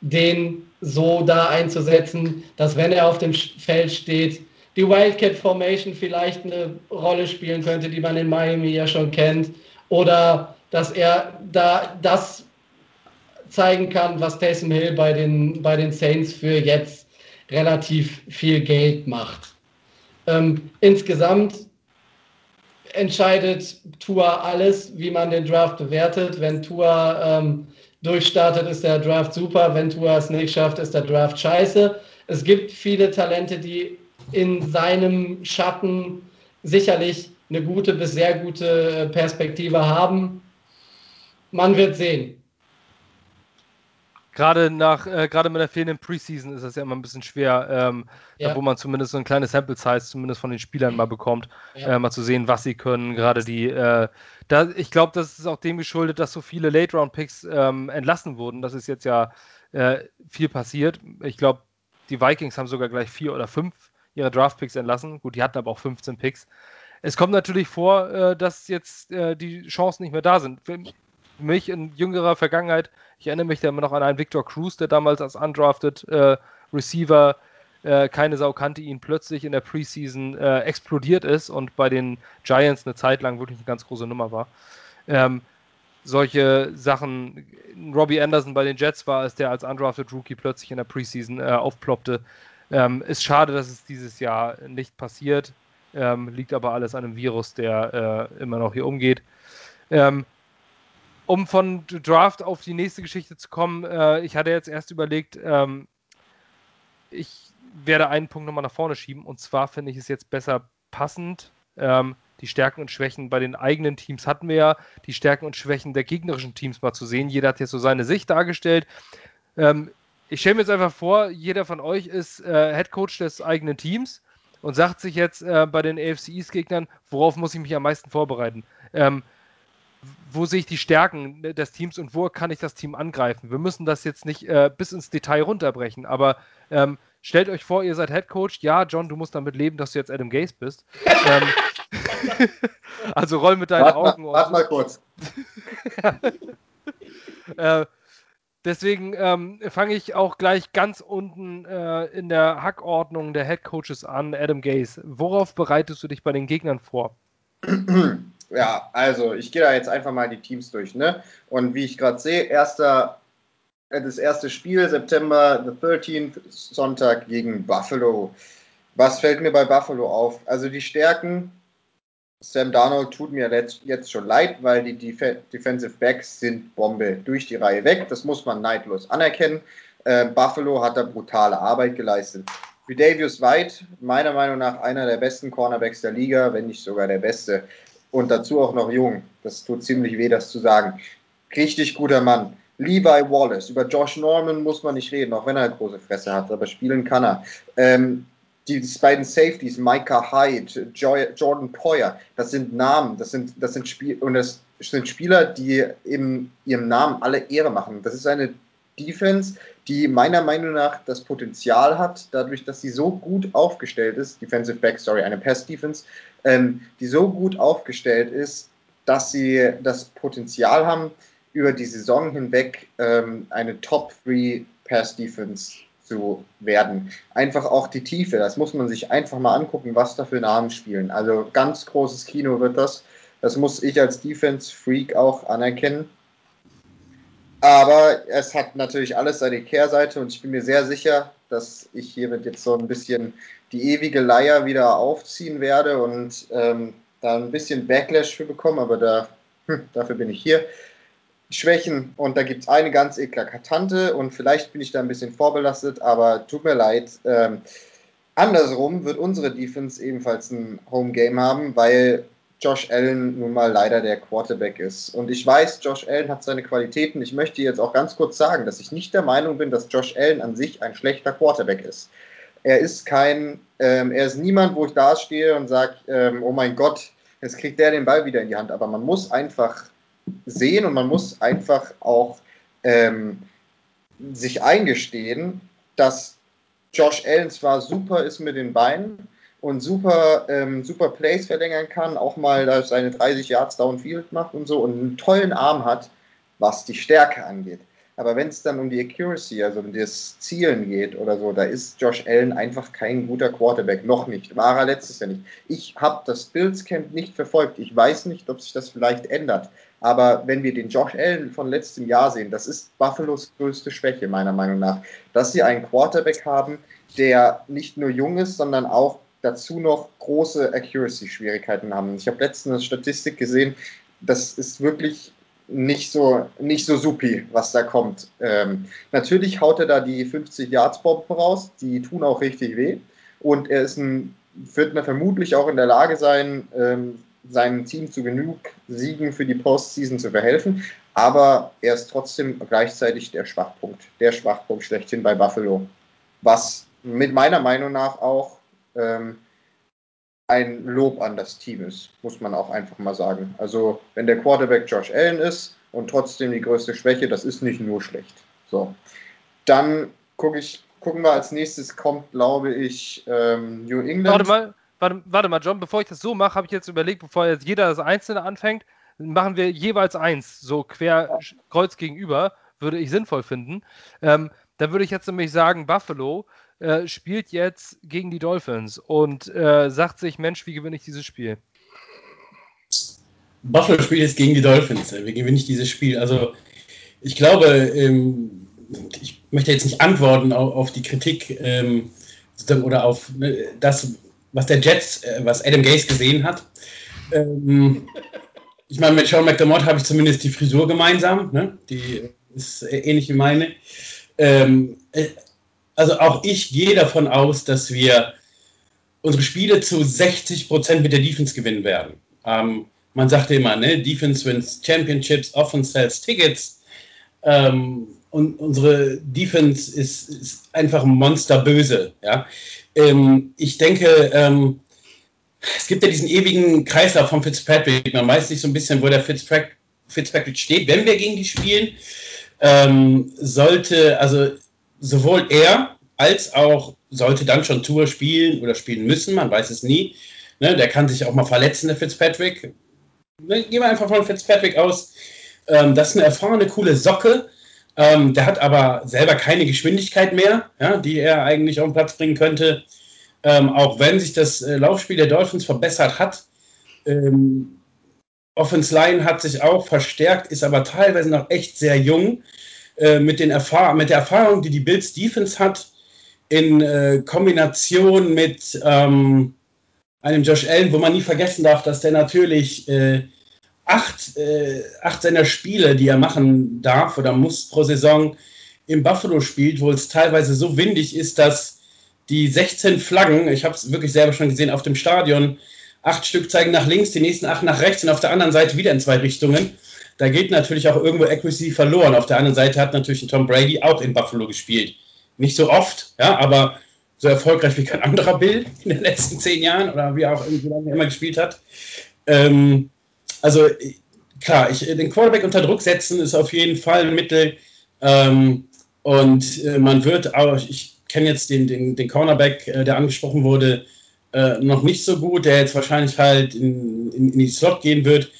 den so da einzusetzen, dass wenn er auf dem Feld steht, die Wildcat Formation vielleicht eine Rolle spielen könnte, die man in Miami ja schon kennt. Oder dass er da das zeigen kann, was Taysom Hill bei den, bei den Saints für jetzt relativ viel Geld macht. Ähm, insgesamt entscheidet Tua alles, wie man den Draft bewertet. Wenn Tua ähm, durchstartet, ist der Draft super. Wenn Tua es nicht schafft, ist der Draft scheiße. Es gibt viele Talente, die in seinem Schatten sicherlich eine gute bis sehr gute Perspektive haben. Man wird sehen. Gerade nach, äh, gerade mit der fehlenden Preseason ist das ja immer ein bisschen schwer, ähm, ja. wo man zumindest so ein kleines Sample Size zumindest von den Spielern mal bekommt, ja. äh, mal zu sehen, was sie können. Gerade die, äh, da, ich glaube, das ist auch dem geschuldet, dass so viele Late Round Picks ähm, entlassen wurden. Das ist jetzt ja äh, viel passiert. Ich glaube, die Vikings haben sogar gleich vier oder fünf ihre Draft Picks entlassen. Gut, die hatten aber auch 15 Picks. Es kommt natürlich vor, äh, dass jetzt äh, die Chancen nicht mehr da sind. Mich in jüngerer Vergangenheit, ich erinnere mich da immer noch an einen Victor Cruz, der damals als undrafted äh, Receiver äh, keine Sau kannte ihn plötzlich in der Preseason äh, explodiert ist und bei den Giants eine Zeit lang wirklich eine ganz große Nummer war. Ähm, solche Sachen, Robbie Anderson bei den Jets war es, der als undrafted Rookie plötzlich in der Preseason äh, aufploppte. Ähm, ist schade, dass es dieses Jahr nicht passiert. Ähm, liegt aber alles an einem Virus, der äh, immer noch hier umgeht. Ähm, um von Draft auf die nächste Geschichte zu kommen, äh, ich hatte jetzt erst überlegt, ähm, ich werde einen Punkt nochmal nach vorne schieben. Und zwar finde ich es jetzt besser passend. Ähm, die Stärken und Schwächen bei den eigenen Teams hatten wir ja. Die Stärken und Schwächen der gegnerischen Teams mal zu sehen. Jeder hat jetzt so seine Sicht dargestellt. Ähm, ich stelle mir jetzt einfach vor, jeder von euch ist äh, Head Coach des eigenen Teams und sagt sich jetzt äh, bei den AFC East-Gegnern, worauf muss ich mich am meisten vorbereiten? Ähm, wo sehe ich die Stärken des Teams und wo kann ich das Team angreifen? Wir müssen das jetzt nicht äh, bis ins Detail runterbrechen, aber ähm, stellt euch vor, ihr seid Head Coach. Ja, John, du musst damit leben, dass du jetzt Adam Gaze bist. ähm, also roll mit deinen wart Augen. Mal, warte mal kurz. äh, Deswegen ähm, fange ich auch gleich ganz unten äh, in der Hackordnung der Head Coaches an, Adam Gaze. Worauf bereitest du dich bei den Gegnern vor? Ja, also ich gehe da jetzt einfach mal die Teams durch, ne? Und wie ich gerade sehe, erster, äh, das erste Spiel, September the 13th, Sonntag gegen Buffalo. Was fällt mir bei Buffalo auf? Also die Stärken, Sam Darnold tut mir jetzt schon leid, weil die Def Defensive Backs sind Bombe durch die Reihe weg. Das muss man neidlos anerkennen. Äh, Buffalo hat da brutale Arbeit geleistet. Davius White, meiner Meinung nach einer der besten Cornerbacks der Liga, wenn nicht sogar der beste. Und dazu auch noch jung. Das tut ziemlich weh, das zu sagen. Richtig guter Mann. Levi Wallace. Über Josh Norman muss man nicht reden, auch wenn er eine große Fresse hat, aber spielen kann er. Ähm, die beiden Safeties, Micah Hyde, Jordan Poyer, das sind Namen, das sind, das sind Spiel und das sind Spieler, die in ihrem Namen alle Ehre machen. Das ist eine Defense, die meiner Meinung nach das Potenzial hat, dadurch, dass sie so gut aufgestellt ist, Defensive Back, sorry, eine Pass Defense, ähm, die so gut aufgestellt ist, dass sie das Potenzial haben, über die Saison hinweg ähm, eine Top 3 Pass Defense zu werden. Einfach auch die Tiefe, das muss man sich einfach mal angucken, was da für Namen spielen. Also ganz großes Kino wird das. Das muss ich als Defense-Freak auch anerkennen. Aber es hat natürlich alles seine Kehrseite und ich bin mir sehr sicher, dass ich hiermit jetzt so ein bisschen die ewige Leier wieder aufziehen werde und ähm, da ein bisschen Backlash für bekommen, aber da, hm, dafür bin ich hier. Schwächen und da gibt es eine ganz eklatante und vielleicht bin ich da ein bisschen vorbelastet, aber tut mir leid. Ähm, andersrum wird unsere Defense ebenfalls ein Home Game haben, weil Josh Allen nun mal leider der Quarterback ist. Und ich weiß, Josh Allen hat seine Qualitäten. Ich möchte jetzt auch ganz kurz sagen, dass ich nicht der Meinung bin, dass Josh Allen an sich ein schlechter Quarterback ist. Er ist kein, ähm, er ist niemand, wo ich da stehe und sage, ähm, oh mein Gott, jetzt kriegt der den Ball wieder in die Hand. Aber man muss einfach sehen und man muss einfach auch ähm, sich eingestehen, dass Josh Allen zwar super ist mit den Beinen und super, ähm, super Plays verlängern kann, auch mal seine 30 Yards Downfield macht und so und einen tollen Arm hat, was die Stärke angeht. Aber wenn es dann um die Accuracy, also um das Zielen geht oder so, da ist Josh Allen einfach kein guter Quarterback. Noch nicht. War er letztes Jahr nicht. Ich habe das Bills Camp nicht verfolgt. Ich weiß nicht, ob sich das vielleicht ändert. Aber wenn wir den Josh Allen von letztem Jahr sehen, das ist Buffalos größte Schwäche, meiner Meinung nach. Dass sie einen Quarterback haben, der nicht nur jung ist, sondern auch dazu noch große Accuracy-Schwierigkeiten haben. Ich habe letztens eine Statistik gesehen, das ist wirklich nicht so, nicht so supi, was da kommt. Ähm, natürlich haut er da die 50 Yards Bomben raus, die tun auch richtig weh. Und er ist ein, wird vermutlich auch in der Lage sein, ähm, seinem Team zu genug Siegen für die Postseason zu verhelfen. aber er ist trotzdem gleichzeitig der Schwachpunkt, der Schwachpunkt schlechthin bei Buffalo. Was mit meiner Meinung nach auch ähm, ein Lob an das Team ist, muss man auch einfach mal sagen. Also, wenn der Quarterback Josh Allen ist und trotzdem die größte Schwäche, das ist nicht nur schlecht. So. Dann gucke ich, gucken wir als nächstes kommt, glaube ich, ähm, New England. Warte mal, warte, warte mal, John, bevor ich das so mache, habe ich jetzt überlegt, bevor jetzt jeder das Einzelne anfängt, machen wir jeweils eins, so quer kreuz gegenüber, würde ich sinnvoll finden. Ähm, da würde ich jetzt nämlich sagen, Buffalo äh, spielt jetzt gegen die Dolphins und äh, sagt sich, Mensch, wie gewinne ich dieses Spiel? Buffalo spielt jetzt gegen die Dolphins. Wie gewinne ich dieses Spiel? Also ich glaube, ähm, ich möchte jetzt nicht antworten auf, auf die Kritik ähm, oder auf ne, das, was der Jets, äh, was Adam Gase gesehen hat. Ähm, ich meine, mit Sean McDermott habe ich zumindest die Frisur gemeinsam. Ne? Die ist ähnlich wie meine. Ähm, äh, also auch ich gehe davon aus, dass wir unsere Spiele zu 60 Prozent mit der Defense gewinnen werden. Ähm, man sagte immer, ne, Defense wins Championships, Offense sells Tickets. Ähm, und unsere Defense ist, ist einfach monsterböse. Ja? Ähm, ich denke, ähm, es gibt ja diesen ewigen Kreislauf von Fitzpatrick. Man weiß nicht so ein bisschen, wo der Fitzpatrick, Fitzpatrick steht, wenn wir gegen die spielen. Ähm, sollte, also sowohl er als auch sollte dann schon Tour spielen oder spielen müssen, man weiß es nie. Ne, der kann sich auch mal verletzen, der Fitzpatrick. Ne, gehen wir einfach von Fitzpatrick aus. Ähm, das ist eine erfahrene, coole Socke. Ähm, der hat aber selber keine Geschwindigkeit mehr, ja, die er eigentlich auf den Platz bringen könnte. Ähm, auch wenn sich das äh, Laufspiel der Dolphins verbessert hat. Ähm, Offense Line hat sich auch verstärkt, ist aber teilweise noch echt sehr jung. Äh, mit, den Erfahr mit der Erfahrung, die die Bills Defense hat, in äh, Kombination mit ähm, einem Josh Allen, wo man nie vergessen darf, dass der natürlich äh, acht, äh, acht seiner Spiele, die er machen darf oder muss pro Saison im Buffalo spielt, wo es teilweise so windig ist, dass die 16 Flaggen, ich habe es wirklich selber schon gesehen auf dem Stadion, acht Stück zeigen nach links, die nächsten acht nach rechts und auf der anderen Seite wieder in zwei Richtungen. Da geht natürlich auch irgendwo Accuracy verloren. Auf der anderen Seite hat natürlich Tom Brady auch in Buffalo gespielt. Nicht so oft, ja, aber so erfolgreich wie kein anderer Bill in den letzten zehn Jahren oder wie auch wie lange er immer gespielt hat. Ähm, also klar, ich, den Quarterback unter Druck setzen ist auf jeden Fall ein Mittel. Ähm, und äh, man wird auch, ich kenne jetzt den, den, den Cornerback, äh, der angesprochen wurde, äh, noch nicht so gut, der jetzt wahrscheinlich halt in, in, in die Slot gehen wird.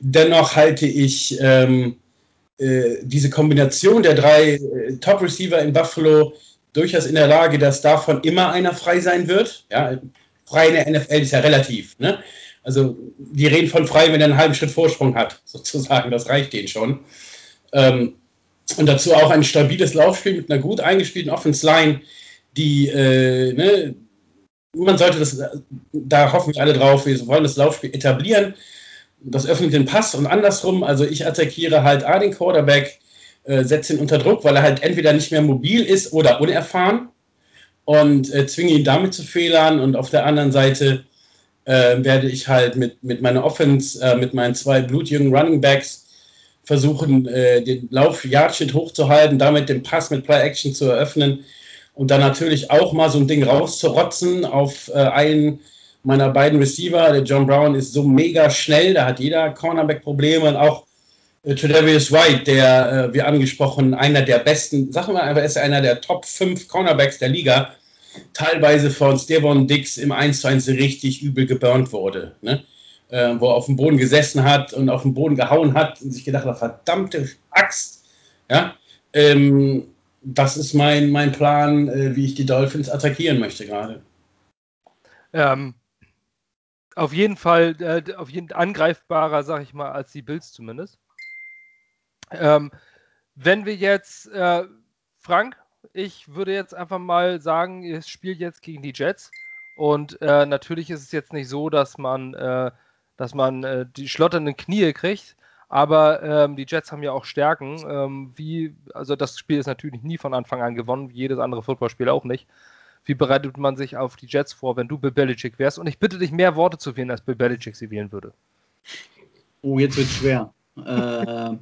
Dennoch halte ich ähm, äh, diese Kombination der drei äh, Top-Receiver in Buffalo durchaus in der Lage, dass davon immer einer frei sein wird. Ja, frei in der NFL ist ja relativ. Ne? Also die reden von frei, wenn er einen halben Schritt Vorsprung hat, sozusagen. Das reicht denen schon. Ähm, und dazu auch ein stabiles Laufspiel mit einer gut eingespielten Offense Line, die, äh, ne, man sollte das, da hoffen wir alle drauf, wir wollen das Laufspiel etablieren. Das öffnet den Pass und andersrum. Also ich attackiere halt A, den Quarterback, äh, setze ihn unter Druck, weil er halt entweder nicht mehr mobil ist oder unerfahren und äh, zwinge ihn damit zu Fehlern. Und auf der anderen Seite äh, werde ich halt mit, mit meiner Offense, äh, mit meinen zwei blutjungen Running Backs versuchen, äh, den Lauf Yardshit hochzuhalten, damit den Pass mit Play Action zu eröffnen und dann natürlich auch mal so ein Ding rauszurotzen auf äh, einen meiner beiden Receiver. Der John Brown ist so mega schnell, da hat jeder Cornerback Probleme und auch äh, Tredavious White, der, äh, wie angesprochen, einer der besten, sagen wir einfach, ist einer der Top 5 Cornerbacks der Liga, teilweise von Stevon Dix im 1 zu 1 richtig übel geburnt wurde. Ne? Äh, wo er auf dem Boden gesessen hat und auf den Boden gehauen hat und sich gedacht hat, verdammte Axt. Ja? Ähm, das ist mein, mein Plan, äh, wie ich die Dolphins attackieren möchte gerade. Ähm, auf jeden Fall äh, auf jeden angreifbarer, sag ich mal, als die Bills zumindest. Ähm, wenn wir jetzt, äh, Frank, ich würde jetzt einfach mal sagen, ihr spielt jetzt gegen die Jets. Und äh, natürlich ist es jetzt nicht so, dass man, äh, dass man äh, die schlotternden Knie kriegt. Aber ähm, die Jets haben ja auch Stärken. Ähm, wie, also das Spiel ist natürlich nie von Anfang an gewonnen, wie jedes andere Footballspiel auch nicht. Wie bereitet man sich auf die Jets vor, wenn du Bill Belichick wärst? Und ich bitte dich, mehr Worte zu wählen, als Bill Belichick sie wählen würde. Oh, jetzt wird schwer. äh,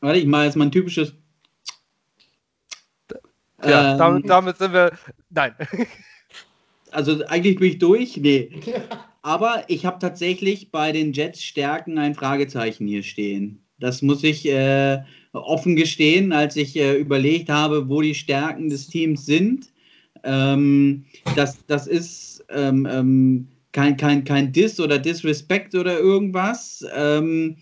Warte, ich mache jetzt mal ein typisches. Ja, ähm, damit, damit sind wir. Nein. Also eigentlich bin ich durch. Nee. Aber ich habe tatsächlich bei den Jets Stärken ein Fragezeichen hier stehen. Das muss ich äh, offen gestehen, als ich äh, überlegt habe, wo die Stärken des Teams sind. Ähm, das, das ist ähm, ähm, kein, kein, kein Diss oder Disrespect oder irgendwas. Ähm,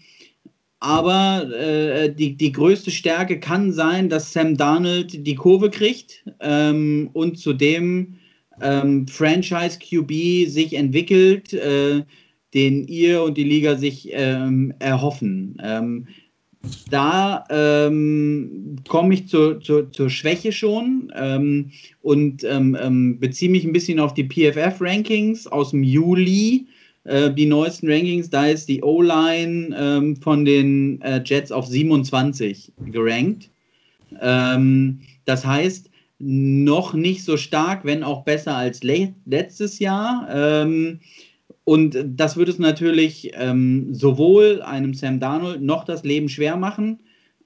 aber äh, die, die größte Stärke kann sein, dass Sam Darnold die Kurve kriegt ähm, und zudem ähm, Franchise QB sich entwickelt, äh, den ihr und die Liga sich erhoffen. Ähm, da ähm, komme ich zur, zur, zur, Schwäche schon ähm, und ähm, beziehe mich ein bisschen auf die PFF-Rankings aus dem Juli äh, die neuesten Rankings, da ist die O-Line ähm, von den äh, Jets auf 27 gerankt. Ähm, das heißt, noch nicht so stark, wenn auch besser als le letztes Jahr. Ähm, und das würde es natürlich ähm, sowohl einem Sam Darnold noch das Leben schwer machen,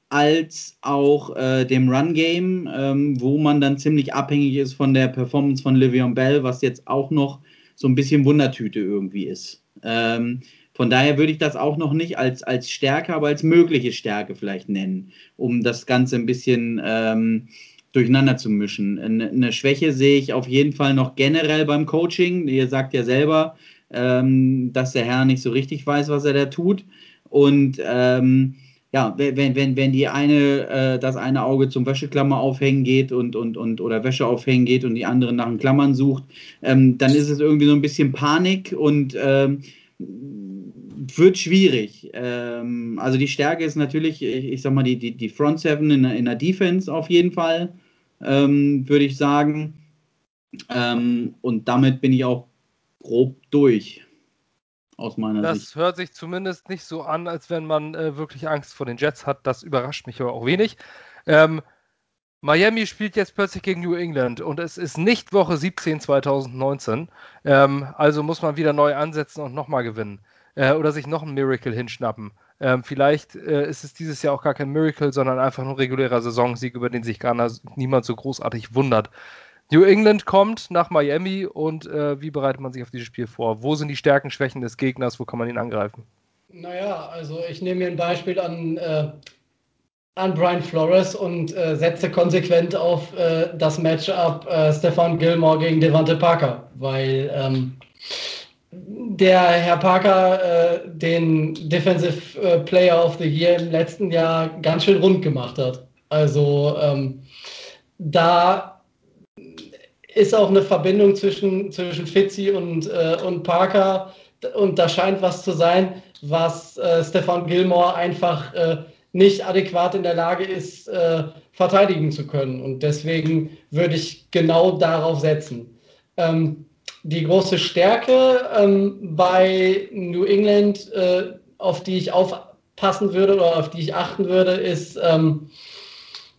als auch äh, dem Run-Game, ähm, wo man dann ziemlich abhängig ist von der Performance von Livion Bell, was jetzt auch noch so ein bisschen Wundertüte irgendwie ist. Ähm, von daher würde ich das auch noch nicht als, als Stärke, aber als mögliche Stärke vielleicht nennen, um das Ganze ein bisschen ähm, durcheinander zu mischen. Eine, eine, Schwäche sehe ich auf jeden Fall noch generell beim Coaching. Ihr sagt ja selber, ähm, dass der Herr nicht so richtig weiß, was er da tut. Und ähm, ja, wenn, wenn, wenn die eine, äh, das eine Auge zum Wäscheklammer aufhängen geht und, und, und oder Wäsche aufhängen geht und die andere nach den Klammern sucht, ähm, dann ist es irgendwie so ein bisschen Panik und ähm, wird schwierig. Ähm, also die Stärke ist natürlich, ich, ich sag mal, die, die, die Front Seven in, in der Defense auf jeden Fall, ähm, würde ich sagen. Ähm, und damit bin ich auch grob durch aus meiner das Sicht. Das hört sich zumindest nicht so an, als wenn man äh, wirklich Angst vor den Jets hat. Das überrascht mich aber auch wenig. Ähm, Miami spielt jetzt plötzlich gegen New England und es ist nicht Woche 17 2019. Ähm, also muss man wieder neu ansetzen und nochmal gewinnen. Äh, oder sich noch ein Miracle hinschnappen. Ähm, vielleicht äh, ist es dieses Jahr auch gar kein Miracle, sondern einfach nur regulärer Saisonsieg, über den sich gar niemand so großartig wundert. New England kommt nach Miami und äh, wie bereitet man sich auf dieses Spiel vor? Wo sind die Stärken, Schwächen des Gegners? Wo kann man ihn angreifen? Naja, also ich nehme mir ein Beispiel an, äh, an Brian Flores und äh, setze konsequent auf äh, das Matchup äh, Stefan Gilmore gegen Devante Parker, weil ähm, der Herr Parker äh, den Defensive Player of the Year im letzten Jahr ganz schön rund gemacht hat. Also ähm, da ist auch eine Verbindung zwischen, zwischen Fitzi und, äh, und Parker. Und da scheint was zu sein, was äh, Stefan Gilmore einfach äh, nicht adäquat in der Lage ist, äh, verteidigen zu können. Und deswegen würde ich genau darauf setzen. Ähm, die große Stärke ähm, bei New England, äh, auf die ich aufpassen würde oder auf die ich achten würde, ist ähm,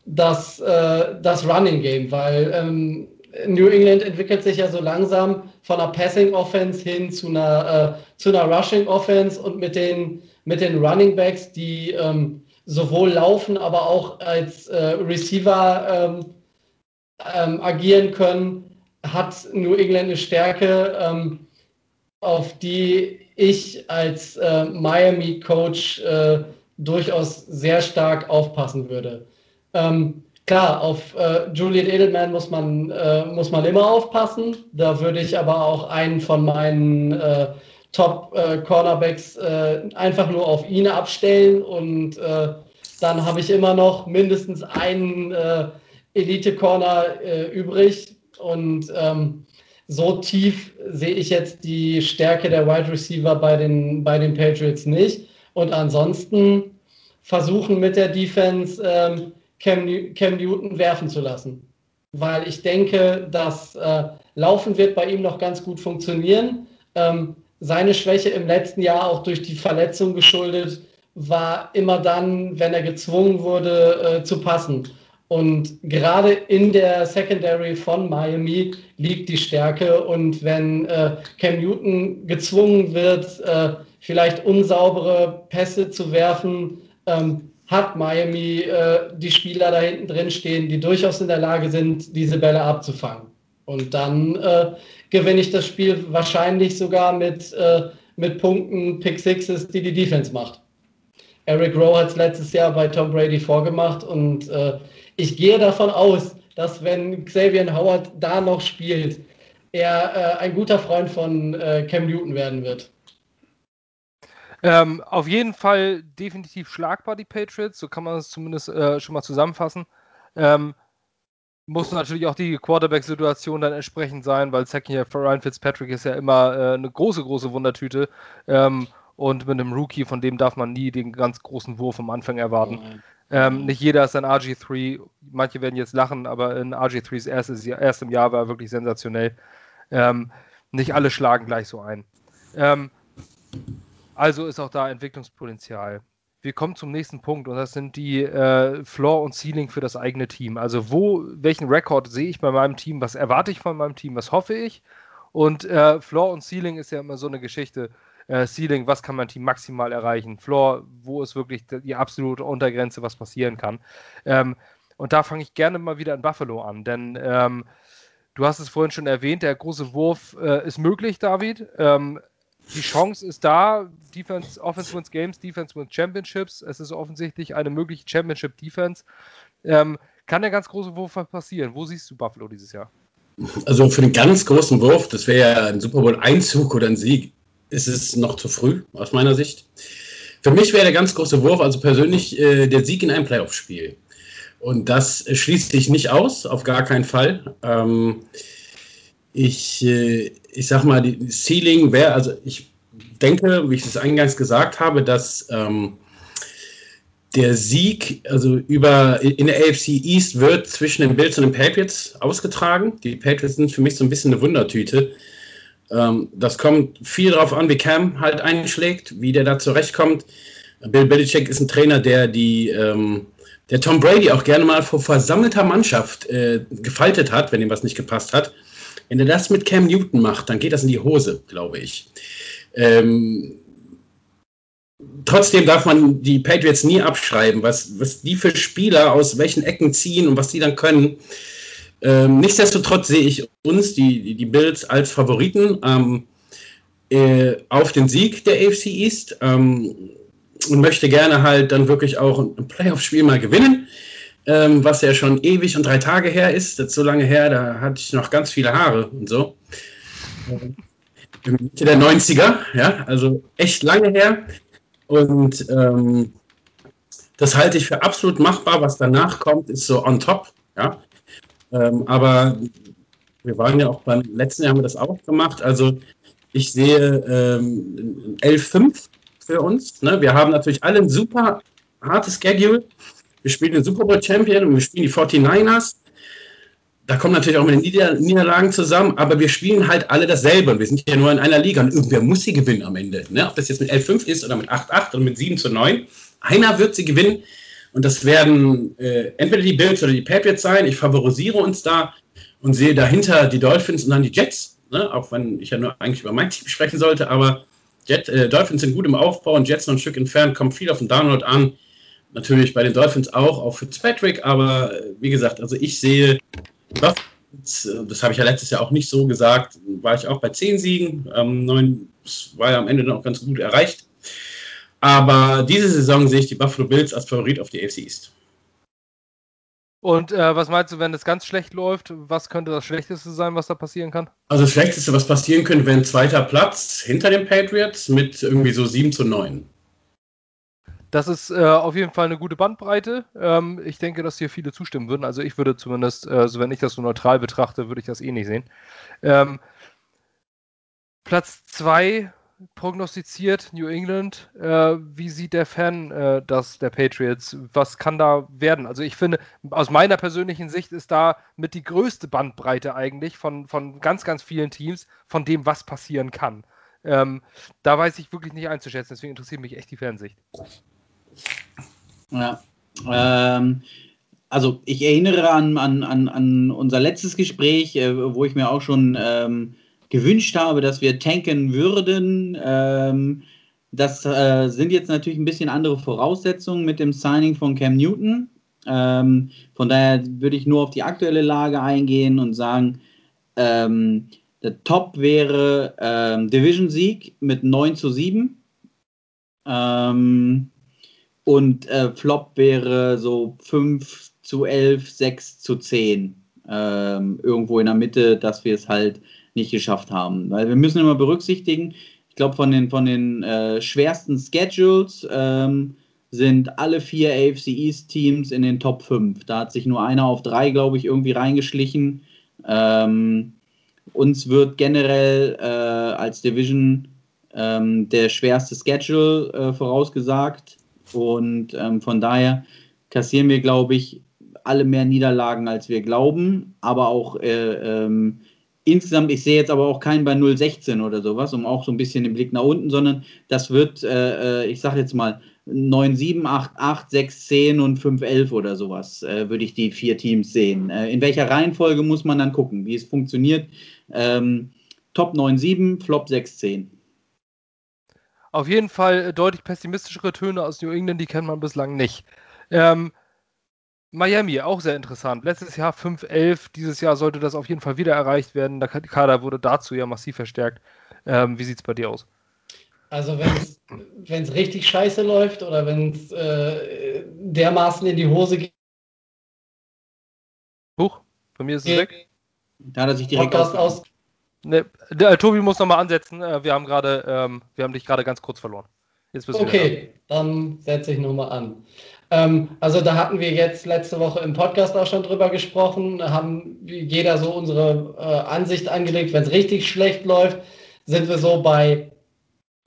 das, äh, das Running Game, weil ähm, New England entwickelt sich ja so langsam von einer Passing Offense hin zu einer, äh, zu einer Rushing Offense und mit den, mit den Running Backs, die ähm, sowohl laufen, aber auch als äh, Receiver ähm, ähm, agieren können, hat New England eine Stärke, ähm, auf die ich als äh, Miami-Coach äh, durchaus sehr stark aufpassen würde. Ähm, Klar, auf äh, Julian Edelman muss man, äh, muss man immer aufpassen. Da würde ich aber auch einen von meinen äh, Top-Cornerbacks äh, einfach nur auf ihn abstellen und äh, dann habe ich immer noch mindestens einen äh, Elite-Corner übrig. Und ähm, so tief sehe ich jetzt die Stärke der Wide Receiver bei den, bei den Patriots nicht. Und ansonsten versuchen mit der Defense ähm, Cam, Cam Newton werfen zu lassen. Weil ich denke, das äh, Laufen wird bei ihm noch ganz gut funktionieren. Ähm, seine Schwäche im letzten Jahr auch durch die Verletzung geschuldet war immer dann, wenn er gezwungen wurde äh, zu passen. Und gerade in der Secondary von Miami liegt die Stärke. Und wenn äh, Cam Newton gezwungen wird, äh, vielleicht unsaubere Pässe zu werfen, ähm, hat Miami äh, die Spieler da hinten drin stehen, die durchaus in der Lage sind, diese Bälle abzufangen. Und dann äh, gewinne ich das Spiel wahrscheinlich sogar mit, äh, mit Punkten, Pick Sixes, die die Defense macht. Eric Rowe hat es letztes Jahr bei Tom Brady vorgemacht und äh, ich gehe davon aus, dass wenn Xavier Howard da noch spielt, er äh, ein guter Freund von äh, Cam Newton werden wird. Ähm, auf jeden Fall definitiv schlagbar, die Patriots, so kann man es zumindest äh, schon mal zusammenfassen. Ähm, muss natürlich auch die Quarterback-Situation dann entsprechend sein, weil Second Year Ryan Fitzpatrick ist ja immer äh, eine große, große Wundertüte. Ähm, und mit einem Rookie, von dem darf man nie den ganz großen Wurf am Anfang erwarten. Ähm, nicht jeder ist ein RG3. Manche werden jetzt lachen, aber in RG3s erstes, erstem Jahr war er wirklich sensationell. Ähm, nicht alle schlagen gleich so ein. Ähm, also ist auch da Entwicklungspotenzial. Wir kommen zum nächsten Punkt und das sind die äh, Floor und Ceiling für das eigene Team. Also wo, welchen Rekord sehe ich bei meinem Team? Was erwarte ich von meinem Team? Was hoffe ich? Und äh, Floor und Ceiling ist ja immer so eine Geschichte. Äh, Ceiling, was kann mein Team maximal erreichen? Floor, wo ist wirklich die absolute Untergrenze, was passieren kann? Ähm, und da fange ich gerne mal wieder in Buffalo an, denn ähm, du hast es vorhin schon erwähnt, der große Wurf äh, ist möglich, David. Ähm, die Chance ist da. Defense, Offense wins Games, Defense wins Championships. Es ist offensichtlich eine mögliche Championship-Defense. Ähm, kann der ganz große Wurf passieren? Wo siehst du Buffalo dieses Jahr? Also für den ganz großen Wurf, das wäre ja ein Super Bowl-Einzug oder ein Sieg, ist es noch zu früh, aus meiner Sicht. Für mich wäre der ganz große Wurf, also persönlich, äh, der Sieg in einem Playoff-Spiel. Und das schließt sich nicht aus, auf gar keinen Fall. Ähm, ich, äh, ich sag mal, die Ceiling wäre, also ich denke, wie ich es eingangs gesagt habe, dass ähm, der Sieg, also über in der AFC East wird zwischen den Bills und den Patriots ausgetragen. Die Patriots sind für mich so ein bisschen eine Wundertüte. Ähm, das kommt viel darauf an, wie Cam halt einschlägt, wie der da zurechtkommt. Bill Belichick ist ein Trainer, der die ähm, der Tom Brady auch gerne mal vor versammelter Mannschaft äh, gefaltet hat, wenn ihm was nicht gepasst hat. Wenn er das mit Cam Newton macht, dann geht das in die Hose, glaube ich. Ähm, trotzdem darf man die Patriots nie abschreiben, was, was die für Spieler aus welchen Ecken ziehen und was die dann können. Ähm, nichtsdestotrotz sehe ich uns, die, die Bills, als Favoriten ähm, äh, auf den Sieg der AFC East ähm, und möchte gerne halt dann wirklich auch ein Playoff-Spiel mal gewinnen ähm, was ja schon ewig und drei Tage her ist. Das ist so lange her, da hatte ich noch ganz viele Haare und so. Im Mitte der 90er, ja, also echt lange her. Und ähm, das halte ich für absolut machbar. Was danach kommt, ist so on top, ja. Ähm, aber wir waren ja auch beim letzten Jahr haben wir das auch gemacht. Also ich sehe ähm, 11-5 für uns. Ne? Wir haben natürlich alle ein super hartes Schedule wir spielen den Super Bowl Champion und wir spielen die 49ers. Da kommen natürlich auch mit den Nieder Niederlagen zusammen, aber wir spielen halt alle dasselbe. Und wir sind ja nur in einer Liga und irgendwer muss sie gewinnen am Ende. Ne? Ob das jetzt mit 11-5 ist oder mit 8-8 oder mit 7 zu 9. Einer wird sie gewinnen. Und das werden äh, entweder die Bills oder die Patriots sein. Ich favorisiere uns da und sehe dahinter die Dolphins und dann die Jets. Ne? Auch wenn ich ja nur eigentlich über mein Team sprechen sollte, aber Jet, äh, Dolphins sind gut im Aufbau und Jets noch ein Stück entfernt, kommt viel auf den Download an. Natürlich bei den Dolphins auch, auch Fitzpatrick, aber äh, wie gesagt, also ich sehe, das habe ich ja letztes Jahr auch nicht so gesagt, war ich auch bei zehn Siegen, ähm, neun war ja am Ende noch ganz gut erreicht. Aber diese Saison sehe ich die Buffalo Bills als Favorit auf die AFC East. Und äh, was meinst du, wenn es ganz schlecht läuft, was könnte das Schlechteste sein, was da passieren kann? Also das Schlechteste, was passieren könnte, wäre ein zweiter Platz hinter den Patriots mit irgendwie so 7 zu 9. Das ist äh, auf jeden Fall eine gute Bandbreite. Ähm, ich denke, dass hier viele zustimmen würden. Also ich würde zumindest, äh, also wenn ich das so neutral betrachte, würde ich das eh nicht sehen. Ähm, Platz 2 prognostiziert New England. Äh, wie sieht der Fan äh, das der Patriots? Was kann da werden? Also ich finde, aus meiner persönlichen Sicht ist da mit die größte Bandbreite eigentlich von, von ganz, ganz vielen Teams, von dem, was passieren kann. Ähm, da weiß ich wirklich nicht einzuschätzen, deswegen interessiert mich echt die Fansicht. Ja. Ähm, also ich erinnere an, an, an, an unser letztes Gespräch, äh, wo ich mir auch schon ähm, gewünscht habe, dass wir tanken würden. Ähm, das äh, sind jetzt natürlich ein bisschen andere Voraussetzungen mit dem Signing von Cam Newton. Ähm, von daher würde ich nur auf die aktuelle Lage eingehen und sagen, ähm, der Top wäre ähm, Division-Sieg mit 9 zu 7. Ähm, und äh, Flop wäre so 5 zu 11, 6 zu 10. Ähm, irgendwo in der Mitte, dass wir es halt nicht geschafft haben. Weil wir müssen immer berücksichtigen, ich glaube, von den, von den äh, schwersten Schedules ähm, sind alle vier AFC East Teams in den Top 5. Da hat sich nur einer auf drei, glaube ich, irgendwie reingeschlichen. Ähm, uns wird generell äh, als Division ähm, der schwerste Schedule äh, vorausgesagt. Und ähm, von daher kassieren wir, glaube ich, alle mehr Niederlagen, als wir glauben. Aber auch äh, ähm, insgesamt, ich sehe jetzt aber auch keinen bei 0,16 oder sowas, um auch so ein bisschen den Blick nach unten, sondern das wird, äh, äh ich sage jetzt mal, 9, 7, 8, 8, 6, 10 und 5, 11 oder sowas, äh, würde ich die vier Teams sehen. Äh, in welcher Reihenfolge muss man dann gucken, wie es funktioniert? Ähm, Top 9, 7, Flop 6, 10. Auf jeden Fall deutlich pessimistischere Töne aus New England, die kennt man bislang nicht. Ähm, Miami, auch sehr interessant. Letztes Jahr 5-11, dieses Jahr sollte das auf jeden Fall wieder erreicht werden. Der Kader wurde dazu ja massiv verstärkt. Ähm, wie sieht es bei dir aus? Also wenn es richtig scheiße läuft oder wenn es äh, dermaßen in die Hose geht. Huch, bei mir ist es weg. Da hat er sich direkt aus. Ne, der, äh, Tobi muss nochmal ansetzen. Äh, wir haben gerade, ähm, wir haben dich gerade ganz kurz verloren. Okay, dann setze ich nochmal an. Ähm, also da hatten wir jetzt letzte Woche im Podcast auch schon drüber gesprochen, haben jeder so unsere äh, Ansicht angelegt. Wenn es richtig schlecht läuft, sind wir so bei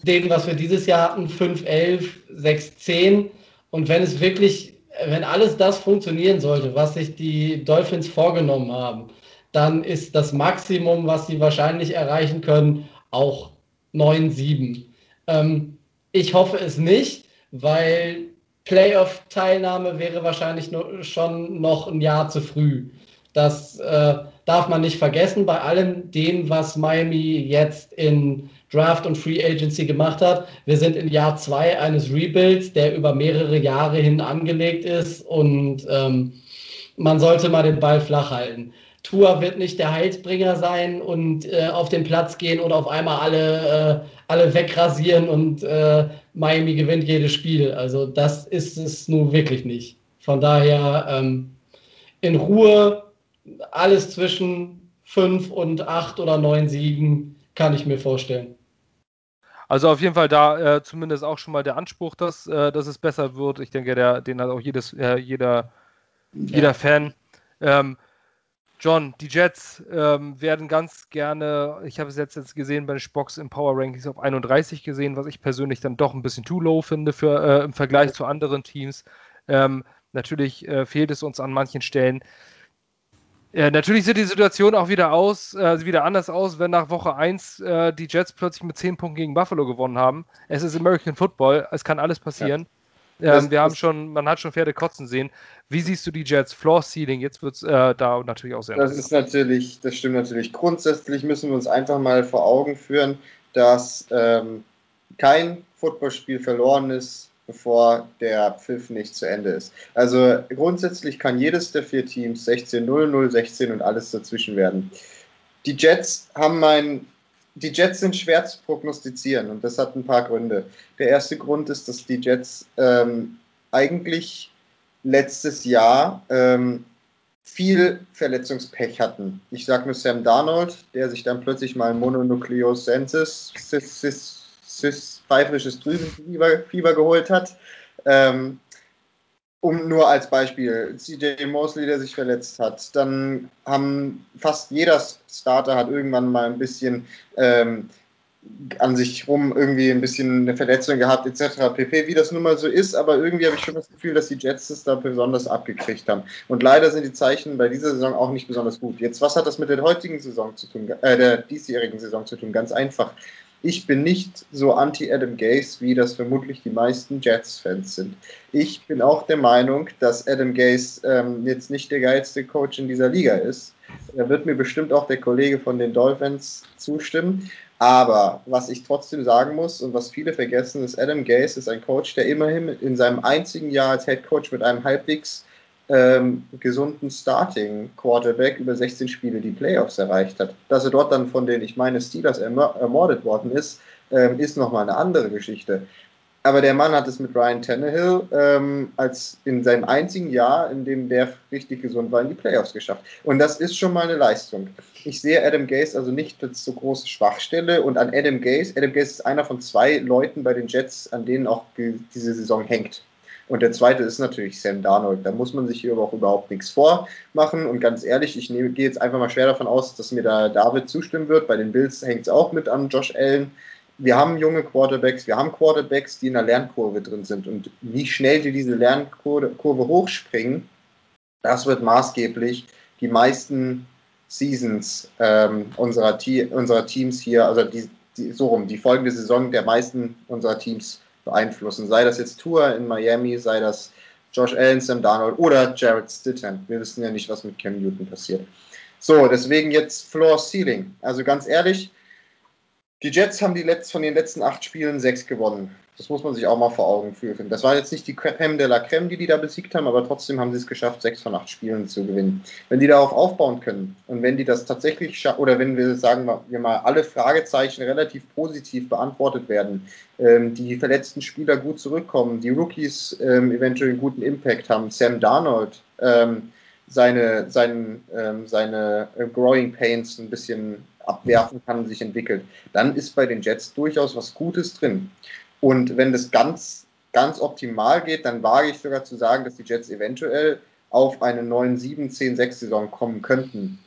dem, was wir dieses Jahr hatten, 5, 11, 6, 10. Und wenn es wirklich, wenn alles das funktionieren sollte, was sich die Dolphins vorgenommen haben, dann ist das Maximum, was sie wahrscheinlich erreichen können, auch 9, 7. Ähm, ich hoffe es nicht, weil Playoff-Teilnahme wäre wahrscheinlich nur, schon noch ein Jahr zu früh. Das äh, darf man nicht vergessen bei allem dem, was Miami jetzt in Draft und Free Agency gemacht hat. Wir sind in Jahr zwei eines Rebuilds, der über mehrere Jahre hin angelegt ist und ähm, man sollte mal den Ball flach halten. Tour wird nicht der Heilsbringer sein und äh, auf den Platz gehen und auf einmal alle, äh, alle wegrasieren und äh, Miami gewinnt jedes Spiel. Also das ist es nun wirklich nicht. Von daher ähm, in Ruhe alles zwischen fünf und acht oder neun Siegen kann ich mir vorstellen. Also auf jeden Fall da äh, zumindest auch schon mal der Anspruch, dass, äh, dass es besser wird. Ich denke, der, den hat auch jedes, äh, jeder, jeder Fan. Ähm, John, die Jets ähm, werden ganz gerne, ich habe es jetzt, jetzt gesehen bei den Spocks im Power Rankings auf 31 gesehen, was ich persönlich dann doch ein bisschen too low finde für, äh, im Vergleich zu anderen Teams. Ähm, natürlich äh, fehlt es uns an manchen Stellen. Äh, natürlich sieht die Situation auch wieder aus, äh, wieder anders aus, wenn nach Woche 1 äh, die Jets plötzlich mit 10 Punkten gegen Buffalo gewonnen haben. Es ist American Football, es kann alles passieren. Ja. Ähm, wir haben schon, man hat schon Pferde kotzen sehen. Wie siehst du die Jets Floor Seeding? Jetzt wird es äh, da natürlich auch sehr Das ist natürlich, das stimmt natürlich. Grundsätzlich müssen wir uns einfach mal vor Augen führen, dass ähm, kein Footballspiel verloren ist, bevor der Pfiff nicht zu Ende ist. Also grundsätzlich kann jedes der vier Teams 16-0, 0-16 und alles dazwischen werden. Die Jets haben mein die Jets sind schwer zu prognostizieren und das hat ein paar Gründe. Der erste Grund ist, dass die Jets ähm, eigentlich letztes Jahr ähm, viel Verletzungspech hatten. Ich sage nur Sam Darnold, der sich dann plötzlich mal Mononukleosensis, pfeifrisches Drüsenfieber geholt hat. Ähm, um nur als Beispiel, CJ Mosley, der sich verletzt hat, dann haben fast jeder Starter hat irgendwann mal ein bisschen ähm, an sich rum irgendwie ein bisschen eine Verletzung gehabt, etc. pp, wie das nun mal so ist, aber irgendwie habe ich schon das Gefühl, dass die Jets es da besonders abgekriegt haben. Und leider sind die Zeichen bei dieser Saison auch nicht besonders gut. Jetzt, was hat das mit der heutigen Saison zu tun, äh, der diesjährigen Saison zu tun? Ganz einfach. Ich bin nicht so anti-Adam Gaze, wie das vermutlich die meisten Jets-Fans sind. Ich bin auch der Meinung, dass Adam Gaze ähm, jetzt nicht der geilste Coach in dieser Liga ist. Da wird mir bestimmt auch der Kollege von den Dolphins zustimmen. Aber was ich trotzdem sagen muss und was viele vergessen, ist, Adam Gase ist ein Coach, der immerhin in seinem einzigen Jahr als Head Coach mit einem halbwegs ähm, gesunden Starting Quarterback über 16 Spiele die Playoffs erreicht hat. Dass er dort dann von den, ich meine, Steelers ermordet worden ist, ähm, ist nochmal eine andere Geschichte. Aber der Mann hat es mit Ryan Tannehill ähm, als in seinem einzigen Jahr, in dem der richtig gesund war, in die Playoffs geschafft. Und das ist schon mal eine Leistung. Ich sehe Adam Gase also nicht als so große Schwachstelle und an Adam Gase, Adam Gase ist einer von zwei Leuten bei den Jets, an denen auch diese Saison hängt. Und der zweite ist natürlich Sam Darnold. Da muss man sich hier aber auch überhaupt nichts vormachen. Und ganz ehrlich, ich gehe jetzt einfach mal schwer davon aus, dass mir da David zustimmen wird. Bei den Bills hängt es auch mit an Josh Allen. Wir haben junge Quarterbacks, wir haben Quarterbacks, die in der Lernkurve drin sind. Und wie schnell die diese Lernkurve hochspringen, das wird maßgeblich die meisten Seasons ähm, unserer, unserer Teams hier, also die, die, so rum, die folgende Saison der meisten unserer Teams beeinflussen. Sei das jetzt Tour in Miami, sei das Josh Allen, Sam Darnold oder Jared Stidham. Wir wissen ja nicht, was mit Cam Newton passiert. So, deswegen jetzt Floor Ceiling. Also ganz ehrlich, die Jets haben die letzt, von den letzten acht Spielen sechs gewonnen. Das muss man sich auch mal vor Augen führen. Das war jetzt nicht die Creme de la Creme, die die da besiegt haben, aber trotzdem haben sie es geschafft, sechs von acht Spielen zu gewinnen. Wenn die darauf aufbauen können und wenn die das tatsächlich schaffen, oder wenn wir sagen wir mal alle Fragezeichen relativ positiv beantwortet werden, ähm, die verletzten Spieler gut zurückkommen, die Rookies ähm, eventuell einen guten Impact haben, Sam Darnold ähm, seine, sein, ähm, seine äh, Growing Pains ein bisschen abwerfen kann, sich entwickelt, dann ist bei den Jets durchaus was Gutes drin. Und wenn das ganz, ganz optimal geht, dann wage ich sogar zu sagen, dass die Jets eventuell auf eine 9-7-10-6-Saison kommen könnten.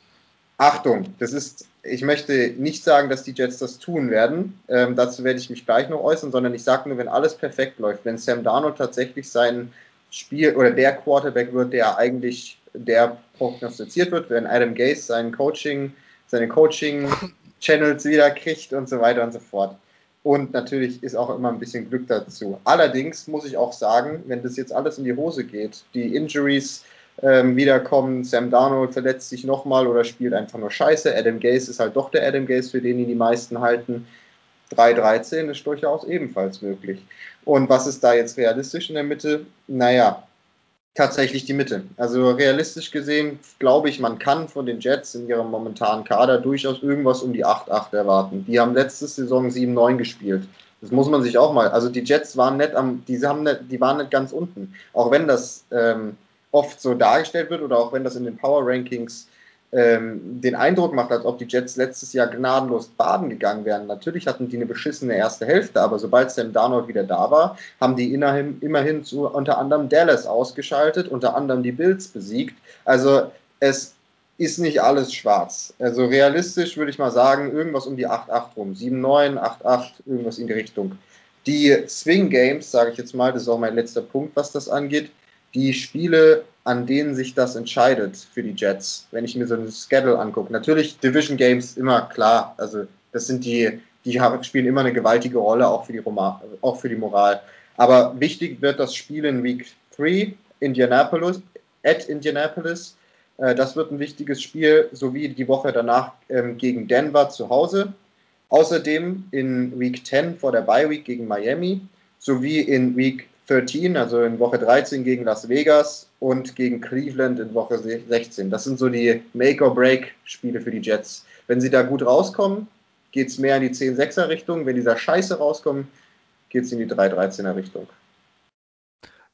Achtung, das ist, ich möchte nicht sagen, dass die Jets das tun werden. Ähm, dazu werde ich mich gleich noch äußern, sondern ich sage nur, wenn alles perfekt läuft, wenn Sam Darnold tatsächlich sein Spiel oder der Quarterback wird, der eigentlich der prognostiziert wird, wenn Adam Gase sein Coaching, seine Coaching-Channels wieder kriegt und so weiter und so fort. Und natürlich ist auch immer ein bisschen Glück dazu. Allerdings muss ich auch sagen, wenn das jetzt alles in die Hose geht, die Injuries ähm, wiederkommen, Sam Darnold verletzt sich nochmal oder spielt einfach nur Scheiße, Adam Gase ist halt doch der Adam Gase, für den ihn die meisten halten. 3-13 ist durchaus ebenfalls möglich. Und was ist da jetzt realistisch in der Mitte? Naja, tatsächlich die Mitte. Also realistisch gesehen glaube ich, man kann von den Jets in ihrem momentanen Kader durchaus irgendwas um die 8-8 erwarten. Die haben letzte Saison 7-9 gespielt. Das muss man sich auch mal. Also die Jets waren nicht am, die haben nicht, die waren nicht ganz unten. Auch wenn das ähm, oft so dargestellt wird oder auch wenn das in den Power Rankings ähm, den Eindruck macht, als ob die Jets letztes Jahr gnadenlos baden gegangen wären. Natürlich hatten die eine beschissene erste Hälfte, aber sobald Sam Darnold wieder da war, haben die immerhin, immerhin zu unter anderem Dallas ausgeschaltet, unter anderem die Bills besiegt. Also es ist nicht alles schwarz. Also realistisch würde ich mal sagen, irgendwas um die 8-8 rum. 7-9, 8-8, irgendwas in die Richtung. Die Swing Games, sage ich jetzt mal, das ist auch mein letzter Punkt, was das angeht, die Spiele, an denen sich das entscheidet für die Jets, wenn ich mir so ein Schedule angucke. Natürlich Division Games immer klar, also das sind die, die spielen immer eine gewaltige Rolle, auch für die, Roma, auch für die Moral. Aber wichtig wird das Spiel in Week 3, Indianapolis, at Indianapolis. Äh, das wird ein wichtiges Spiel, sowie die Woche danach ähm, gegen Denver zu Hause. Außerdem in Week 10 vor der Bye Week gegen Miami, sowie in Week 13, also in Woche 13 gegen Las Vegas und gegen Cleveland in Woche 16. Das sind so die Make-or-Break-Spiele für die Jets. Wenn sie da gut rauskommen, geht es mehr in die 10-6er Richtung. Wenn die da scheiße rauskommen, geht es in die 3-13er Richtung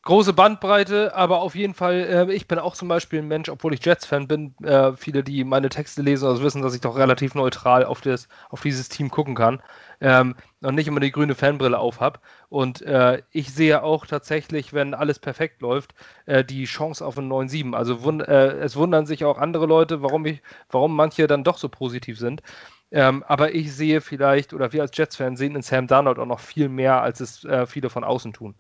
große Bandbreite, aber auf jeden Fall, äh, ich bin auch zum Beispiel ein Mensch, obwohl ich Jets-Fan bin. Äh, viele, die meine Texte lesen, also wissen, dass ich doch relativ neutral auf, das, auf dieses Team gucken kann ähm, und nicht immer die grüne Fanbrille aufhab. Und äh, ich sehe auch tatsächlich, wenn alles perfekt läuft, äh, die Chance auf einen 9-7. Also wund äh, es wundern sich auch andere Leute, warum, ich, warum manche dann doch so positiv sind. Ähm, aber ich sehe vielleicht, oder wir als Jets-Fans sehen in Sam Darnold auch noch viel mehr, als es äh, viele von außen tun.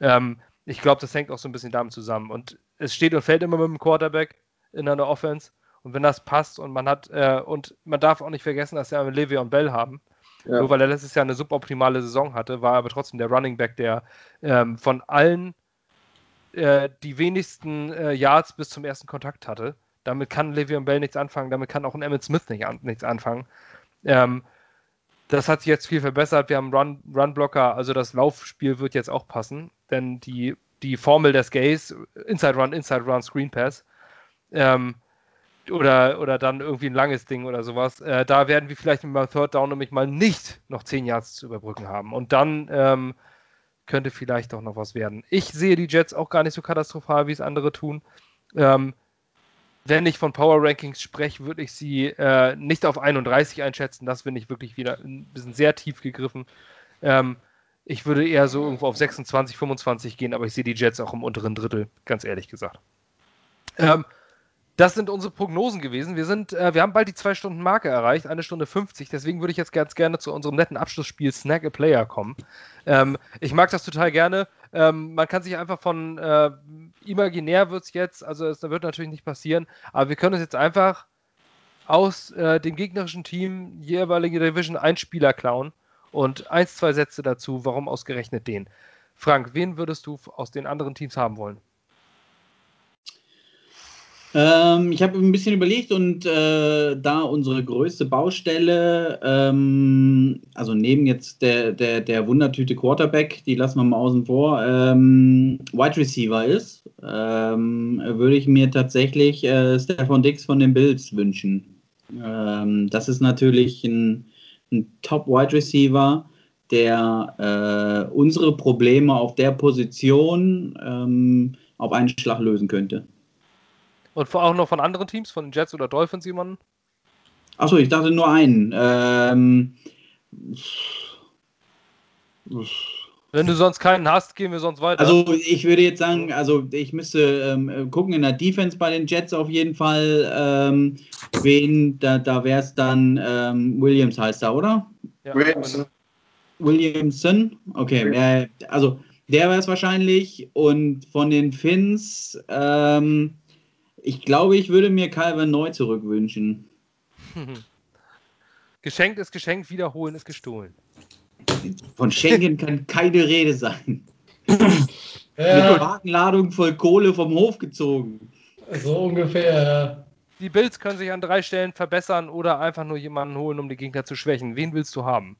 Ähm, ich glaube, das hängt auch so ein bisschen damit zusammen. Und es steht und fällt immer mit dem Quarterback in einer Offense. Und wenn das passt und man hat, äh, und man darf auch nicht vergessen, dass wir Le'Veon und Bell haben. Ja. Nur weil er letztes Jahr eine suboptimale Saison hatte, war er aber trotzdem der Running Back, der ähm, von allen äh, die wenigsten äh, Yards bis zum ersten Kontakt hatte. Damit kann Le'Veon Bell nichts anfangen, damit kann auch ein Emmett Smith nicht an, nichts anfangen. Ähm, das hat sich jetzt viel verbessert. Wir haben Run, Run-Blocker, also das Laufspiel wird jetzt auch passen, denn die, die Formel des Gays, Inside Run, Inside Run, Screen Pass, ähm, oder, oder dann irgendwie ein langes Ding oder sowas, äh, da werden wir vielleicht beim Third Down nämlich mal nicht noch 10 Yards zu überbrücken haben. Und dann ähm, könnte vielleicht doch noch was werden. Ich sehe die Jets auch gar nicht so katastrophal, wie es andere tun. Ähm, wenn ich von Power Rankings spreche, würde ich sie äh, nicht auf 31 einschätzen. Das finde ich wirklich wieder ein bisschen sehr tief gegriffen. Ähm, ich würde eher so irgendwo auf 26, 25 gehen, aber ich sehe die Jets auch im unteren Drittel, ganz ehrlich gesagt. Ähm, das sind unsere Prognosen gewesen. Wir, sind, äh, wir haben bald die zwei Stunden Marke erreicht, eine Stunde 50. Deswegen würde ich jetzt ganz gerne zu unserem netten Abschlussspiel Snack a Player kommen. Ähm, ich mag das total gerne. Ähm, man kann sich einfach von äh, imaginär wird es jetzt, also es wird natürlich nicht passieren, aber wir können uns jetzt einfach aus äh, dem gegnerischen Team jeweilige Division ein Spieler klauen und eins, zwei Sätze dazu, warum ausgerechnet den. Frank, wen würdest du aus den anderen Teams haben wollen? Ähm, ich habe ein bisschen überlegt und äh, da unsere größte Baustelle, ähm, also neben jetzt der, der, der Wundertüte Quarterback, die lassen wir mal außen vor, ähm, Wide Receiver ist, ähm, würde ich mir tatsächlich äh, Stefan Dix von den Bills wünschen. Ähm, das ist natürlich ein, ein Top-Wide Receiver, der äh, unsere Probleme auf der Position ähm, auf einen Schlag lösen könnte. Und auch noch von anderen Teams, von den Jets oder Dolphins jemanden? Achso, ich dachte nur einen. Ähm, Wenn du sonst keinen hast, gehen wir sonst weiter. Also ich würde jetzt sagen, also ich müsste ähm, gucken in der Defense bei den Jets auf jeden Fall. Ähm, wen, da, da wäre es dann ähm, Williams heißt er, oder? Ja, Williamson. Williamson? Okay, äh, also der wäre es wahrscheinlich. Und von den Finns, ähm, ich glaube, ich würde mir Calvin neu zurückwünschen. Geschenkt ist geschenkt, wiederholen ist gestohlen. Von Schengen kann keine Rede sein. Ja, Mit Wagenladung voll Kohle vom Hof gezogen. so ungefähr, ja. Die Bills können sich an drei Stellen verbessern oder einfach nur jemanden holen, um die Gegner zu schwächen. Wen willst du haben?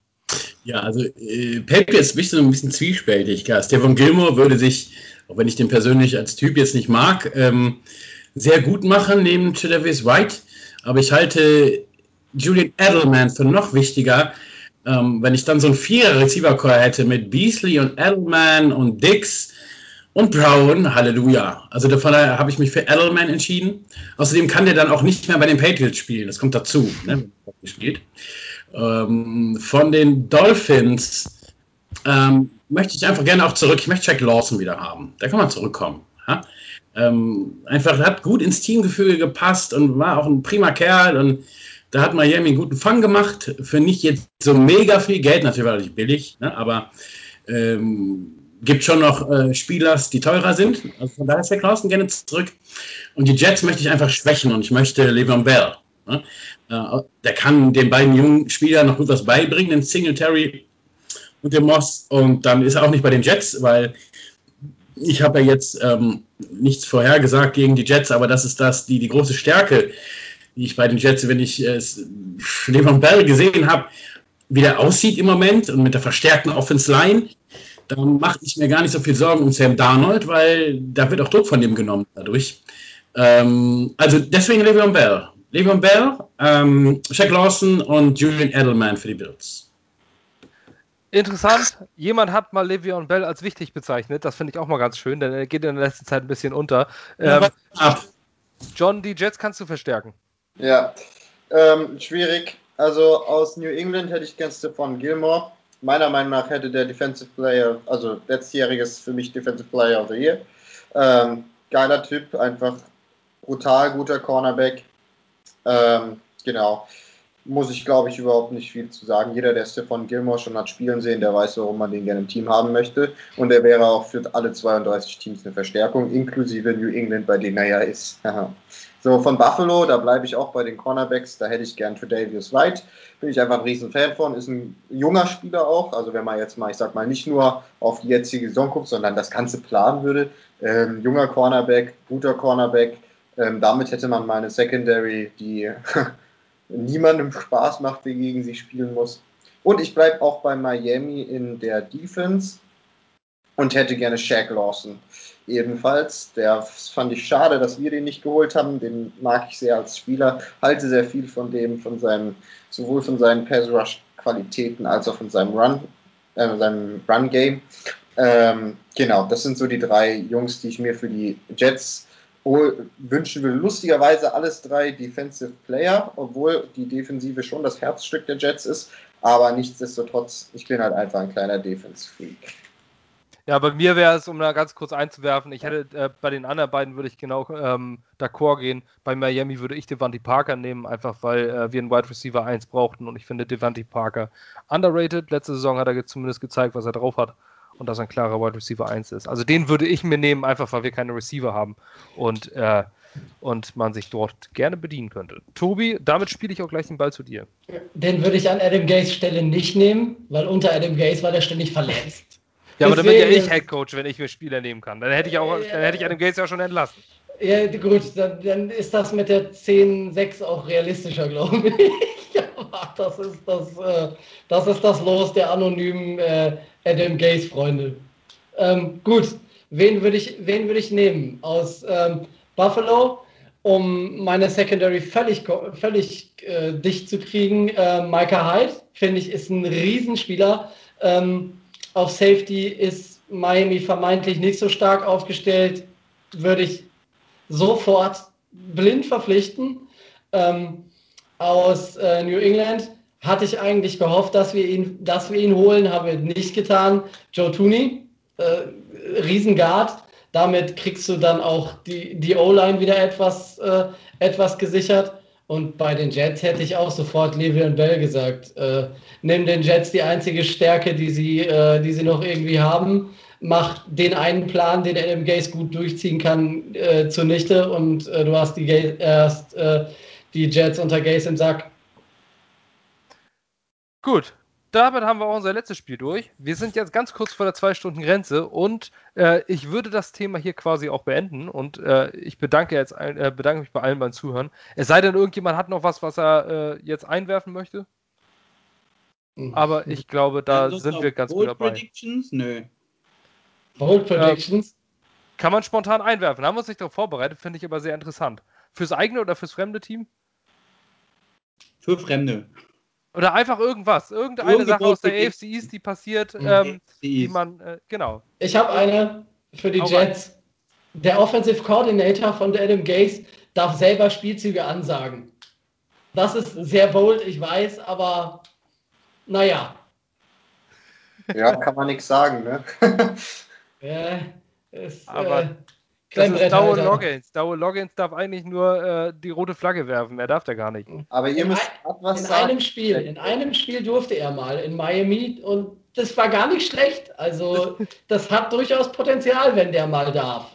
Ja, also äh, Patriots ist so ein bisschen zwiespältig. Klar. Stefan Gilmore würde sich, auch wenn ich den persönlich als Typ jetzt nicht mag, ähm, sehr gut machen neben Tredavis White. Aber ich halte Julian Edelman für noch wichtiger, ähm, wenn ich dann so ein Vierer-Receiver-Core hätte mit Beasley und Edelman und Dix und Brown, Halleluja. Also davon habe ich mich für Edelman entschieden. Außerdem kann der dann auch nicht mehr bei den Patriots spielen. Das kommt dazu, ne, spielt. Ähm, von den Dolphins ähm, möchte ich einfach gerne auch zurück. Ich möchte Jack Lawson wieder haben. Der kann mal zurückkommen. Ja? Ähm, einfach hat gut ins Teamgefüge gepasst und war auch ein prima Kerl und da hat Miami einen guten Fang gemacht für nicht jetzt so mega viel Geld, natürlich war das nicht billig, ne, aber ähm, gibt schon noch äh, Spieler, die teurer sind. Also von daher ist der Klausen gerne zurück. Und die Jets möchte ich einfach schwächen und ich möchte Le'Veon Bell. Ne? Äh, der kann den beiden jungen Spielern noch gut was beibringen, den Singletary und dem Moss. Und dann ist er auch nicht bei den Jets, weil ich habe ja jetzt ähm, nichts vorhergesagt gegen die Jets, aber das ist das, die, die große Stärke, die ich bei den Jets, wenn ich äh, Le'Veon Bell gesehen habe, wie der aussieht im Moment und mit der verstärkten Offense Line, dann mache ich mir gar nicht so viel Sorgen um Sam Darnold, weil da wird auch Druck von dem genommen dadurch. Ähm, also deswegen Le'Veon Bell. Le'Veon Bell, ähm, Shaq Lawson und Julian Edelman für die Bills. Interessant, jemand hat mal Le'Veon Bell als wichtig bezeichnet. Das finde ich auch mal ganz schön, denn er geht in der letzten Zeit ein bisschen unter. Ähm, John, die Jets kannst du verstärken. Ja, ähm, schwierig. Also aus New England hätte ich gern Stefan Gilmore. Meiner Meinung nach hätte der Defensive Player, also letztjähriges für mich Defensive Player of the Year. Ähm, geiler Typ, einfach brutal guter Cornerback. Ähm, genau. Muss ich, glaube ich, überhaupt nicht viel zu sagen. Jeder, der Stefan Gilmore schon hat spielen sehen, der weiß, warum man den gerne im Team haben möchte. Und er wäre auch für alle 32 Teams eine Verstärkung, inklusive New England, bei denen er ja ist. So, von Buffalo, da bleibe ich auch bei den Cornerbacks, da hätte ich gern Tredavious White. Bin ich einfach ein riesen Fan von, ist ein junger Spieler auch. Also wenn man jetzt mal, ich sag mal, nicht nur auf die jetzige Saison guckt, sondern das Ganze planen würde. Ähm, junger Cornerback, guter Cornerback. Ähm, damit hätte man meine Secondary, die niemandem Spaß macht, der gegen sie spielen muss. Und ich bleibe auch bei Miami in der Defense und hätte gerne Shaq Lawson ebenfalls. Der fand ich schade, dass wir den nicht geholt haben. Den mag ich sehr als Spieler, halte sehr viel von dem, von seinem, sowohl von seinen Pass Rush Qualitäten als auch von seinem Run, äh, seinem Run Game. Ähm, genau, das sind so die drei Jungs, die ich mir für die Jets wünschen will. Lustigerweise alles drei Defensive Player, obwohl die Defensive schon das Herzstück der Jets ist. Aber nichtsdestotrotz, ich bin halt einfach ein kleiner Defense-Freak. Ja, bei mir wäre es, um da ganz kurz einzuwerfen, ich hätte äh, bei den anderen beiden würde ich genau ähm, d'accord gehen. Bei Miami würde ich Devante Parker nehmen, einfach weil äh, wir einen Wide Receiver 1 brauchten und ich finde Devante Parker underrated. Letzte Saison hat er zumindest gezeigt, was er drauf hat und dass er ein klarer Wide Receiver 1 ist. Also den würde ich mir nehmen, einfach weil wir keine Receiver haben und, äh, und man sich dort gerne bedienen könnte. Tobi, damit spiele ich auch gleich den Ball zu dir. Den würde ich an Adam Gaze Stelle nicht nehmen, weil unter Adam Gaze war der ständig verletzt. Ja, aber dann bin ja ich Head Coach, wenn ich mir Spieler nehmen kann. Dann hätte ich auch, dann hätte ich Adam Gates ja schon entlassen. Ja, gut, dann, dann ist das mit der 10-6 auch realistischer, glaube ich. Das ist das, äh, das ist das Los der anonymen äh, Adam Gaze Freunde. Ähm, gut, wen würde ich, wen würde ich nehmen aus ähm, Buffalo, um meine Secondary völlig, völlig äh, dicht zu kriegen? Äh, Micah Hyde finde ich ist ein Riesenspieler. Ähm, auf Safety ist Miami vermeintlich nicht so stark aufgestellt, würde ich sofort blind verpflichten. Ähm, aus äh, New England hatte ich eigentlich gehofft, dass wir ihn, dass wir ihn holen, haben wir nicht getan. Joe Tooney, äh, Riesengard. Damit kriegst du dann auch die, die O-Line wieder etwas, äh, etwas gesichert. Und bei den Jets hätte ich auch sofort Le'Veon Bell gesagt. Äh, nimm den Jets die einzige Stärke, die sie, äh, die sie noch irgendwie haben. Mach den einen Plan, den Adam Gaze gut durchziehen kann, äh, zunichte und äh, du hast die, erst, äh, die Jets unter Gaze im Sack. Gut, damit haben wir auch unser letztes Spiel durch. Wir sind jetzt ganz kurz vor der Zwei-Stunden-Grenze und äh, ich würde das Thema hier quasi auch beenden und äh, ich bedanke, jetzt, äh, bedanke mich bei allen beim Zuhören. Es sei denn, irgendjemand hat noch was, was er äh, jetzt einwerfen möchte. Hm. Aber ich glaube, da ja, sind wir ganz Bold gut dabei. Predictions? Nö. Bold Predictions? Ähm, kann man spontan einwerfen. Haben wir uns nicht darauf vorbereitet, finde ich aber sehr interessant. Fürs eigene oder fürs fremde Team? Für Fremde. Oder einfach irgendwas. Irgendeine Irgende Sache aus der AFC East, die passiert, mhm. ähm, die man, äh, genau. Ich habe eine für die Auch Jets. Ein. Der Offensive Coordinator von Adam Gaze darf selber Spielzüge ansagen. Das ist sehr bold, ich weiß, aber naja. Ja, kann man nichts sagen, ne? ja, ist, aber äh, das ist Daul Loggins. Daul Loggins darf eigentlich nur äh, die rote Flagge werfen. Er darf da gar nicht. Aber ihr in müsst ein, was in sagen. einem Spiel, in einem Spiel durfte er mal in Miami und das war gar nicht schlecht. Also das hat durchaus Potenzial, wenn der mal darf.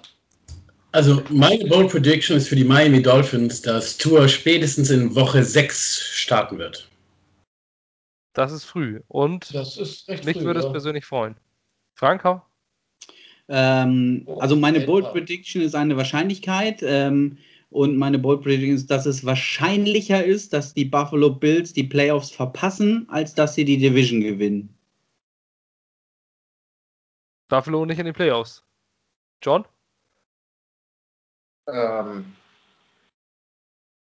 Also meine Bold Prediction ist für die Miami Dolphins, dass Tour spätestens in Woche 6 starten wird. Das ist früh und mich würde ja. es persönlich freuen. Frank, ähm, oh, also meine Bold Prediction ist eine Wahrscheinlichkeit. Ähm, und meine Bold Prediction ist, dass es wahrscheinlicher ist, dass die Buffalo Bills die Playoffs verpassen, als dass sie die Division gewinnen. Buffalo nicht in den Playoffs. John? Ähm,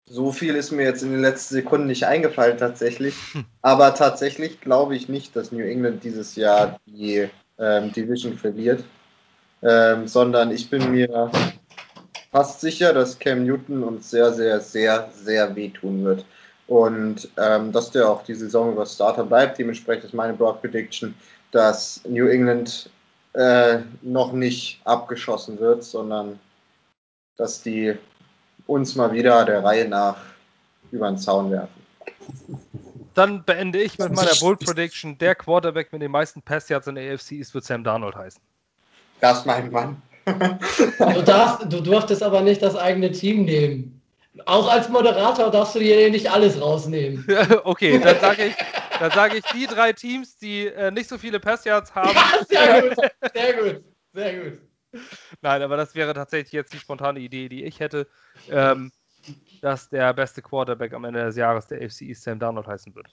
so viel ist mir jetzt in den letzten Sekunden nicht eingefallen tatsächlich. Hm. Aber tatsächlich glaube ich nicht, dass New England dieses Jahr die ähm, Division verliert ähm, sondern ich bin mir fast sicher, dass Cam Newton uns sehr, sehr, sehr, sehr wehtun wird. Und ähm, dass der auch die Saison über Starter bleibt. Dementsprechend ist meine Broad Prediction, dass New England äh, noch nicht abgeschossen wird, sondern dass die uns mal wieder der Reihe nach über den Zaun werfen. Dann beende ich mit meiner Bold Prediction. Der Quarterback mit den meisten Pass Yards in der AFC ist, wird Sam Darnold heißen. Das ist mein Mann. du, darfst, du durftest aber nicht das eigene Team nehmen. Auch als Moderator darfst du dir nicht alles rausnehmen. okay, dann sage ich, dann sag ich die drei Teams, die äh, nicht so viele Passyards haben. sehr gut, sehr gut, sehr gut. Nein, aber das wäre tatsächlich jetzt die spontane Idee, die ich hätte, ähm, dass der beste Quarterback am Ende des Jahres der AFC East Sam Darnold heißen wird.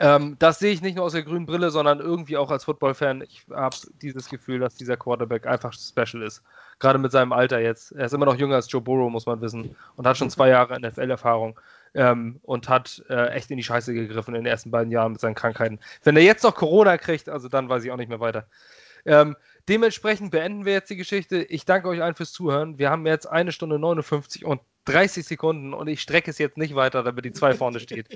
Ähm, das sehe ich nicht nur aus der grünen Brille, sondern irgendwie auch als Football-Fan. Ich habe dieses Gefühl, dass dieser Quarterback einfach special ist. Gerade mit seinem Alter jetzt. Er ist immer noch jünger als Joe Burrow, muss man wissen. Und hat schon zwei Jahre NFL-Erfahrung. Ähm, und hat äh, echt in die Scheiße gegriffen in den ersten beiden Jahren mit seinen Krankheiten. Wenn er jetzt noch Corona kriegt, also dann weiß ich auch nicht mehr weiter. Ähm, dementsprechend beenden wir jetzt die Geschichte. Ich danke euch allen fürs Zuhören. Wir haben jetzt eine Stunde 59 und 30 Sekunden und ich strecke es jetzt nicht weiter, damit die 2 vorne steht.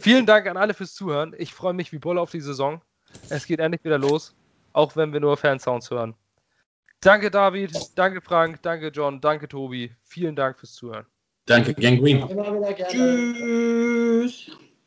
Vielen Dank an alle fürs Zuhören. Ich freue mich wie Bolle auf die Saison. Es geht endlich wieder los, auch wenn wir nur Fansounds hören. Danke David, danke Frank, danke John, danke Tobi. Vielen Dank fürs Zuhören. Danke, Gang Green. Immer wieder gerne. Tschüss.